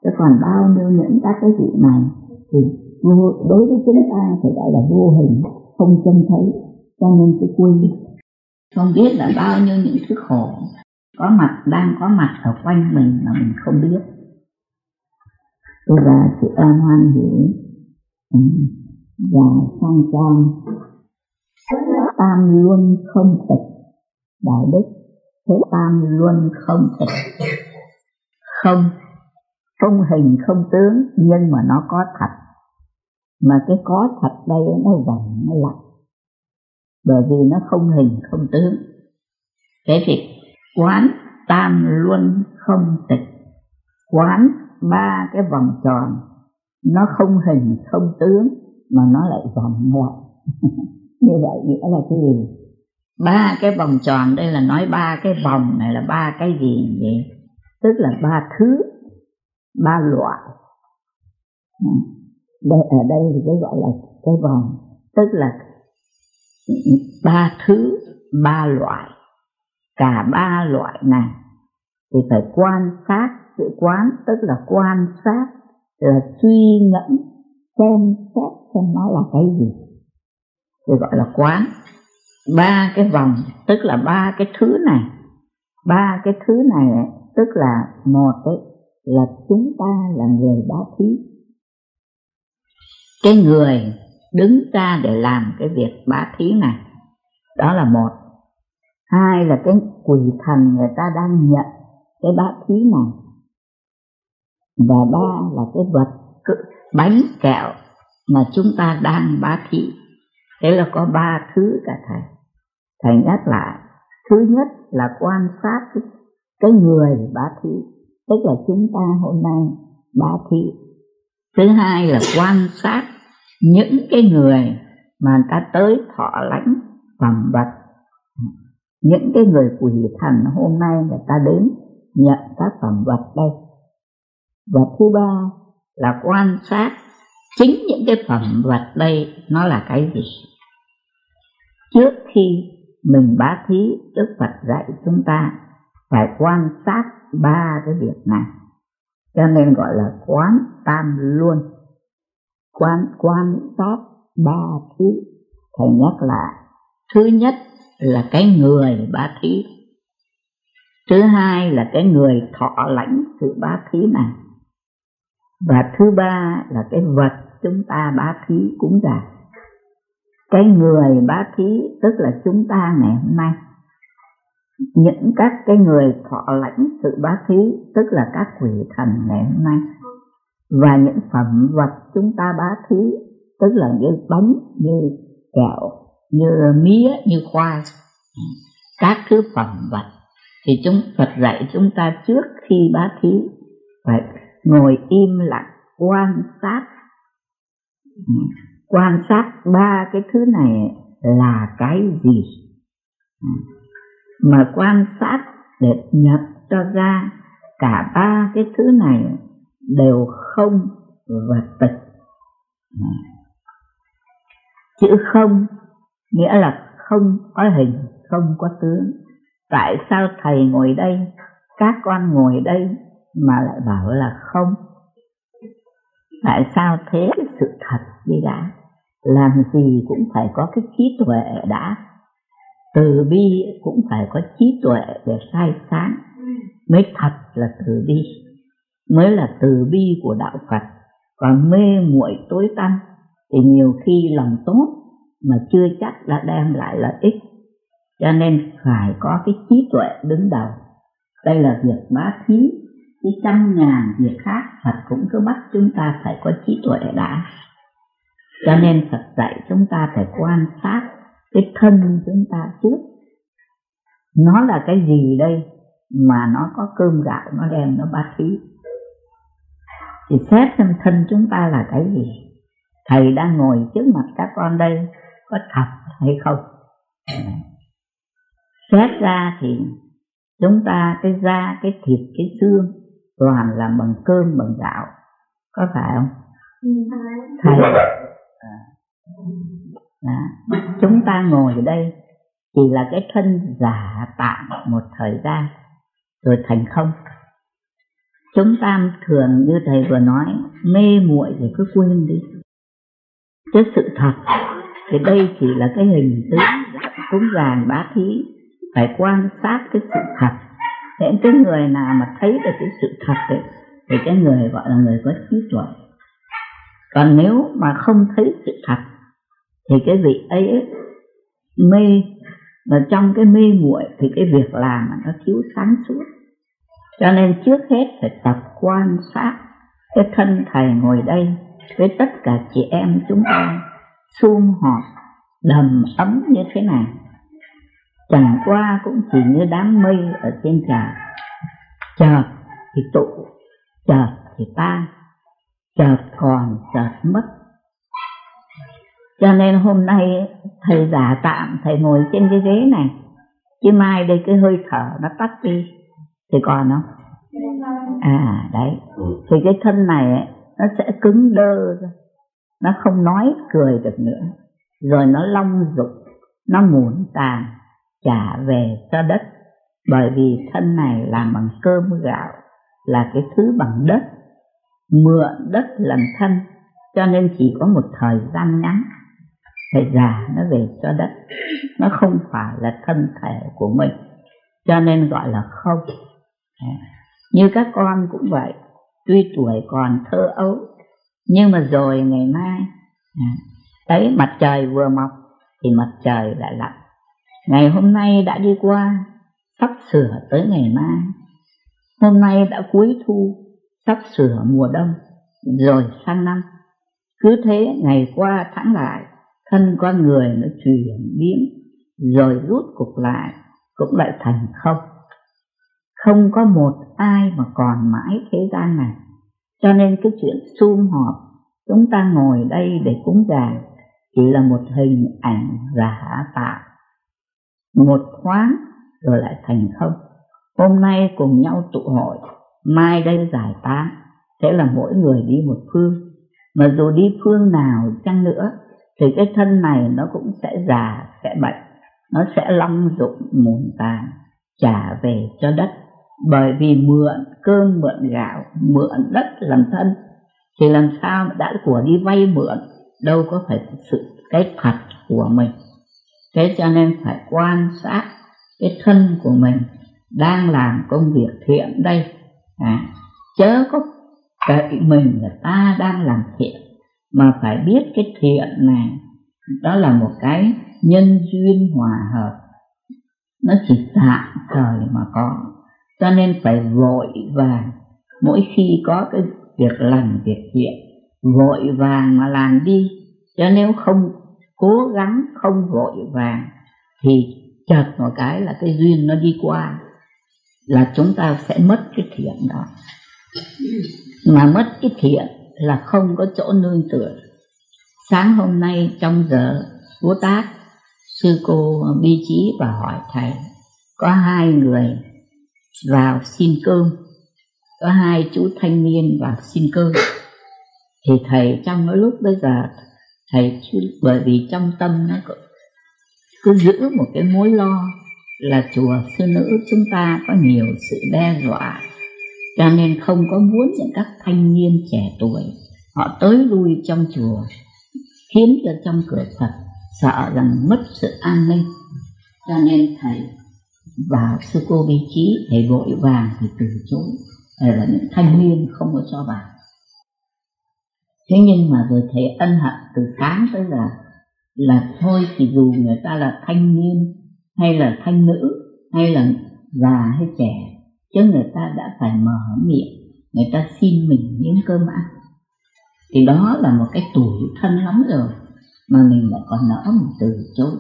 Chứ còn bao nhiêu những các cái vị này thì đối với chúng ta thì gọi là vô hình không trông thấy cho nên cái quên. Không biết là bao nhiêu những thứ khổ. Có mặt đang có mặt ở quanh mình mà mình không biết. Tôi và chị an hoan hỷ ừ, và sang trang. Tam luân không tịch đại đức. Thế tam luân không tịch. Không không hình không tướng nhưng mà nó có thật mà cái có thật đây nó vòng nó lặng bởi vì nó không hình, không tướng. Thế thì quán tam luân không tịch. Quán ba cái vòng tròn, nó không hình, không tướng, mà nó lại vòng ngoại. Như vậy nghĩa là cái gì? Ba cái vòng tròn, đây là nói ba cái vòng, này là ba cái gì vậy? Tức là ba thứ, ba loại. Ừ đây ở đây thì cái gọi là cái vòng tức là ba thứ ba loại cả ba loại này thì phải quan sát sự quán tức là quan sát là suy ngẫm xem xét xem nó là cái gì. Thì gọi là quán. Ba cái vòng tức là ba cái thứ này. Ba cái thứ này tức là một ấy, là chúng ta là người bá thí cái người đứng ra để làm cái việc bá thí này đó là một. Hai là cái quỷ thần người ta đang nhận cái bá thí này. Và ba là cái vật bánh kẹo mà chúng ta đang bá thí. Thế là có ba thứ cả thầy. Thầy nhắc lại thứ nhất là quan sát cái, cái người bá thí tức là chúng ta hôm nay bá thí thứ hai là quan sát những cái người mà người ta tới thọ lãnh phẩm vật. Những cái người quỷ thần hôm nay người ta đến nhận các phẩm vật đây. Và thứ ba là quan sát chính những cái phẩm vật đây nó là cái gì. Trước khi mình bá thí đức phật dạy chúng ta phải quan sát ba cái việc này cho nên gọi là quán tam luôn quan quan sát ba thứ thầy nhắc lại thứ nhất là cái người ba thí. Thứ hai là cái người thọ lãnh sự ba thí này. Và thứ ba là cái vật chúng ta ba thí cũng dường. Cái người ba thí, tức là chúng ta ngày hôm nay những các cái người thọ lãnh sự bá thí, tức là các quỷ thần ngày hôm nay, và những phẩm vật chúng ta bá thí, tức là như bánh, như kẹo, như mía, như khoai, các thứ phẩm vật, thì chúng, Phật dạy chúng ta trước khi bá thí, phải ngồi im lặng, quan sát. Quan sát ba cái thứ này là cái gì? Mà quan sát để nhập cho ra, cả ba cái thứ này đều không và tịch. Chữ không nghĩa là không có hình, không có tướng. Tại sao thầy ngồi đây, các con ngồi đây mà lại bảo là không? Tại sao thế cái sự thật đi đã? Làm gì cũng phải có cái trí tuệ đã? Từ bi cũng phải có trí tuệ để khai sáng. Mới thật là từ bi, mới là từ bi của đạo phật. Còn mê muội tối tăm thì nhiều khi lòng tốt mà chưa chắc đã đem lại lợi ích. Cho nên phải có cái trí tuệ đứng đầu. Đây là việc bá thí cái trăm ngàn việc khác Phật cũng cứ bắt chúng ta phải có trí tuệ đã. Cho nên Phật dạy chúng ta phải quan sát cái thân chúng ta trước. Nó là cái gì đây mà nó có cơm gạo nó đem nó bát thí thì xét xem thân chúng ta là cái gì. Thầy đang ngồi trước mặt các con đây có thật hay không? Xét ra thì chúng ta cái da cái thịt cái xương toàn là bằng cơm bằng gạo. Có phải không? Thầy. À, đó. chúng ta ngồi ở đây chỉ là cái thân giả tạm một thời gian rồi thành không. Chúng ta thường như thầy vừa nói mê muội thì cứ quên đi. Cái sự thật thì đây chỉ là cái hình tướng cúng dường bá thí phải quan sát cái sự thật. Những cái người nào mà thấy được cái sự thật ấy, thì cái người gọi là người có trí tuệ. Còn nếu mà không thấy sự thật thì cái vị ấy, ấy mê mà trong cái mê muội thì cái việc làm nó thiếu sáng suốt. Cho nên trước hết phải tập quan sát cái thân thầy ngồi đây với tất cả chị em chúng ta sum họp đầm ấm như thế này. Chẳng qua cũng chỉ như đám mây ở trên trời chợt thì tụ chợt thì tan chợt còn chợt mất cho nên hôm nay thầy giả tạm, thầy ngồi trên cái ghế này. Chứ mai đây cái hơi thở nó tắt đi. Thì còn không? À đấy. Thì cái thân này nó sẽ cứng đơ ra. Nó không nói cười được nữa. Rồi nó long dục, nó muộn tàn, trả về cho đất. Bởi vì thân này làm bằng cơm gạo, là cái thứ bằng đất. Mượn đất làm thân. Cho nên chỉ có một thời gian ngắn phải già nó về cho đất. Nó không phải là thân thể của mình. Cho nên gọi là không. Như các con cũng vậy. Tuy tuổi còn thơ ấu, nhưng mà rồi ngày mai đấy mặt trời vừa mọc thì mặt trời lại lặn. Ngày hôm nay đã đi qua, sắp sửa tới ngày mai. Hôm nay đã cuối thu, sắp sửa mùa đông, rồi sang năm. Cứ thế ngày qua tháng lại thân con người nó chuyển biến, rồi rút cục lại cũng lại thành không. Không có một ai mà còn mãi thế gian này. Cho nên cái chuyện sum họp, chúng ta ngồi đây để cúng dường, chỉ là một hình ảnh giả tạo. Một thoáng rồi lại thành không. Hôm nay cùng nhau tụ hội, mai đây giải tán, sẽ là mỗi người đi một phương. Mà dù đi phương nào chăng nữa thì cái thân này nó cũng sẽ già sẽ bệnh. Nó sẽ long dụng mùn tàn trả về cho đất. Bởi vì mượn cơm mượn gạo mượn đất làm thân. Thì làm sao đã của đi vay mượn đâu có phải sự cái thật của mình. Thế cho nên phải quan sát cái thân của mình đang làm công việc thiện đây. À, chớ có cậy mình là ta đang làm thiện mà phải biết cái thiện này. Đó là một cái nhân duyên hòa hợp. Nó chỉ tạm thời mà có. Cho nên phải vội vàng. Mỗi khi có cái việc làm việc thiện, vội vàng mà làm đi. Cho nếu không cố gắng, không vội vàng, thì chợt một cái là cái duyên nó đi qua, là chúng ta sẽ mất cái thiện đó. Mà mất cái thiện là không có chỗ nương tựa. Sáng hôm nay trong giờ vô tác sư cô bi trí và hỏi thầy, có hai người vào xin cơm. Có hai chú thanh niên vào xin cơm. Thì thầy trong cái lúc bây giờ, thầy bởi vì trong tâm nó cứ giữ một cái mối lo là chùa sư nữ chúng ta có nhiều sự đe dọa cho nên không có muốn những các thanh niên trẻ tuổi, họ tới lui trong chùa, khiến cho trong cửa Phật sợ rằng mất sự an ninh. Cho nên thầy và sư cô vị trí thầy vội vàng thì từ chối thầy là những thanh niên không có cho vào. Thế nhưng mà rồi thầy ân hận từ sáng tới giờ là thôi thì dù người ta là thanh niên, hay là thanh nữ, hay là già hay trẻ chứ người ta đã phải mở miệng người ta xin mình miếng cơm ăn. Thì đó là một cái tủi thân lắm rồi mà mình lại còn nỡ mình từ chối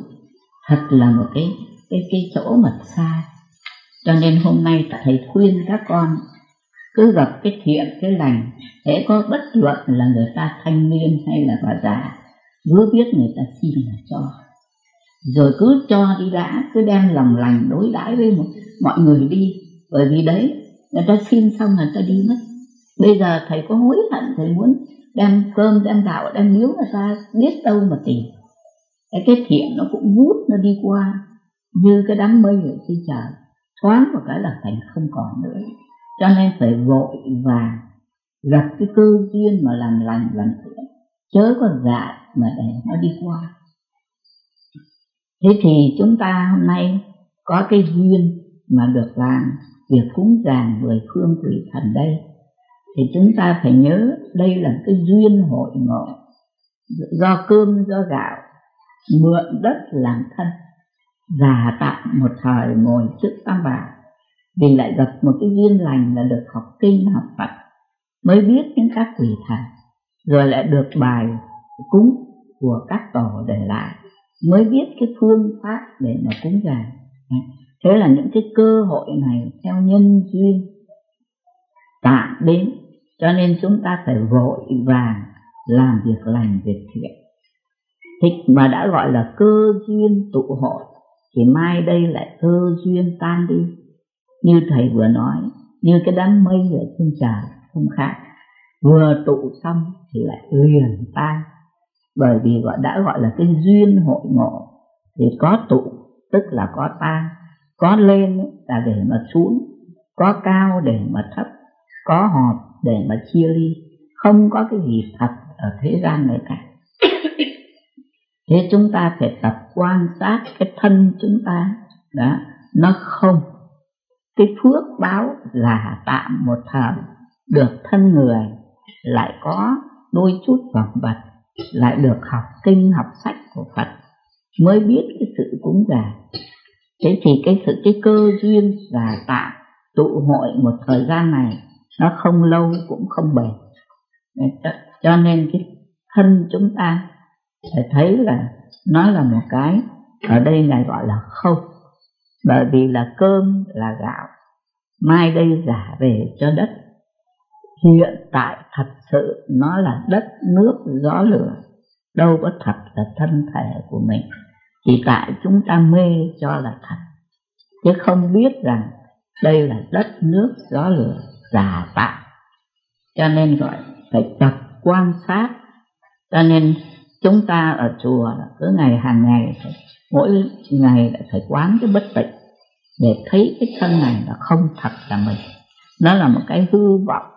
thật là một cái cái cái chỗ mà xa. Cho nên hôm nay thầy khuyên các con cứ gặp cái thiện cái lành hễ có bất luận là người ta thanh niên hay là bà già cứ biết người ta xin là cho. Rồi cứ cho đi đã cứ đem lòng lành đối đãi với một, mọi người đi bởi vì đấy, người ta xin xong người ta đi mất. Bây giờ thầy có hối hận, thầy muốn đem cơm, đem gạo, đem miếu người ta biết đâu mà tìm. Cái cái thiện nó cũng vút nó đi qua, như cái đám mây ở trên trời. Thoáng một cái là thành không còn nữa. Cho nên phải vội và gặp cái cơ duyên mà làm lành, làm thiện. Chớ có dại mà để nó đi qua. Thế thì chúng ta hôm nay có cái duyên mà được làm việc cúng dường mười phương quỷ thần đây. Thì chúng ta phải nhớ đây là cái duyên hội ngộ. Do cơm, do gạo, mượn đất làm thân. Già tạm một thời ngồi trước tam bảo. Vì lại gặp một cái duyên lành là được học kinh, học Phật, mới biết những các quỷ thần. Rồi lại được bài cúng của các tổ để lại, mới biết cái phương pháp để mà cúng dường thế là những cái cơ hội này theo nhân duyên tạm đến, cho nên chúng ta phải vội vàng làm việc lành việc thiện. Thích mà đã gọi là cơ duyên tụ hội, thì mai đây lại cơ duyên tan đi. Như thầy vừa nói, như cái đám mây ở trên trời không khác. Vừa tụ xong thì lại liền tan. Bởi vì gọi, đã gọi là cái duyên hội ngộ, thì có tụ, tức là có tan có lên là để mà xuống có cao để mà thấp có họp để mà chia ly. Không có cái gì thật ở thế gian này cả. Thế chúng ta phải tập quan sát cái thân chúng ta. Đó nó không. Cái phước báo là tạm một thời được thân người lại có đôi chút vọng vật lại được học kinh học sách của Phật mới biết cái sự cúng dường thế thì cái sự, cái cơ duyên và tạo tụ hội một thời gian này nó không lâu cũng không bền. Cho nên cái thân chúng ta phải thấy là nó là một cái ở đây ngài gọi là không. Bởi vì là cơm, là gạo, mai đây giả về cho đất. Hiện tại thật sự nó là đất, nước, gió, lửa. Đâu có thật là thân thể của mình chỉ tại chúng ta mê cho là thật. Chứ không biết rằng đây là đất nước gió lửa giả tạo cho nên gọi phải tập quan sát. Cho nên chúng ta ở chùa cứ ngày hàng ngày mỗi ngày lại phải quán cái bất tịnh để thấy cái thân này là không thật là mình. Nó là một cái hư vọng,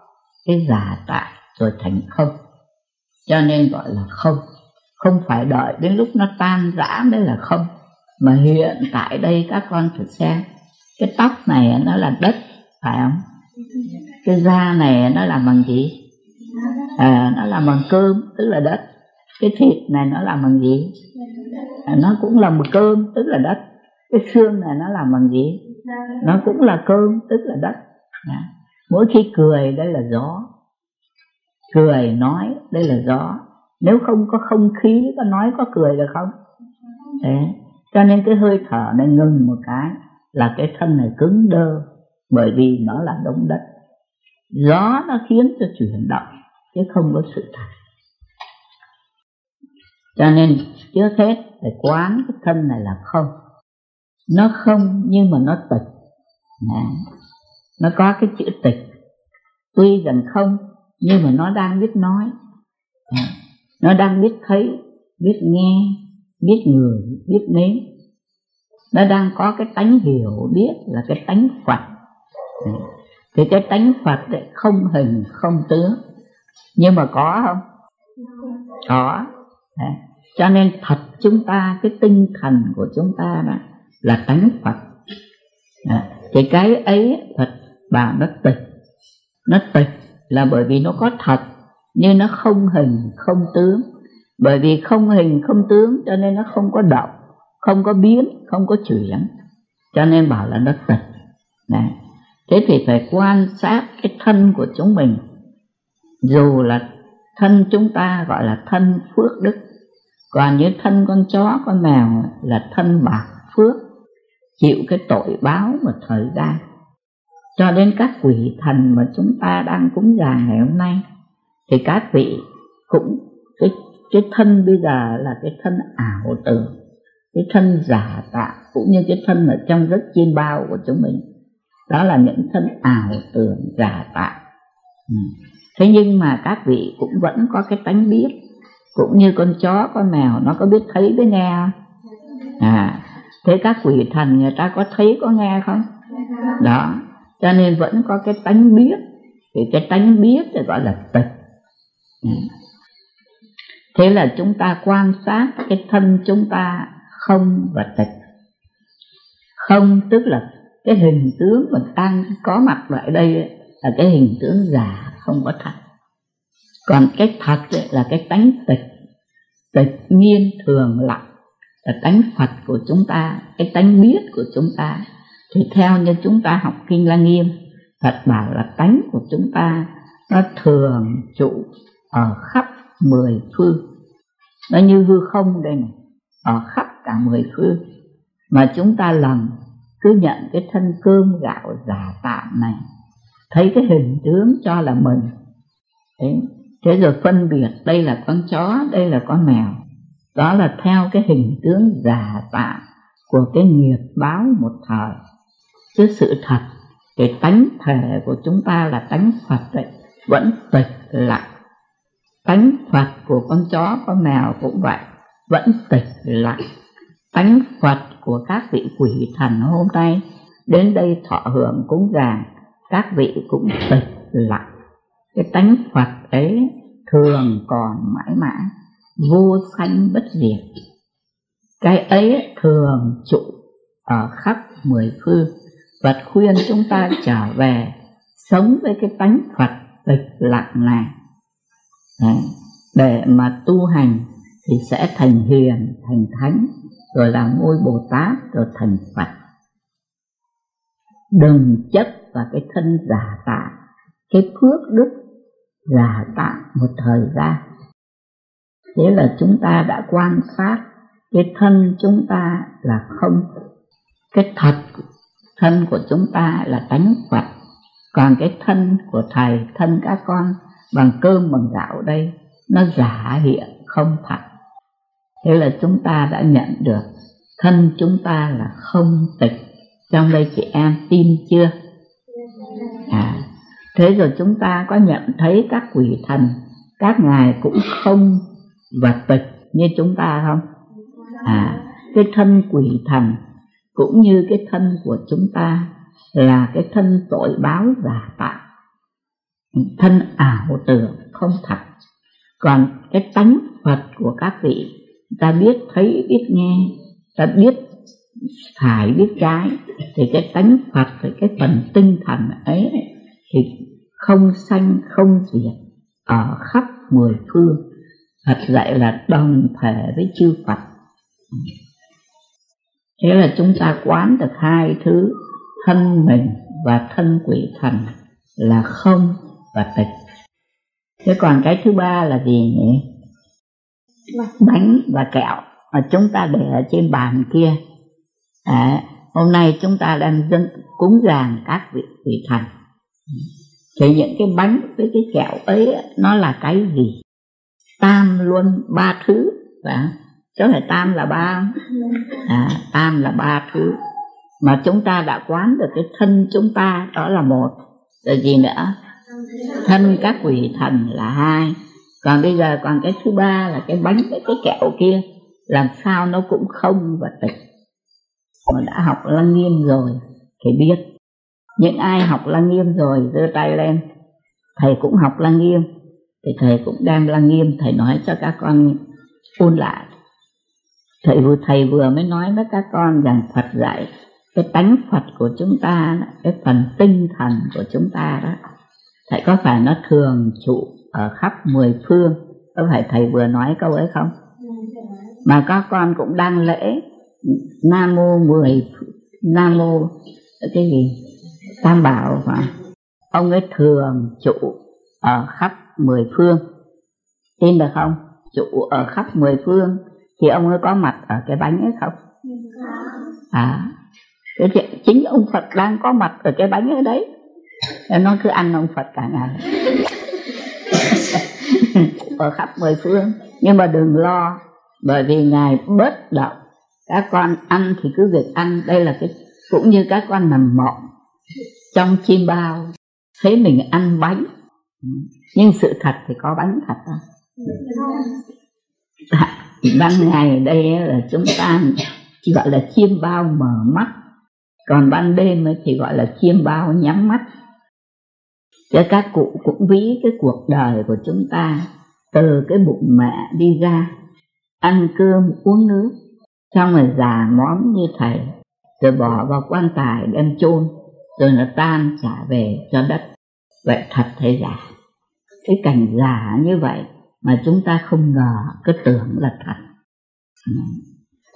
cái giả tạo rồi thành không. Cho nên gọi là không không phải đợi đến lúc nó tan rã mới là không. Mà hiện tại đây các con thử xem. Cái tóc này nó là đất phải không? Cái da này nó làm bằng gì? À, nó làm bằng cơm tức là đất. Cái thịt này nó làm bằng gì? À, nó cũng là một cơm tức là đất. Cái xương này nó làm bằng gì? Nó cũng là cơm tức là đất. À. mỗi khi cười đây là gió. Cười nói đây là gió nếu không có không khí, có nói, có cười được không? Thế. cho nên cái hơi thở này ngừng một cái là cái thân này cứng đơ, bởi vì nó là đống đất. Gió nó khiến cho chuyển động, chứ không có sự thật. Cho nên trước hết phải quán cái thân này là không. Nó không nhưng mà nó tịch. Nó có cái chữ tịch. Tuy rằng không, nhưng mà nó đang biết nói. Đấy nó đang biết thấy, biết nghe, biết người biết nếm. Nó đang có cái tánh hiểu biết là cái tánh phật. Thì cái tánh phật ấy, không hình, không tướng. Nhưng mà có không? Có. Đấy. cho nên thật chúng ta, cái tinh thần của chúng ta đó là tánh phật. Đấy. thì cái ấy, phật bảo nó tịch. Nó tịch là bởi vì nó có thật nhưng nó không hình, không tướng. Bởi vì không hình, không tướng, cho nên nó không có động, không có biến, không có chuyển. Cho nên bảo là nó tịch Đấy. thế thì phải quan sát cái thân của chúng mình. Dù là thân chúng ta gọi là thân phước đức. Còn như thân con chó, con mèo là thân bạc phước, chịu cái tội báo một thời gian. Cho đến các quỷ thần mà chúng ta đang cúng dường ngày hôm nay thì các vị cũng, cái cái thân bây giờ là cái thân ảo tưởng, cái thân giả tạo, cũng như cái thân ở trong rất chiên bao của chúng mình. Đó là những thân ảo tưởng giả tạo. Ừ. thế nhưng mà các vị cũng vẫn có cái tánh biết, cũng như con chó, con mèo, nó có biết thấy với nghe à thế các quỷ thần người ta có thấy, có nghe không? Đó, cho nên vẫn có cái tánh biết. Thì cái tánh biết thì gọi là tịch. Ừ. thế là chúng ta quan sát cái thân chúng ta không và tịch. Không tức là cái hình tướng mình đang có mặt lại đây là cái hình tướng giả, không có thật. Còn cái thật là cái tánh tịch. Tịch nhiên thường lặng, là tánh phật của chúng ta, cái tánh biết của chúng ta. Thì theo như chúng ta học kinh lăng nghiêm, phật bảo là tánh của chúng ta, nó thường trụ ở khắp mười phương. Nó như hư không đây này ở khắp cả mười phương. Mà chúng ta lần cứ nhận cái thân cơm gạo giả tạm này thấy cái hình tướng cho là mình. Đấy. thế rồi phân biệt đây là con chó đây là con mèo. Đó là theo cái hình tướng giả tạm của cái nghiệp báo một thời. Chứ sự thật cái tánh thể của chúng ta là tánh phật ấy, vẫn tịch lặng tánh phật của con chó con mèo cũng vậy, vẫn tịch lặng tánh phật của các vị quỷ thần hôm nay, đến đây thọ hưởng cúng dường, các vị cũng tịch lặng cái tánh phật ấy thường còn mãi mãi, vô sanh bất diệt. Cái ấy thường trụ ở khắp mười phương Phật khuyên chúng ta trở về, sống với cái tánh Phật tịch lặng này để mà tu hành thì sẽ thành hiền, thành thánh, rồi là ngôi bồ tát, rồi thành phật. Đừng chấp vào cái thân giả tạo, cái phước đức giả tạo một thời gian. Thế là chúng ta đã quan sát cái thân chúng ta là không. Cái thật, thân của chúng ta là tánh phật. Còn cái thân của thầy, thân các con bằng cơm, bằng gạo đây, nó giả hiện không thật. Thế là chúng ta đã nhận được, thân chúng ta là không tịch. Trong đây chị em tin chưa? À thế rồi chúng ta có nhận thấy các quỷ thần, các ngài cũng không và tịch như chúng ta không? À cái thân quỷ thần cũng như cái thân của chúng ta là cái thân tội báo giả tạo thân ảo tưởng không thật. Còn cái tánh phật của các vị, ta biết thấy, biết nghe, ta biết phải biết trái, thì cái tánh phật, thì cái phần tinh thần ấy thì không sanh, không diệt, ở khắp mười phương. Phật dạy là đồng thể với chư Phật. Thế là chúng ta quán được hai thứ, thân mình và thân quỷ thần là không và tịch. Thế còn cái thứ ba là gì nhỉ? Bánh và kẹo mà chúng ta để ở trên bàn kia. À, hôm nay chúng ta đang dâng cúng dường các vị vị thần. Thì những cái bánh với cái kẹo ấy nó là cái gì? Tam luôn ba thứ và chứ phải tam là ba à, tam là ba thứ. Mà chúng ta đã quán được cái thân chúng ta đó là một. Rồi gì nữa? Thân các quỷ thần là hai. Còn bây giờ còn cái thứ ba là cái bánh với cái kẹo kia. Làm sao nó cũng không và tịch mà đã học lăng nghiêm rồi thì biết. Những ai học lăng nghiêm rồi, giơ tay lên. Thầy cũng học lăng nghiêm. Thì thầy cũng đang lăng nghiêm, thầy nói cho các con ôn lại. Thầy vừa thầy vừa mới nói với các con rằng Phật dạy, cái tánh Phật của chúng ta, cái phần tinh thần của chúng ta đó thầy có phải nó thường trụ ở khắp mười phương? Có phải thầy vừa nói câu ấy không? Mà các con cũng đang lễ. Nam mô mười nam mô cái gì? Tam bảo và ông ấy thường trụ ở khắp mười phương. Tin được không? Trụ ở khắp mười phương. Thì ông ấy có mặt ở cái bánh ấy không? À cái chính ông Phật đang có mặt ở cái bánh ở đấy nó cứ ăn ông Phật cả ngày. Ở khắp mười phương. Nhưng mà đừng lo, bởi vì ngài bớt động các con ăn thì cứ việc ăn. Đây là cái, cũng như các con nằm mộng trong chim bao. Thấy mình ăn bánh. Nhưng sự thật thì có bánh thật đó. Ban ngày đây là chúng ta chỉ gọi là chiêm bao mở mắt. Còn ban đêm thì gọi là chiêm bao nhắm mắt cho các cụ cũng ví cái cuộc đời của chúng ta, từ cái bụng mẹ đi ra, ăn cơm, uống nước, xong rồi già móm như thầy, rồi bỏ vào quan tài đem chôn, rồi nó tan trả về cho đất. Vậy thật thế giả cái cảnh giả như vậy mà chúng ta không ngờ, cứ tưởng là thật.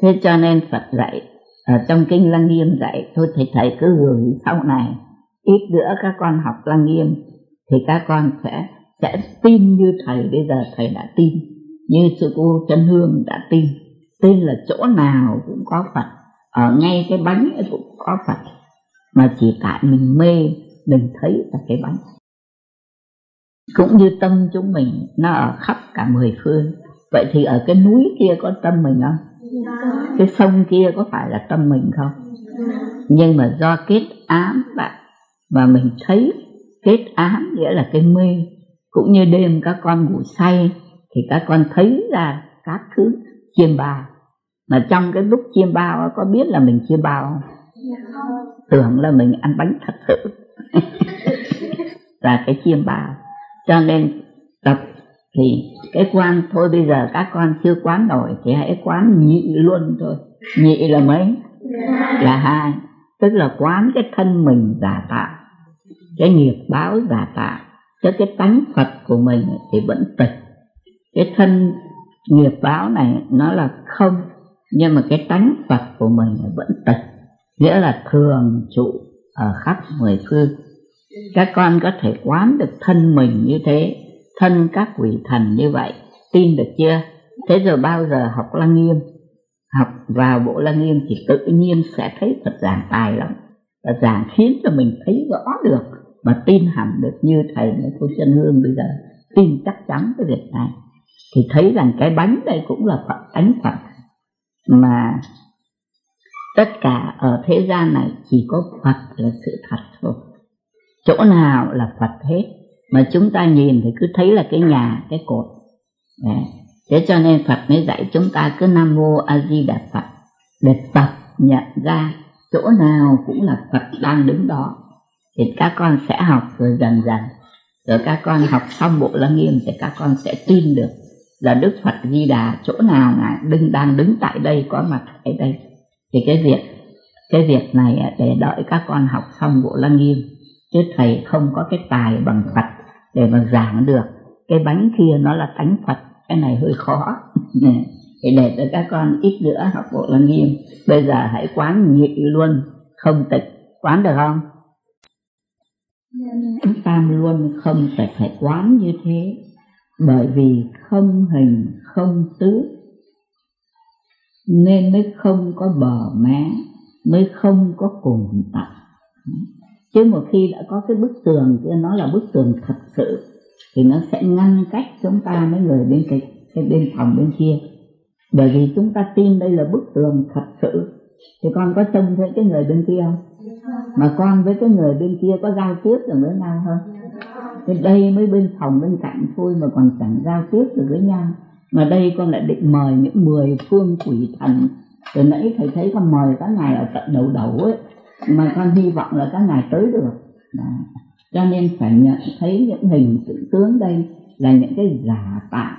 Thế cho nên phật dạy, ở trong kinh lăng nghiêm dạy, thôi thì thầy cứ gửi sau này, ít nữa các con học lăng nghiêm thì các con sẽ sẽ tin như thầy, bây giờ thầy đã tin. Như sư cô chân hương đã tin. Tin là chỗ nào cũng có phật. Ở ngay cái bánh ấy cũng có phật. Mà chỉ tại mình mê, mình thấy là cái bánh. Cũng như tâm chúng mình, nó ở khắp cả mười phương. Vậy thì ở cái núi kia có tâm mình không? Cái sông kia có phải là tâm mình không? Nhưng mà do kết ám bạn và mình thấy kết ám nghĩa là cái mê. Cũng như đêm các con ngủ say, thì các con thấy ra các thứ chiêm bao. Mà trong cái lúc chiêm bao có biết là mình chiêm bao không? Tưởng là mình ăn bánh thật sự. Là cái chiêm bao. Cho nên tập thì cái quan thôi, bây giờ các con chưa quán nổi thì hãy quán nhị luôn thôi. Nhị là mấy? Là hai. Tức là quán cái thân mình giả tạo cái nghiệp báo giả tạo cho cái tánh phật của mình thì vẫn tịch. Cái thân nghiệp báo này nó là không, nhưng mà cái tánh phật của mình vẫn tịch. Nghĩa là thường trụ ở khắp mười phương. Các con có thể quán được thân mình như thế, thân các quỷ thần như vậy, tin được chưa? Thế rồi bao giờ học lăng nghiêm? Học vào bộ lăng nghiêm thì tự nhiên sẽ thấy Phật giảng tài lắm. Phật giảng khiến cho mình thấy rõ được mà tin hẳn được như thầy như cô chân hương bây giờ tin chắc chắn cái việc này. Thì thấy rằng cái bánh đây cũng là Phật ánh Phật. Mà tất cả ở thế gian này chỉ có Phật là sự thật thôi. Chỗ nào là Phật hết? Mà chúng ta nhìn thì cứ thấy là cái nhà, cái cột. Đấy. thế cho nên Phật mới dạy chúng ta cứ Nam Mô A Di Đà Phật để tập nhận ra chỗ nào cũng là Phật đang đứng đó thì các con sẽ học rồi dần dần. Rồi các con học xong bộ lăng nghiêm thì các con sẽ tin được là Đức Phật Di Đà chỗ nào ngài đứng đang đứng tại đây, có mặt tại đây. Thì cái việc cái việc này để đợi các con học xong bộ lăng nghiêm, chứ thầy không có cái tài bằng Phật để mà giảng được. Cái bánh kia nó là tánh Phật, cái này hơi khó. Thì để cho các con ít nữa học bộ lăng nghiêm. Bây giờ hãy quán nhị luôn, không tịch. Quán được không? Chúng ta luôn không thể phải quán như thế bởi vì không hình không tứ nên mới không có bờ mé mới không có cùng tận. chứ một khi đã có cái bức tường kia nó là bức tường thật sự thì nó sẽ ngăn cách chúng ta với người bên cái, cái bên phòng bên kia. Bởi vì chúng ta tin đây là bức tường thật sự. Thì con có trông thấy cái người bên kia không? Mà con với cái người bên kia có giao tiếp được với nhau không? Thì đây mới bên phòng bên cạnh thôi mà còn chẳng giao tiếp được với nhau. Mà đây con lại định mời những mười phương quỷ thần. Từ nãy thầy thấy con mời các ngài ở tận đầu đầu ấy, mà con hy vọng là các ngài tới được. Đó. cho nên phải nhận thấy những hình sự tướng đây là những cái giả tạo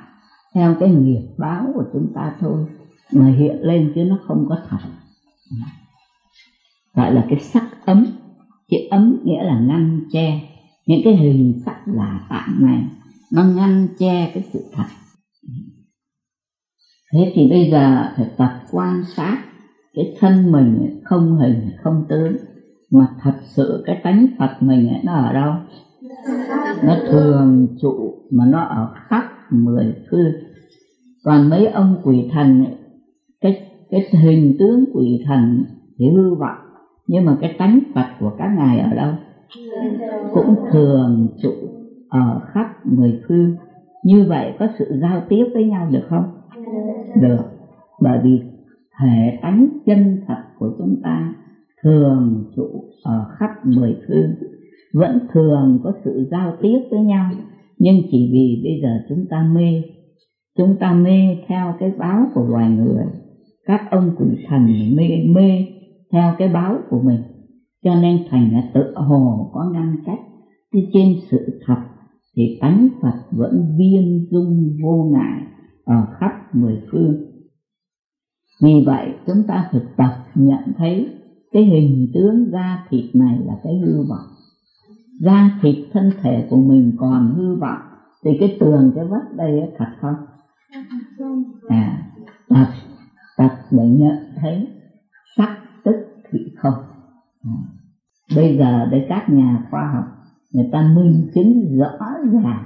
theo cái nghiệp báo của chúng ta thôi. Mà hiện lên chứ nó không có thật gọi là cái sắc ấm. Chữ ấm nghĩa là ngăn che. Những cái hình sắc là tạm này, nó ngăn che cái sự thật. Thế thì bây giờ phải tập quan sát cái thân mình, không hình, không tướng. Mà thật sự cái tánh phật mình nó ở đâu? Nó thường trụ mà nó ở khắp mười phương còn mấy ông quỷ thần cái cái hình tướng quỷ thần thì hư vọng nhưng mà cái tánh phật của các ngài ở đâu? Cũng thường trụ ở khắp mười phương. Như vậy có sự giao tiếp với nhau được không? Được. Bởi vì thể tánh chân thật của chúng ta thường trụ ở khắp mười phương. Vẫn thường có sự giao tiếp với nhau. Nhưng chỉ vì bây giờ chúng ta mê. Chúng ta mê theo cái báo của loài người. Các ông quỷ thần mê mê theo cái báo của mình. Cho nên thành là tự hồ có ngăn cách chứ trên sự thật thì tánh Phật vẫn viên dung vô ngại ở khắp mười phương. Vì vậy chúng ta phải tập nhận thấy cái hình tướng da thịt này là cái hư vọng. Da thịt thân thể của mình còn hư vọng thì cái tường cái vách đây thật không? À tập tập để nhận thấy sắc thì không ừ. bây giờ để các nhà khoa học, người ta minh chứng rõ ràng,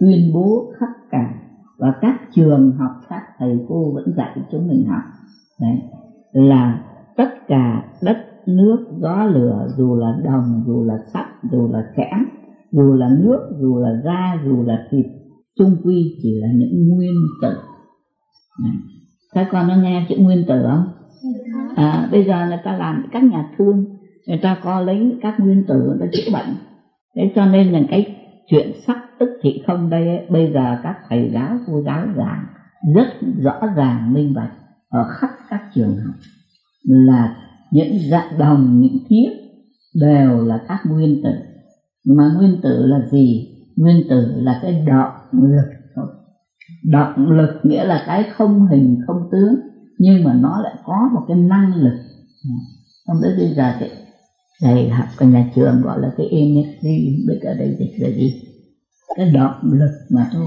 tuyên bố khắp cả và các trường học các thầy cô vẫn dạy chúng mình học. Đấy. Là tất cả đất nước gió lửa, dù là đồng, dù là sắt, dù là kẽm, dù là nước, dù là da, dù là thịt, chung quy chỉ là những nguyên tử. Các con có nghe chữ nguyên tử không? À, bây giờ người ta làm các nhà thương người ta có lấy các nguyên tử để chữa bệnh. Thế cho nên là cái chuyện sắc tức thị không đây ấy, bây giờ các thầy giáo cô giáo giảng rất rõ ràng minh bạch ở khắp các trường học là những dạng đồng những thiết đều là các nguyên tử. Mà nguyên tử là gì? Nguyên tử là cái động lực thôi. Động lực nghĩa là cái không hình không tướng nhưng mà nó lại có một cái năng lực. Không biết bây giờ cái thầy học ở nhà trường gọi là cái energy biết ở đây dịch là gì. Cái động lực mà thôi.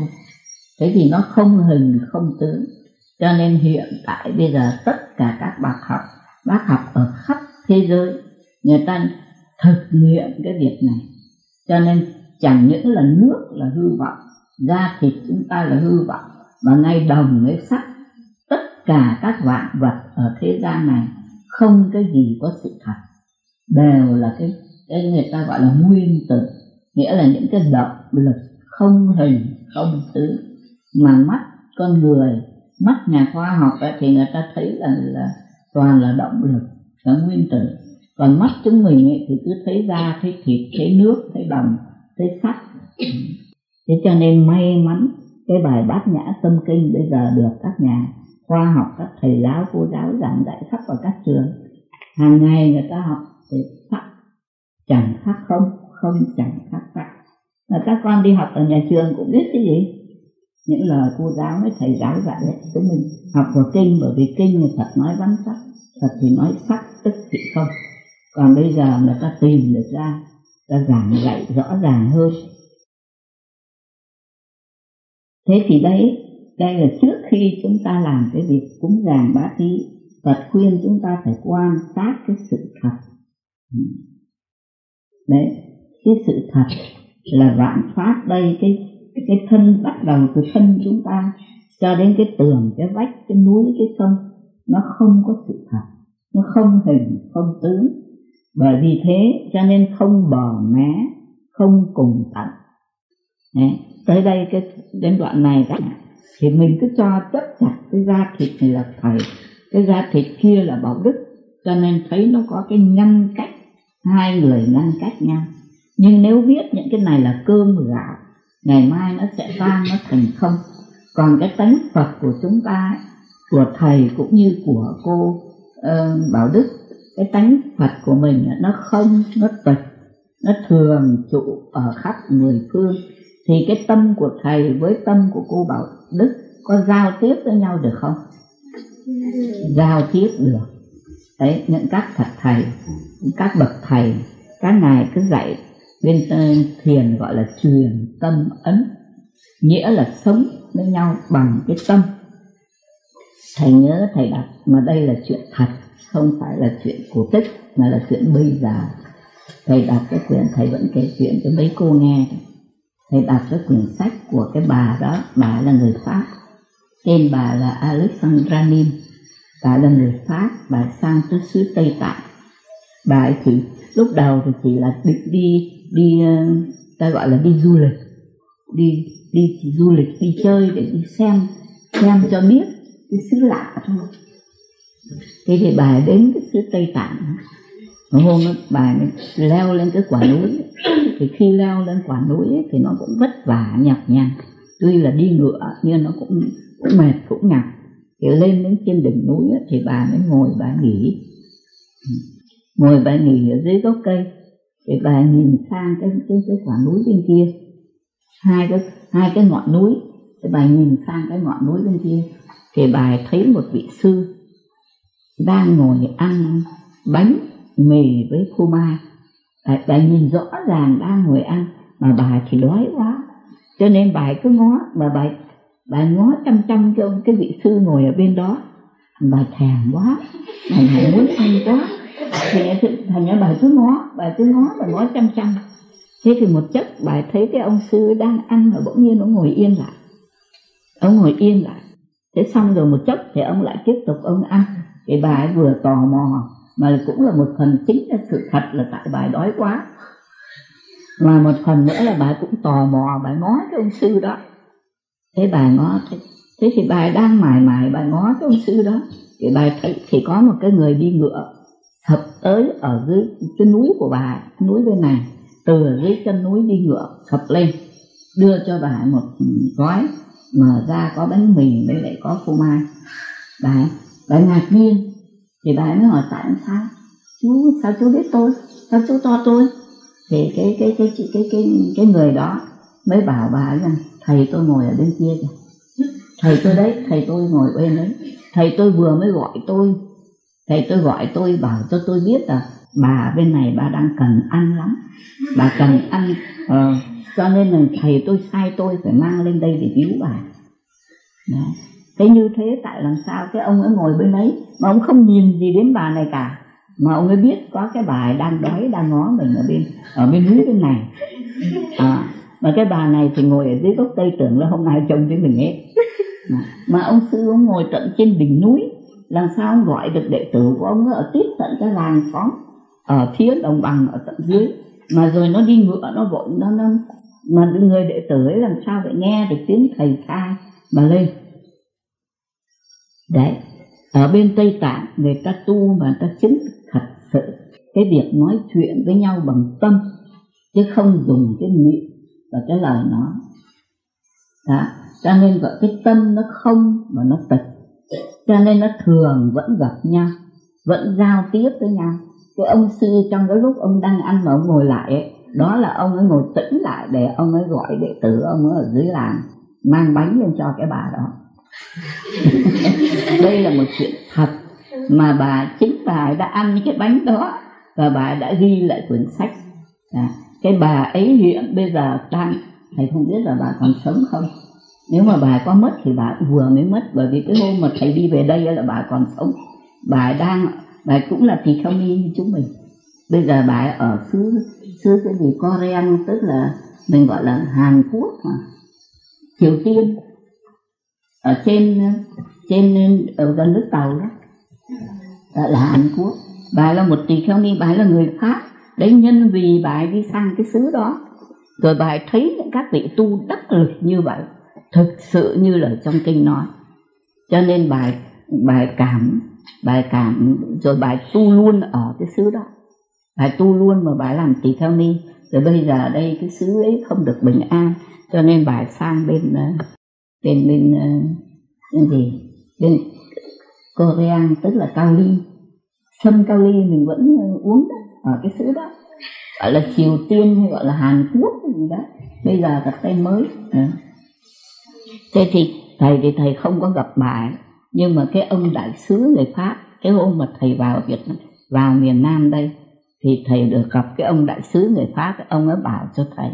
Thế thì nó không hình không tướng. Cho nên hiện tại bây giờ tất cả các bác học bác học ở khắp thế giới, người ta thực nghiệm cái việc này. Cho nên chẳng những là nước là hư vọng, da thịt chúng ta là hư vọng, mà ngay đồng với sắc cả các vạn vật ở thế gian này không cái gì có sự thật. Đều là cái cái người ta gọi là nguyên tử. Nghĩa là những cái động lực không hình không thứ. Mà mắt con người mắt nhà khoa học ấy, thì người ta thấy là, là toàn là động lực là nguyên tử. Còn mắt chúng mình ấy, thì cứ thấy da thấy thịt thấy nước thấy đồng thấy sắt. Thế cho nên may mắn cái bài bát nhã tâm kinh bây giờ được các nhà khoa học, các thầy giáo, cô giáo giảng dạy khắp ở các trường. Hàng ngày người ta học thì khắc, chẳng khác không không chẳng khác sắc mà các con đi học ở nhà trường cũng biết cái gì? Những lời cô giáo với thầy giáo dạy đấy chúng mình học vào kinh, bởi vì kinh người thật nói văn sắc thật thì nói sắc tức thì không. Còn bây giờ người ta tìm được ra, ta giảng dạy rõ ràng hơn. Thế thì đấy đây là trước khi chúng ta làm cái việc cúng dường bá thí Phật khuyên chúng ta phải quan sát cái sự thật. Đấy cái sự thật là vạn pháp đây cái cái thân bắt đầu từ thân chúng ta cho đến cái tường cái vách cái núi cái sông nó không có sự thật nó không hình không tướng. Bởi vì thế cho nên không bò mé không cùng tận. Đấy. tới đây cái đến đoạn này đó, thì mình cứ cho chấp chặt cái da thịt này là thầy cái da thịt kia là bảo đức. Cho nên thấy nó có cái ngăn cách. Hai người ngăn cách nhau. Nhưng nếu biết những cái này là cơm gạo ngày mai nó sẽ tan nó thành không. Còn cái tánh phật của chúng ta của thầy cũng như của cô uh, bảo đức cái tánh phật của mình nó không nó tịch nó thường trụ ở khắp mười phương thì cái tâm của thầy với tâm của cô bảo đức có giao tiếp với nhau được không? Giao tiếp được. Đấy, những các thật thầy các bậc thầy, các ngài cứ dạy bên ờ, thiền gọi là truyền tâm ấn, nghĩa là sống với nhau bằng cái tâm. Thầy nhớ, thầy đặt mà đây là chuyện thật, không phải là chuyện cổ tích, mà là chuyện bây giờ. Thầy đặt cái quyển, thầy vẫn kể chuyện cho mấy cô nghe thì đọc cái quyển sách của cái bà đó. Bà là người pháp. Tên bà là Alexandra Nim bà là người pháp. Bà sang tới xứ tây tạng. Bà ấy chỉ lúc đầu thì chỉ là đi đi đi ờ, ta gọi là đi du lịch. Đi đi du lịch, đi chơi để đi xem xem cho biết cái xứ lạ thôi. Thế thì bà đến cái xứ tây tạng hôm đó, bà leo lên cái quả núi. Thì khi leo lên quả núi ấy, thì nó cũng vất vả nhọc nhằn. Tuy là đi ngựa nhưng nó cũng cũng mệt cũng nhọc thì lên đến trên đỉnh núi ấy, thì bà mới ngồi bà nghỉ. Ngồi bà nghỉ ở dưới gốc cây thì bà nhìn sang cái cái, cái quả núi bên kia. Hai cái hai cái ngọn núi thì bà nhìn sang cái ngọn núi bên kia thì bà thấy một vị sư đang ngồi ăn bánh mì với phô mai à, bà nhìn rõ ràng đang ngồi ăn mà bà thì đói quá. Cho nên bà cứ ngó mà bà bà ngó chăm chăm cho ông cái vị sư ngồi ở bên đó. Bà thèm quá bà muốn ăn quá. Thì thành ra bà cứ ngó bà cứ ngó bà ngó chăm chăm. Thế thì một chất bà thấy cái ông sư đang ăn mà bỗng nhiên nó ngồi yên lại. Ông ngồi yên lại. Thế xong rồi một chốc thì ông lại tiếp tục ông ăn. Thì bà ấy vừa tò mò mà cũng là một phần chính là sự thật là tại bà đói quá. Mà một phần nữa là bà cũng tò mò bà ngó cái ông sư đó. Thế bà ngó thế, thế thì bà đang mải mải bà ngó cái ông sư đó. Thì bà thấy thì có một cái người đi ngựa sập tới ở dưới cái núi của bà núi bên này. Từ dưới chân núi đi ngựa sập lên đưa cho bà một gói mở ra có bánh mì với lại có phô mai. Bà bà ngạc nhiên thì bà ấy mới hỏi tại sao? Chú sao chú biết tôi? Sao chú to tôi? Thì cái cái cái cái cái cái, cái người đó mới bảo bà rằng thầy tôi ngồi ở bên kia kìa. Thầy tôi đấy thầy tôi ngồi bên đấy. Thầy tôi vừa mới gọi tôi. Thầy tôi gọi tôi bảo cho tôi biết là bà bên này bà đang cần ăn lắm. Bà cần ăn. Ờ, cho nên là thầy tôi sai tôi phải mang lên đây để cứu bà. Đó thế như thế tại làm sao cái ông ấy ngồi bên ấy mà ông không nhìn gì đến bà này cả. Mà ông ấy biết có cái bà ấy đang đói đang ngó mình ở bên ở bên núi bên này. À, mà cái bà này thì ngồi ở dưới gốc cây tưởng là hôm nay trông với mình hết mà ông sư ông ngồi tận trên đỉnh núi làm sao ông gọi được đệ tử của ông ở tiếp tận cái làng xóm ở phía đồng bằng ở tận dưới. Mà rồi nó đi ngựa nó vội nó nó mà người đệ tử ấy làm sao vậy nghe được tiếng thầy khai mà lên đấy. Ở bên tây tạng người ta tu mà ta chứng thật sự. Cái việc nói chuyện với nhau bằng tâm chứ không dùng cái miệng và cái lời nói. Đó. Cho nên gọi cái tâm nó không và nó tịch. Cho nên nó thường vẫn gặp nhau vẫn giao tiếp với nhau. Cái ông sư trong cái lúc ông đang ăn mà ông ngồi lại ấy, đó là ông ấy ngồi tĩnh lại để ông ấy gọi đệ tử ông ấy ở dưới làng mang bánh lên cho cái bà đó. đây là một chuyện thật mà bà chính bà đã ăn cái bánh đó và bà đã ghi lại quyển sách. À, cái bà ấy hiện bây giờ đang thầy không biết là bà còn sống không? Nếu mà bà có mất thì bà vừa mới mất bởi vì cái hôm mà thầy đi về đây là bà còn sống. Bà đang bà cũng là tỳ kheo ni như chúng mình. Bây giờ bà ở xứ xứ cái gì Korean tức là mình gọi là Hàn Quốc mà. Triều Tiên ở trên trên ở gần nước tàu đó. Gọi là Hàn Quốc. Bà là một tỳ kheo ni, bà là người Pháp. Đấy, nhân vì bà đi sang cái xứ đó, rồi bà thấy những các vị tu đắc lực như vậy, thực sự như là trong kinh nói. Cho nên bà bà cảm bà cảm, rồi bà tu luôn ở cái xứ đó. Bà tu luôn mà bà làm tỳ kheo ni. Rồi bây giờ đây cái xứ ấy không được bình an, cho nên bà sang bên ờ, bên bên ờ, bên gì? Bên Korea tức là cao ly sâm cao ly mình vẫn ờ, uống đó, ở cái sữa đó. Gọi là triều tiên hay gọi là hàn quốc gì đó. Bây giờ gặp tay mới. Thế thì thầy thì thầy không có gặp bà nhưng mà cái ông đại sứ người pháp cái hôm mà thầy vào việt nam vào miền nam đây thì thầy được gặp cái ông đại sứ người pháp ông ấy bảo cho thầy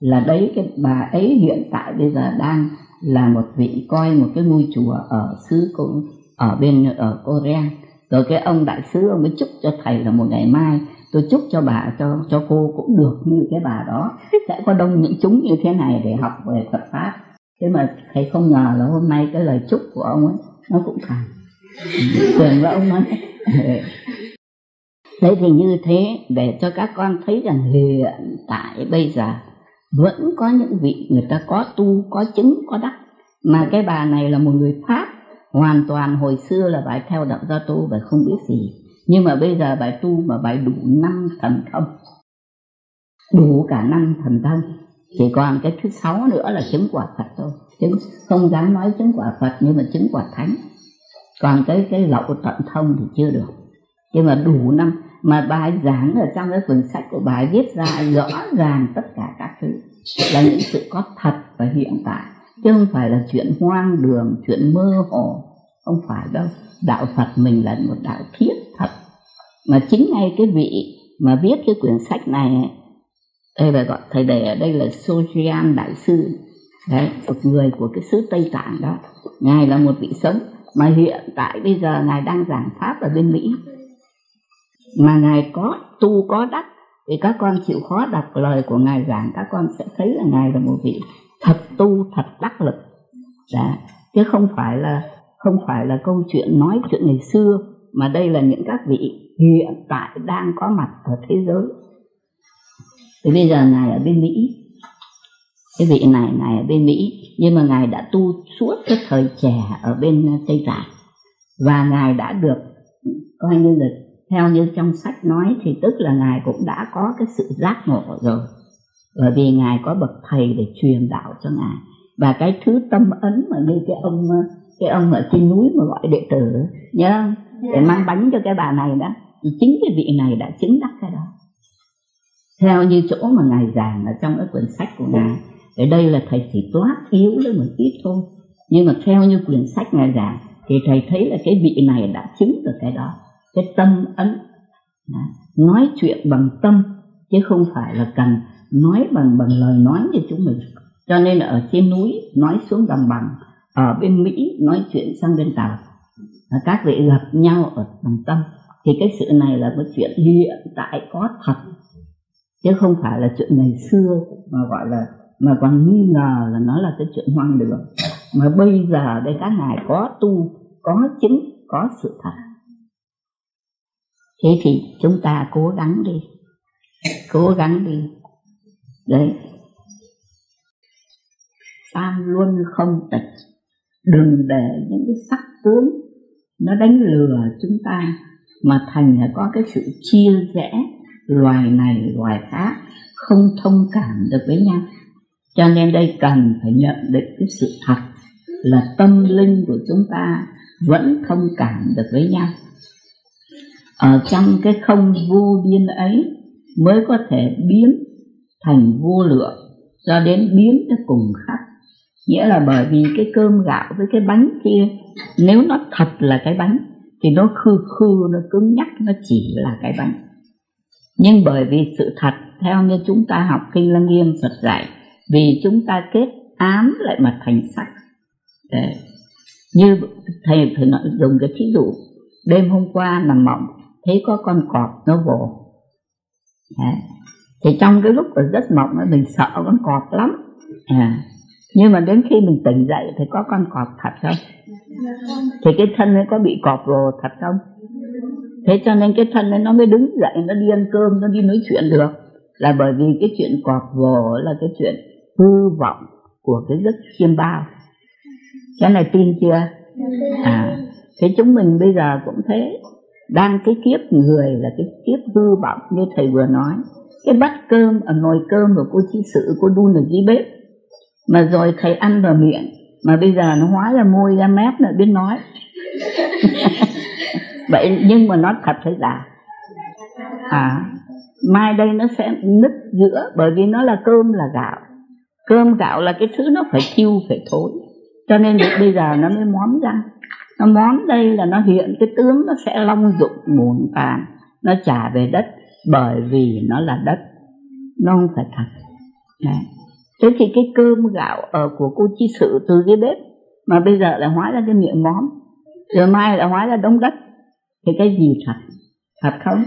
là đấy cái bà ấy hiện tại bây giờ đang là một vị coi một cái ngôi chùa ở xứ cũng ở bên ở Korea. Rồi cái ông đại sứ ông mới chúc cho thầy là một ngày mai. Tôi chúc cho bà cho cho cô cũng được như cái bà đó. Sẽ có đông những chúng như thế này để học về Phật pháp. Thế mà thầy không ngờ là hôm nay cái lời chúc của ông ấy nó cũng thành quyền với ông ấy thế thì như thế để cho các con thấy rằng hiện tại bây giờ vẫn có những vị người ta có tu, có chứng, có đắc. Mà cái bà này là một người pháp. Hoàn toàn hồi xưa là bà theo đạo gia tu và không biết gì. Nhưng mà bây giờ bà tu mà bà đủ năm thần thông. Đủ cả năm thần thông. Chỉ còn cái thứ sáu nữa là chứng quả phật thôi. Chứng, không dám nói chứng quả phật, nhưng mà chứng quả thánh. Còn cái cái lậu tận thông thì chưa được. Nhưng mà đủ năm mà bài giảng ở trong cái quyển sách của bài viết ra rõ ràng tất cả các thứ. Là những sự có thật và hiện tại. Chứ không phải là chuyện hoang đường, chuyện mơ hồ. Không phải đâu. Đạo phật mình là một đạo thiết thật. Mà chính ngay cái vị mà viết cái quyển sách này, đây là gọi, thầy đề ở đây là Sojian đại sư. Đấy, một người của cái xứ Tây Tạng đó. Ngài là một vị sống. Mà hiện tại bây giờ ngài đang giảng pháp ở bên Mỹ mà ngài có tu, có đắc, thì các con chịu khó đọc lời của ngài giảng, các con sẽ thấy là ngài là một vị thật tu, thật đắc lực. Đã. chứ không phải là, không phải là câu chuyện nói chuyện ngày xưa, mà đây là những các vị hiện tại đang có mặt ở thế giới. Thì bây giờ ngài ở bên mỹ. Cái vị này ngài ở bên mỹ, nhưng mà ngài đã tu suốt cái thời trẻ ở bên tây tạng và ngài đã được, coi như là theo như trong sách nói thì tức là ngài cũng đã có cái sự giác ngộ rồi. Bởi vì ngài có bậc thầy để truyền đạo cho ngài. Và cái thứ tâm ấn mà như cái ông cái ông ở trên núi mà gọi đệ tử nhớ không? Để mang bánh cho cái bà này đó. Thì chính cái vị này đã chứng đắc cái đó. Theo như chỗ mà ngài giảng ở trong cái quyển sách của ngài ở đây là thầy chỉ toát yếu lên một ít thôi. Nhưng mà theo như quyển sách ngài giảng thì thầy thấy là cái vị này đã chứng được cái đó cái tâm ấn. Nói chuyện bằng tâm, chứ không phải là cần nói bằng bằng lời nói như chúng mình. Cho nên là ở trên núi, nói xuống đồng bằng, ở bên mỹ, nói chuyện sang bên tàu. Các vị gặp nhau ở bằng tâm, thì cái sự này là một chuyện hiện tại có thật. Chứ không phải là chuyện ngày xưa, mà gọi là, mà còn nghi ngờ là nó là cái chuyện hoang đường. Mà bây giờ đây các ngài có tu, có chứng, có sự thật thế thì chúng ta cố gắng đi. Cố gắng đi. Đấy. Tam luôn không tịch. Đừng để những cái sắc tướng nó đánh lừa chúng ta mà thành là có cái sự chia rẽ loài này, loài khác, không thông cảm được với nhau. Cho nên đây cần phải nhận định cái sự thật là tâm linh của chúng ta vẫn thông cảm được với nhau ở trong cái không vô biên ấy mới có thể biến thành vô lượng cho đến biến cái cùng khắc. Nghĩa là bởi vì cái cơm gạo với cái bánh kia nếu nó thật là cái bánh thì nó khư khư nó cứng nhắc nó chỉ là cái bánh. Nhưng bởi vì sự thật theo như chúng ta học kinh lăng nghiêm phật dạy vì chúng ta kết ám lại mà thành sắc. Để, như thầy phải nói dùng cái thí dụ đêm hôm qua nằm mộng thấy có con cọp nó vồ. Đấy. thì trong cái lúc mà rất mộng mình sợ con cọp lắm. À. nhưng mà đến khi mình tỉnh dậy thì có con cọp thật không? Thì cái thân nó có bị cọp vồ thật không? Thế cho nên cái thân ấy nó mới đứng dậy nó đi ăn cơm nó đi nói chuyện được. Là bởi vì cái chuyện cọp vồ là cái chuyện hư vọng của cái giấc chiêm bao. Cái này tin chưa? À. Thế chúng mình bây giờ cũng thế đang cái kiếp người là cái kiếp hư vọng như thầy vừa nói. Cái bát cơm ở nồi cơm của cô chi sự cô đun ở dưới bếp. Mà rồi thầy ăn vào miệng. Mà bây giờ nó hóa ra môi, ra mép nữa, biết nói. Vậy nhưng mà nó thật thấy giả? À mai đây nó sẽ nứt giữa, bởi vì nó là cơm là gạo. Cơm gạo là cái thứ nó phải thiêu, phải thối. Cho nên bây giờ nó mới móm răng nó món đây là nó hiện, cái tướng nó sẽ long dụng muộn tàn, nó trả về đất bởi vì nó là đất, nó không phải thật. Đấy. thế thì cái cơm gạo ở của cô chi sự từ cái bếp mà bây giờ lại hóa ra cái miệng món, rồi mai lại hóa ra đống đất, thì cái gì thật? Thật không?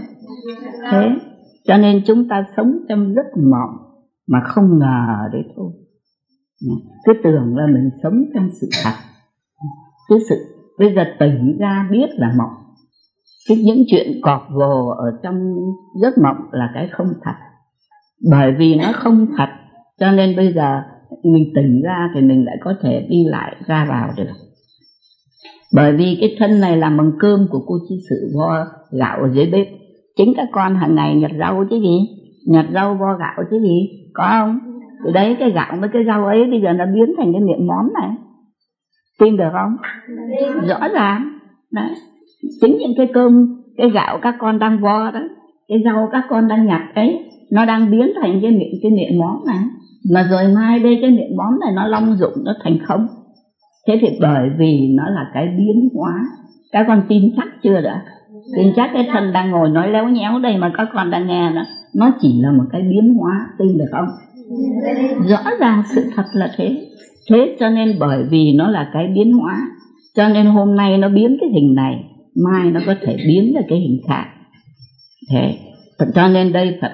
Thế, cho nên chúng ta sống trong giấc mộng mà không ngờ đấy thôi. Cứ tưởng là mình sống trong sự thật. Cái sự bây giờ tỉnh ra biết là mộng. Cái những chuyện cọp vồ ở trong giấc mộng là cái không thật. Bởi vì nó không thật, cho nên bây giờ mình tỉnh ra thì mình lại có thể đi lại ra vào được. Bởi vì cái thân này là bằng cơm của cô chi sự vo gạo ở dưới bếp. Chính các con hàng ngày nhặt rau chứ gì? Nhặt rau vo gạo chứ gì? Có không? Thì đấy, cái gạo với cái rau ấy bây giờ nó biến thành cái miệng món này tin được không? Rõ ràng. Đấy. Chính những cái cơm, cái gạo các con đang vo đó, cái rau các con đang nhặt ấy nó đang biến thành cái miệng cái miệng món này. Mà rồi mai đây cái miệng món này nó long dụng, nó thành không? Thế thì bởi vì nó là cái biến hóa. Các con tin chắc chưa đã? Tin chắc cái thân đang ngồi nói léo nhéo đây mà các con đang nghe đó. Nó chỉ là một cái biến hóa, tin được không? Rõ ràng, sự thật là thế thế cho nên bởi vì nó là cái biến hóa, cho nên hôm nay nó biến cái hình này, mai nó có thể biến ra cái hình khác. Thế, cho nên đây thật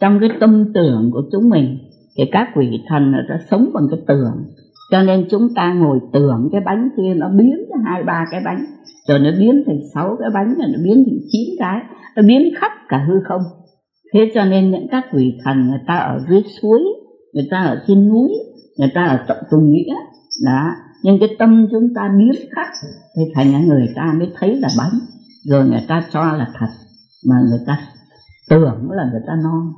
trong cái tâm tưởng của chúng mình, thì các quỷ thần nó sống bằng cái tưởng. Cho nên chúng ta ngồi tưởng cái bánh kia nó biến ra hai, ba cái bánh, rồi nó biến thành sáu cái bánh, rồi nó biến thành chín cái, nó biến khắp cả hư không. Thế cho nên những các quỷ thần người ta ở dưới suối, người ta ở trên núi người ta ở trọng tùng nghĩa. Đó. Nhưng cái tâm chúng ta biến khắc thì thành ra người ta mới thấy là bánh rồi người ta cho là thật, mà người ta tưởng là người ta non.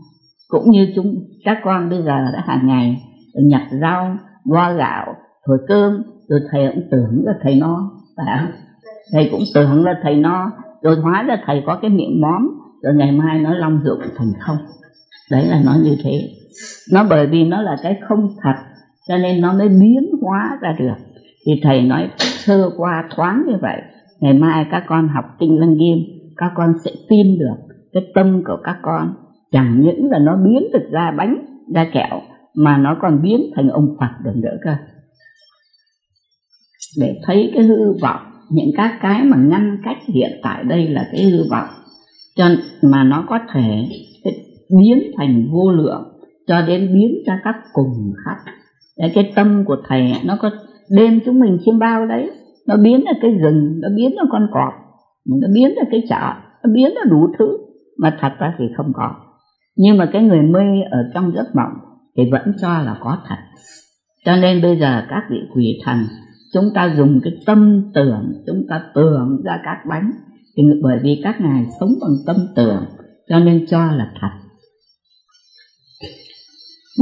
Cũng như chúng, các con bây giờ đã hàng ngày nhặt rau vo gạo thổi cơm, rồi thầy cũng tưởng là thầy no, phải không? Thầy cũng tưởng là thầy no, rồi hóa ra thầy có cái miệng móm, rồi ngày mai nó long dụng thành không. Đấy là nó như thế. Nó bởi vì nó là cái không thật cho nên nó mới biến hóa ra được. Thì thầy nói, sơ qua thoáng như vậy, ngày mai các con học kinh lăng nghiêm, các con sẽ tin được cái tâm của các con. Chẳng những là nó biến được ra bánh, ra kẹo, mà nó còn biến thành ông Phật được nữa cơ. Để thấy cái hư vọng, những các cái mà ngăn cách hiện tại đây là cái hư vọng. Cho mà nó có thể biến thành vô lượng, cho đến biến ra các cùng khắp để cái tâm của thầy nó có đem chúng mình chiêm bao đấy. Nó biến ra cái rừng, nó biến ra con cọp, nó biến ra cái chợ, nó biến ra đủ thứ mà thật ra thì không có. Nhưng mà cái người mê ở trong giấc mộng thì vẫn cho là có thật. Cho nên bây giờ các vị quỷ thần, chúng ta dùng cái tâm tưởng, chúng ta tưởng ra các bánh. Thì bởi vì các ngài sống bằng tâm tưởng, cho nên cho là thật.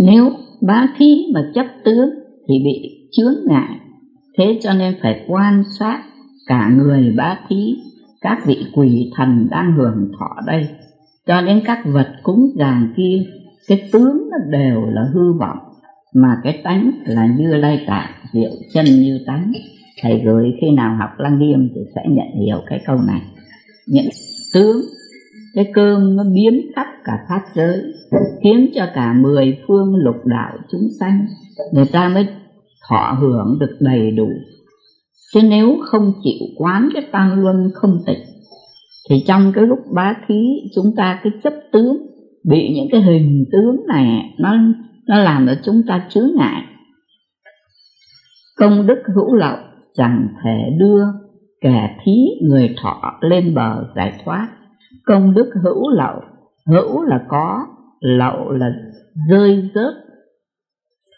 Nếu bá thí mà chấp tướng thì bị chướng ngại. Thế cho nên phải quan sát cả người bá thí, các vị quỷ thần đang hưởng thọ đây. Cho đến các vật cúng dàng kia, cái tướng nó đều là hư vọng, mà cái tánh là như lai tạng diệu chân như tánh. Thầy gửi khi nào học lăng nghiêm thì sẽ nhận hiểu cái câu này. Những tướng cái cơm nó biến khắp cả pháp giới, khiến cho cả mười phương lục đạo chúng sanh, người ta mới thọ hưởng được đầy đủ. Chứ nếu không chịu quán cái tăng luân không tịch thì trong cái lúc bá thí, chúng ta cái chấp tướng, bị những cái hình tướng này, nó nó làm cho chúng ta chướng ngại. Công đức hữu lậu chẳng thể đưa kẻ thí người thọ lên bờ giải thoát công đức hữu lậu. Hữu là có, lậu là rơi rớt.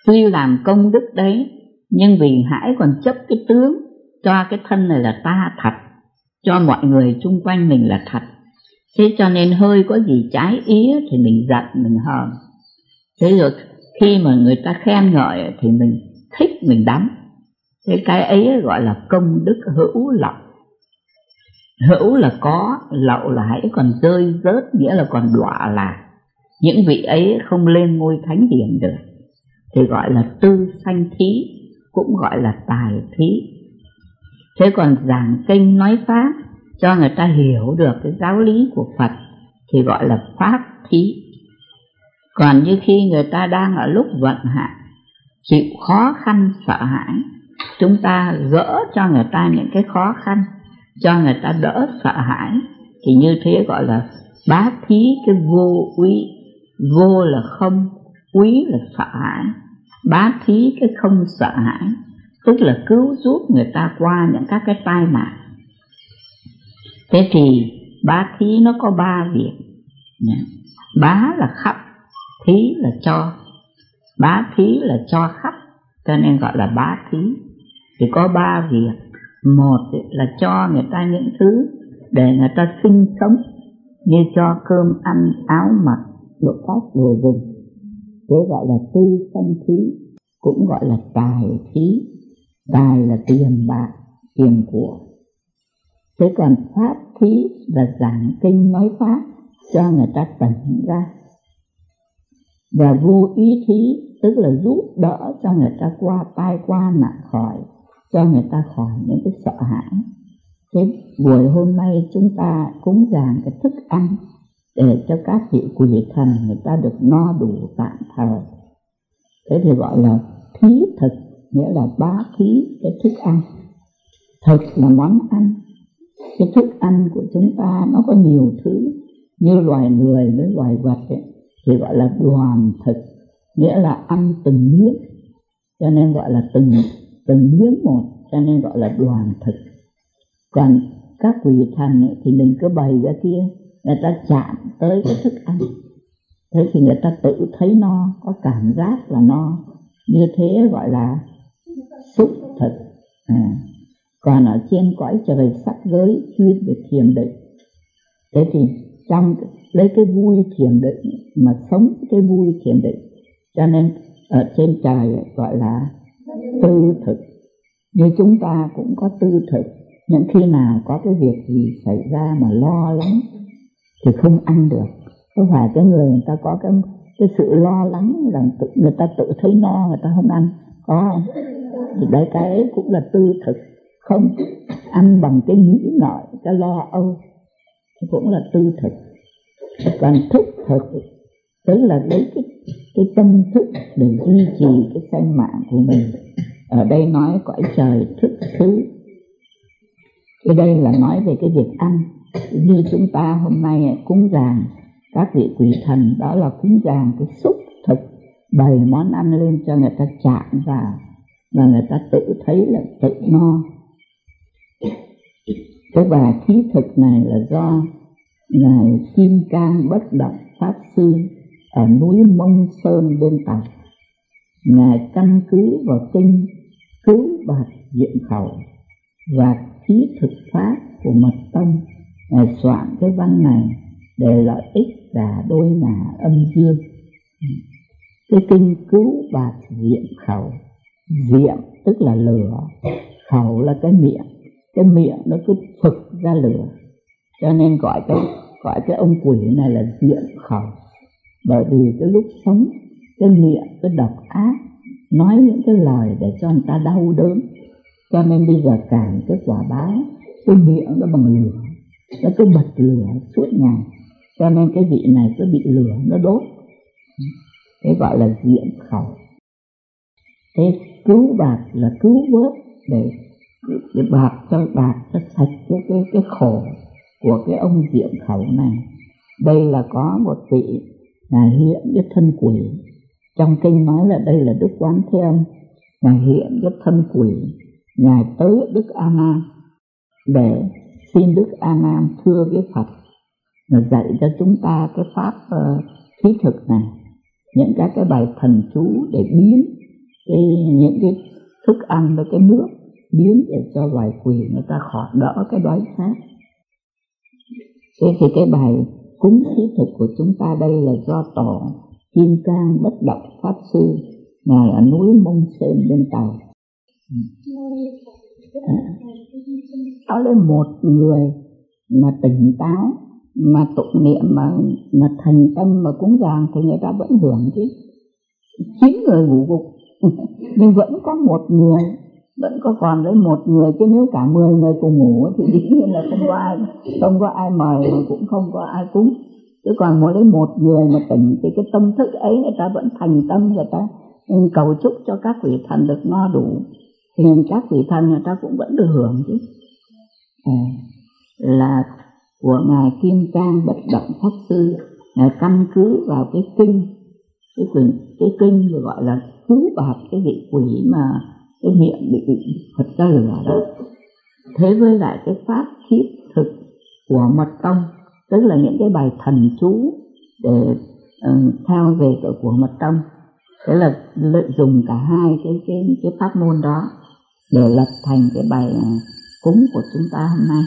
Tuy làm công đức đấy, nhưng vì hãy còn chấp cái tướng, cho cái thân này là ta thật, cho mọi người chung quanh mình là thật. Thế cho nên hơi có gì trái ý thì mình giận, mình hờn. Thế rồi khi mà người ta khen ngợi thì mình thích, mình đắm. Thế cái ấy gọi là công đức hữu lậu hữu là có, lậu là hãy còn rơi rớt, nghĩa là còn đọa là. Những vị ấy không lên ngôi thánh hiền được. Thì gọi là tư sanh thí, cũng gọi là tài thí. Thế còn giảng kinh nói pháp, cho người ta hiểu được cái giáo lý của Phật, thì gọi là pháp thí. Còn như khi người ta đang ở lúc vận hạn, chịu khó khăn sợ hãi, chúng ta gỡ cho người ta những cái khó khăn cho người ta đỡ sợ hãi. Thì như thế gọi là bá thí cái vô úy. Vô là không, úy là sợ hãi. Bá thí cái không sợ hãi. Tức là cứu giúp người ta qua những các cái tai nạn. Thế thì bá thí nó có ba việc. Bá là khắp, thí là cho. Bá thí là cho khắp, cho nên gọi là bá thí. Thì có ba việc một là cho người ta những thứ để người ta sinh sống như cho cơm ăn, áo mặc đồ cách đồ dùng. Thế gọi là tư sanh khí, cũng gọi là tài khí. Tài là tiền bạc, tiền của. Thế còn pháp khí là giảng kinh nói pháp, cho người ta tỉnh ra. Và vô ý thí tức là giúp đỡ cho người ta qua tai, qua nạn khỏi cho người ta khỏi những cái sợ hãi. Thế buổi hôm nay chúng ta cúng dường cái thức ăn để cho các vị quỷ thần người ta được no đủ tạm thời. Thế thì gọi là thí thực nghĩa là bá thí cái thức ăn. Thực là món ăn. Cái thức ăn của chúng ta nó có nhiều thứ như loài người với loài vật ấy, thì gọi là đoàn thực nghĩa là ăn từng miếng cho nên gọi là từng từng miếng một cho nên gọi là đoàn thực. Còn các quỷ thần ấy, thì mình cứ bày ra kia người ta chạm tới cái thức ăn. Thế thì người ta tự thấy no có cảm giác là no như thế gọi là xúc thực. À. còn ở trên cõi trời sắc giới chuyên về thiền định. Thế thì trong lấy cái vui thiền định mà sống cái vui thiền định cho nên ở trên trời gọi là tư thực. Như chúng ta cũng có tư thực. Những khi nào có cái việc gì xảy ra mà lo lắng thì không ăn được. Có phải cái người người ta có cái cái sự lo lắng là tự, người ta tự thấy no người ta không ăn. Có không? Thì đấy cái ấy cũng là tư thực. Không ăn bằng cái nghĩ ngợi cái lo âu. Cũng là tư thực. Còn thức thực tức là lấy cái cái tâm thức để duy trì cái sanh mạng của mình. Ở đây nói cõi trời thức thứ. Cái đây là nói về cái việc ăn. Như chúng ta hôm nay cúng dàng các vị quỷ thần, đó là cúng dàng cái xúc thực, bày món ăn lên cho người ta chạm vào và người ta tự thấy là tự no. Cái bà thí thực này là do ngài kim cang bất động pháp sư ở núi mông sơn bên tàu ngài căn cứ vào kinh cứu bạc diện khẩu và khí thực pháp của mật tông, ngài soạn cái văn này để lợi ích cả đôi ngả âm dương. Cái kinh cứu bạc diện khẩu, diện tức là lửa, khẩu là cái miệng cái miệng nó cứ phực ra lửa. Cho nên gọi cái gọi cái ông quỷ này là diện khẩu bởi vì cái lúc sống cái miệng cái độc ác nói những cái lời để cho người ta đau đớn. Cho nên bây giờ càng cái quả báo cái miệng nó bằng lửa nó cứ bật lửa suốt ngày. Cho nên cái vị này cứ bị lửa nó đốt. Thế gọi là diện khẩu. Thế cứu bạc là cứu vớt để, để bạc cho bạc cho sạch cái cái cái khổ của cái ông diện khẩu này. Đây là có một vị là hiện cái thân quỷ. Trong kinh nói là đây là đức quán thế âm. Ngài hiện cái thân quỷ. Ngài tới đức a nan để xin đức a nan thưa với phật. Là dạy cho chúng ta cái pháp uh, thí thực này. Những các cái bài thần chú để biến cái những cái thức ăn với cái nước biến để cho loài quỷ người ta khỏi đỡ cái đói khát. Thế thì cái bài cúng khí thực của chúng ta đây là do tổ kim cang bất động pháp sư ngài ở núi mông sơn bên tàu. À, đó là một người mà tỉnh táo mà tụng niệm mà mà thành tâm mà cúng dường thì người ta vẫn hưởng chứ. Chín người ngủ gục. Nhưng vẫn có một người vẫn có còn lấy một người chứ nếu cả mười người cùng ngủ thì dĩ nhiên là không có ai không có ai mời cũng không có ai cúng. Chứ còn mỗi lấy một người mà tỉnh thì cái tâm thức ấy người ta vẫn thành tâm người ta cầu chúc cho các vị thần được no đủ. Thì các vị thần người ta cũng vẫn được hưởng chứ. À, là của ngài kim cang bất động pháp sư ngài căn cứ vào cái kinh cái quyển cái kinh được gọi là cứu bạt cái vị quỷ mà cái miệng bị, Phật ra lửa đó. Thế với lại cái pháp thiết thực của mật tông tức là những cái bài thần chú để uh, theo về của mật tông thế là lợi dùng cả hai cái cái cái pháp môn đó để lập thành cái bài ờ, cúng của chúng ta hôm nay.